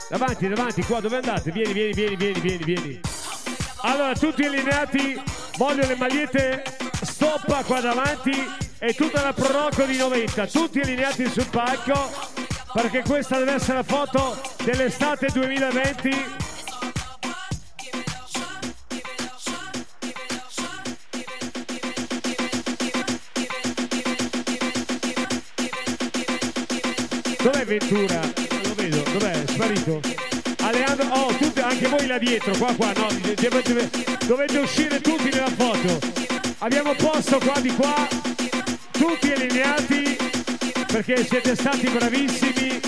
Davanti, davanti, qua dove andate? Vieni, vieni, vieni, vieni, vieni, vieni. Allora, tutti allineati, voglio le magliette stoppa qua davanti e tutta la proroco di 90, tutti allineati sul palco perché questa deve essere la foto dell'estate 2020. Ventura? Lo vedo, dov'è? Sparito? Aleandro, oh, tutti, anche voi là dietro, qua, qua, no, dovete, dovete uscire tutti nella foto. Abbiamo posto qua di qua, tutti allineati, perché siete stati bravissimi.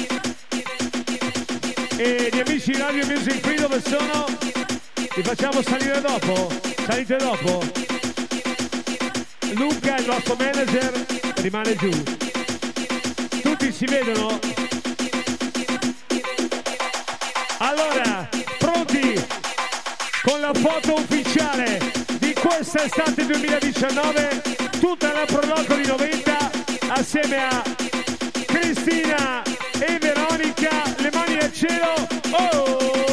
E gli amici di Radio Music Free dove sono? Li facciamo salire dopo? Salite dopo? Luca, il nostro manager, rimane giù. Tutti si vedono? La foto ufficiale di questa estate 2019, tutta la proloco di 90 assieme a Cristina e Veronica, le mani al cielo. Oh!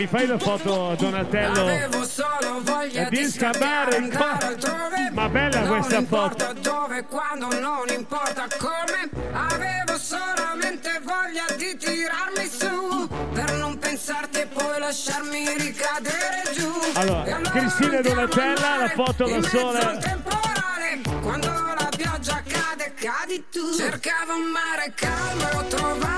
Mi fai la foto Donatello? Avevo solo voglia di scappare, andare altrove. Ma bella questa foto. dove, quando, non importa come. Avevo solamente voglia di tirarmi su. Per non pensarti e poi lasciarmi ricadere giù. Allora, E Cristina e Donatella, la foto da temporale, quando la pioggia cade, cadi tu. Cercavo un mare calmo e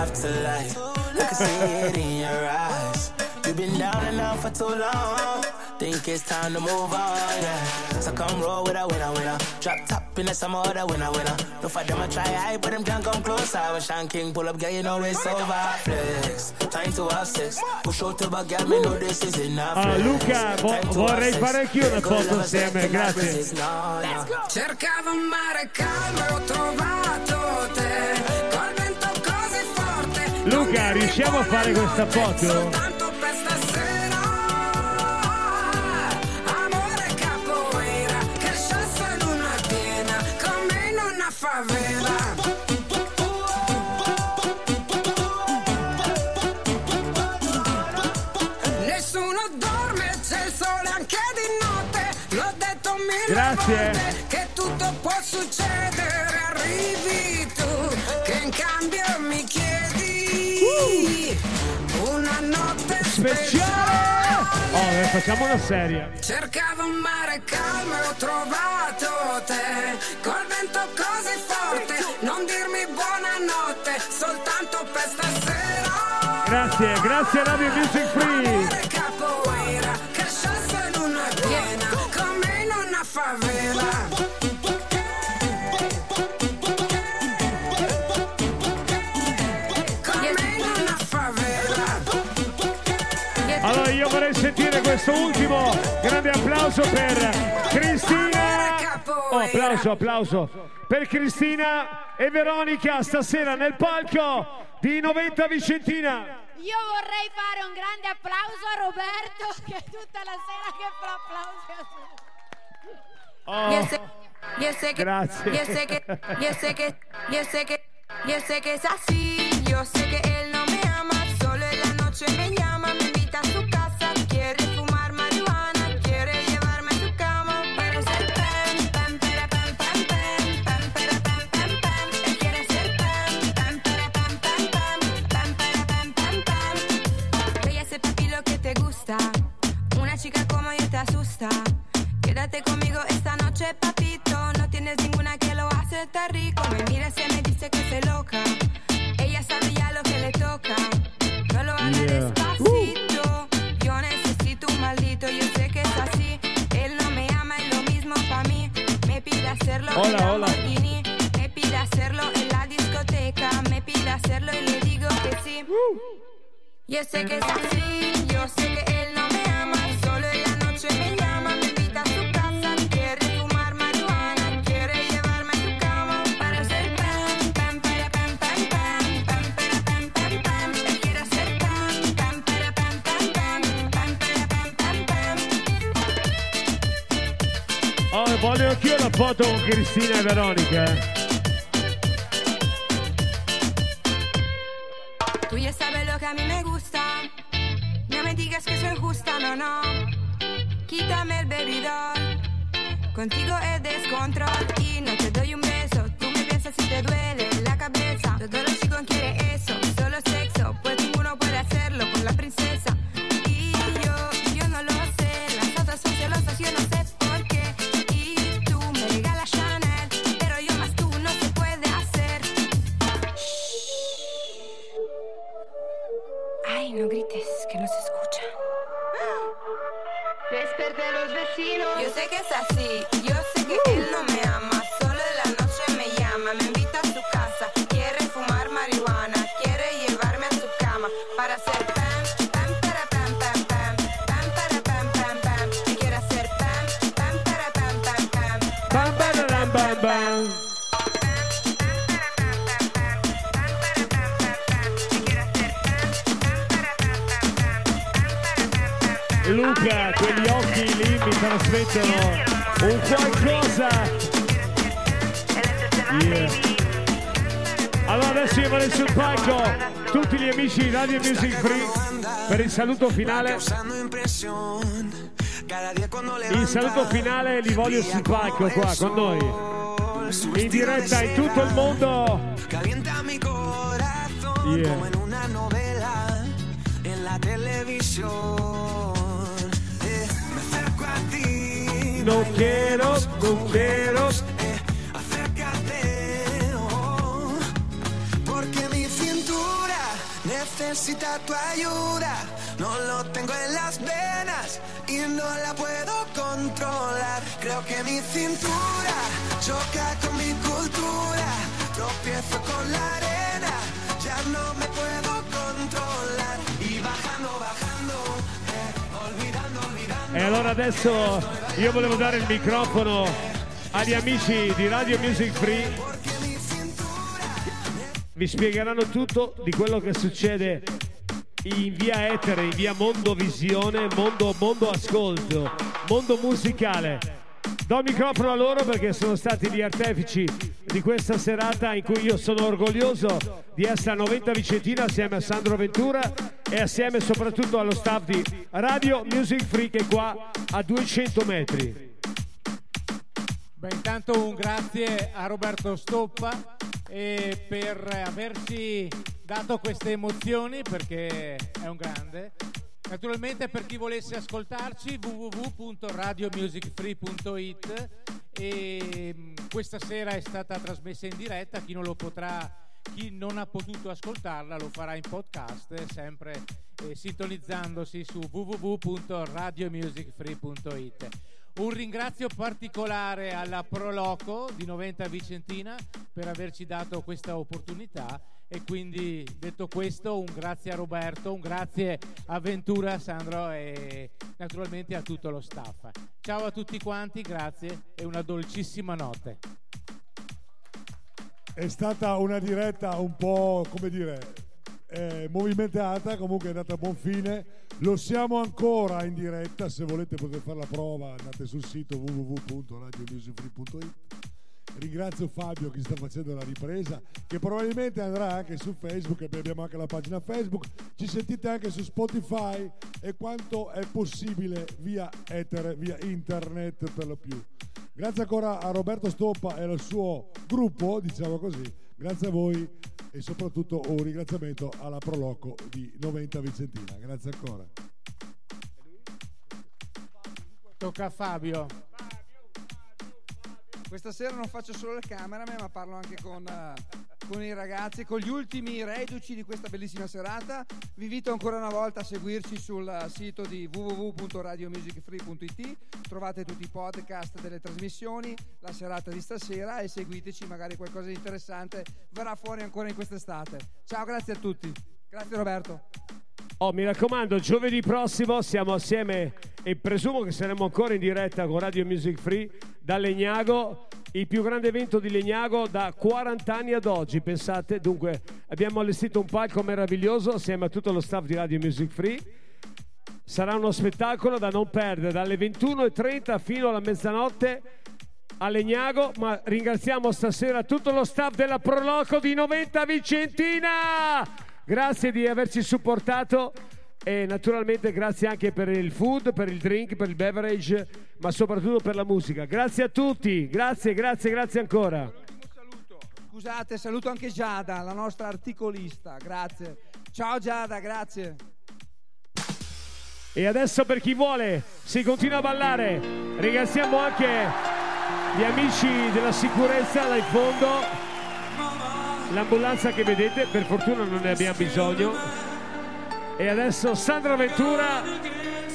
girl, have to lie. I can see it in your eyes. You've been down and out for too long. Think it's time to move on, yeah. So come roll with a winner, winner. Drop top in the summer, other winner, winner. No for them, I try high, but them can't come closer. When Sean King pull up, girl, you know it's over. Flex, time to have sex. Push out to back, girl, me know this is enough. Ah, Luca, vo- Time to vorrei have sex. fare anch'io una Go foto love insieme, sex, grazie. resist, no, no. Cercavo un mare calmo e ho trovato te. Luca, riusciamo a fare questa foto? Soltanto per stasera. Amore capoeira. Che scesso in una piena. Come in una favela. Nessuno dorme, c'è il sole anche di notte. L'ho detto mille Grazie. che tutto può succedere. Arrivi tu, che in cambio mi chiedi una notte Speciale! Oh, eh, facciamo una serie. Cercavo un mare calmo e ho trovato te. Col vento così forte, non dirmi buonanotte, soltanto per stasera. Grazie, grazie Radio Music Free. Questo ultimo grande applauso per Cristina. Oh, applauso, applauso. Per Cristina e Veronica stasera nel palco di 90 Vicentina. Io vorrei fare un grande applauso a Roberto che tutta la sera che fa applausi. Oh, que, Grazie. yo sé que, yo sé que, yo sé que, yo sé que es así. Yo sé que él no me ama, solo en la noche me llama, me invita a su casa, noche, papito. No tienes ninguna que lo hace tan rico. Me mira y me dice que se loca. Ella sabe ya lo que le toca. No lo haga Yeah. despacito. Yo necesito un maldito. Yo sé que es así. Él no me ama y lo mismo para mí. Me pide hacerlo en Hola, hola. Lamborghini. Me pide hacerlo en la discoteca. Me pide hacerlo y le digo que sí. Yo sé que es así, yo sé que él no Oh, voglio anch'io la foto con Cristina e Veronica. eh. Tú ya sabes lo que a mí me gusta. No me digas que soy justa, no, no. Quítame el bebidor. Contigo es descontrol y no te doy un beso. Tú me piensas si te duele la cabeza. Todos los chicos quieren eso, solo sexo. Pues ninguno puede hacerlo con la princesa. Quegli occhi lì mi trasmettono un qualcosa. Yeah. Allora adesso io vado sul palco tutti gli amici di Radio Music Free per il saluto finale. Il saluto finale li voglio sul palco qua con noi. In diretta in tutto il mondo. Yeah. No quiero, no quiero. Acércate, oh, porque mi cintura necesita tu ayuda. No lo tengo en las venas y no la puedo controlar. Creo que mi cintura choca con mi cultura. Tropiezo con la arena, ya no me puedo E allora adesso io volevo dare il microfono agli amici di Radio Music Free. Vi spiegheranno tutto di quello che succede in via Etere, in via Mondo Visione, Mondo, mondo Ascolto, Mondo Musicale. Do il microfono a loro perché sono stati gli artefici di questa serata in cui io sono orgoglioso di essere a 90 Vicentina assieme a Sandro Ventura e assieme soprattutto allo staff di Radio Music Free che è qua a 200 metri. Beh, intanto un grazie a Roberto Stoppa eh, per averci dato queste emozioni perché è un grande. Naturalmente per chi volesse ascoltarci www.radiomusicfree.it e mh, questa sera è stata trasmessa in diretta, chi non lo potrà chi non ha potuto ascoltarla lo farà in podcast sempre eh, sintonizzandosi su www.radiomusicfree.it un ringrazio particolare alla Proloco di Noventa Vicentina per averci dato questa opportunità e quindi detto questo un grazie a Roberto, un grazie a Ventura, Sandro e naturalmente a tutto lo staff. Ciao a tutti quanti, grazie e una dolcissima notte. È stata una diretta un po', come dire, eh, movimentata, comunque è andata a buon fine. Lo siamo ancora in diretta, se volete potete fare la prova, andate sul sito www.radiomusicfree.it. Ringrazio Fabio che sta facendo la ripresa, che probabilmente andrà anche su Facebook, abbiamo anche la pagina Facebook. Ci sentite anche su Spotify e quanto è possibile via etere, via internet per lo più. Grazie ancora a Roberto Stoppa e al suo gruppo, diciamo così. Grazie a voi e soprattutto un ringraziamento alla Proloco di Noventa Vicentina. Grazie ancora. Tocca a Fabio. Questa sera non faccio solo le cameraman, ma parlo anche con, eh, con i ragazzi, con gli ultimi reduci di questa bellissima serata. Vi invito ancora una volta a seguirci sul sito di www.radiomusicfree.it. Trovate tutti i podcast delle trasmissioni, la serata di stasera e seguiteci, magari qualcosa di interessante verrà fuori ancora in quest'estate. Ciao, grazie a tutti. Grazie Roberto. Oh, mi raccomando, giovedì prossimo siamo assieme e presumo che saremo ancora in diretta con Radio Music Free da Legnago, il più grande evento di Legnago da 40 anni ad oggi, pensate. Dunque, abbiamo allestito un palco meraviglioso assieme a tutto lo staff di Radio Music Free. Sarà uno spettacolo da non perdere dalle 21.30 fino alla mezzanotte a Legnago, ma ringraziamo stasera tutto lo staff della Proloco di 90 Vicentina. Grazie di averci supportato e naturalmente grazie anche per il food, per il drink, per il beverage, ma soprattutto per la musica. Grazie a tutti, grazie, grazie, grazie ancora. Scusate, saluto anche Giada, la nostra articolista. Grazie. Ciao Giada, grazie. E adesso per chi vuole si continua a ballare. Ringraziamo anche gli amici della sicurezza là in fondo. L'ambulanza che vedete, per fortuna non ne abbiamo bisogno. E adesso Sandra Ventura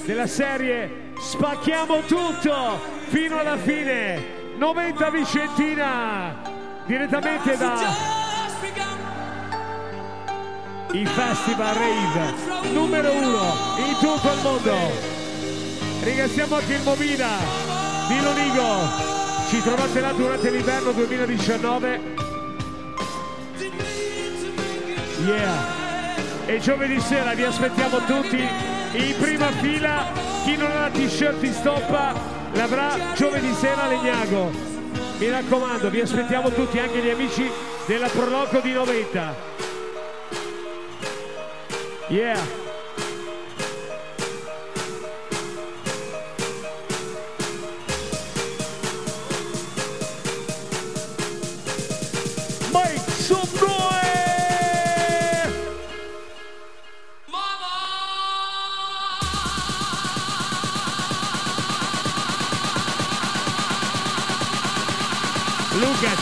della serie Spacchiamo tutto fino alla fine. 90 Vicentina direttamente da il Festival Rave numero uno in tutto il mondo. Ringraziamo anche il Movina di Lonigo. Ci trovate là durante l'inverno 2019. Yeah. E giovedì sera vi aspettiamo tutti in prima fila. Chi non ha la t-shirt in stoppa l'avrà giovedì sera a Legnago. Mi raccomando, vi aspettiamo tutti, anche gli amici della Proloco di 90. Yeah.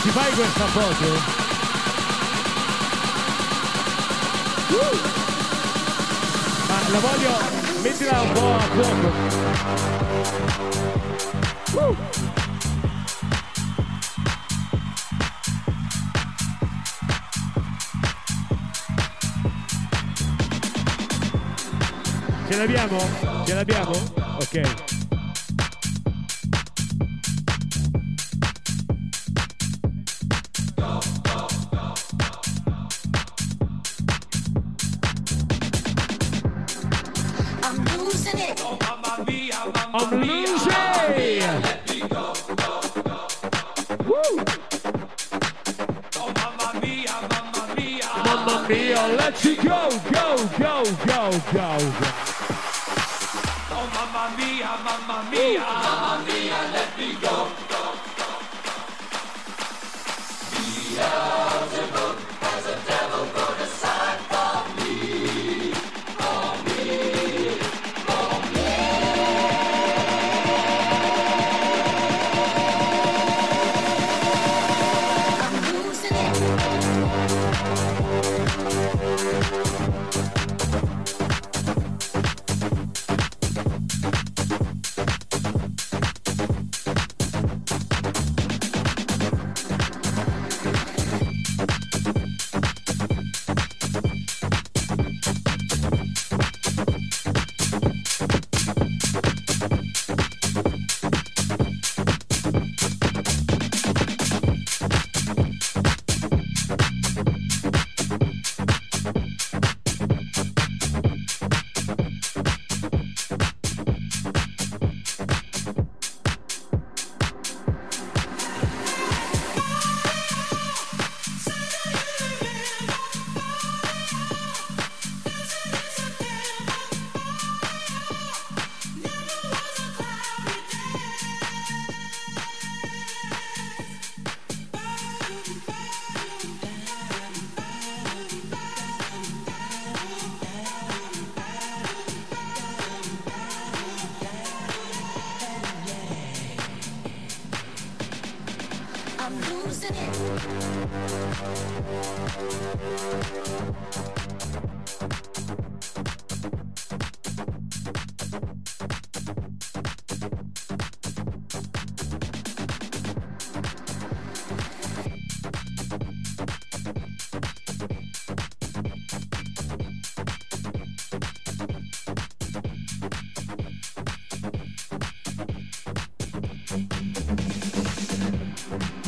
Ci fai questa foto? Ma la voglio... mettila un po' a fuoco. Uh. Ce l'abbiamo? Ce l'abbiamo? Ok. Go, go, go, go, go,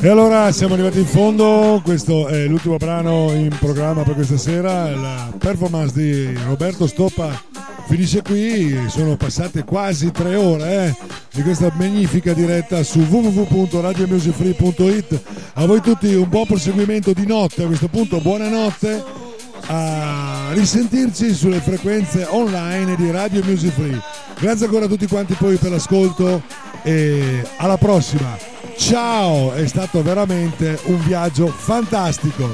E allora siamo arrivati in fondo, questo è l'ultimo brano in programma per questa sera, la performance di Roberto Stoppa finisce qui, sono passate quasi tre ore eh, di questa magnifica diretta su www.radiomusicfree.it, a voi tutti un buon proseguimento di notte, a questo punto buonanotte, a risentirci sulle frequenze online di Radio Music Free. Grazie ancora a tutti quanti poi per l'ascolto e alla prossima. Ciao, è stato veramente un viaggio fantastico.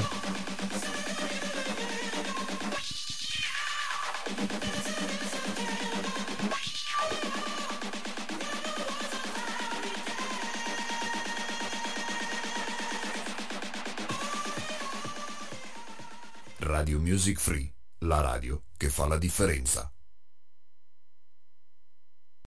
Radio Music Free, la radio che fa la differenza.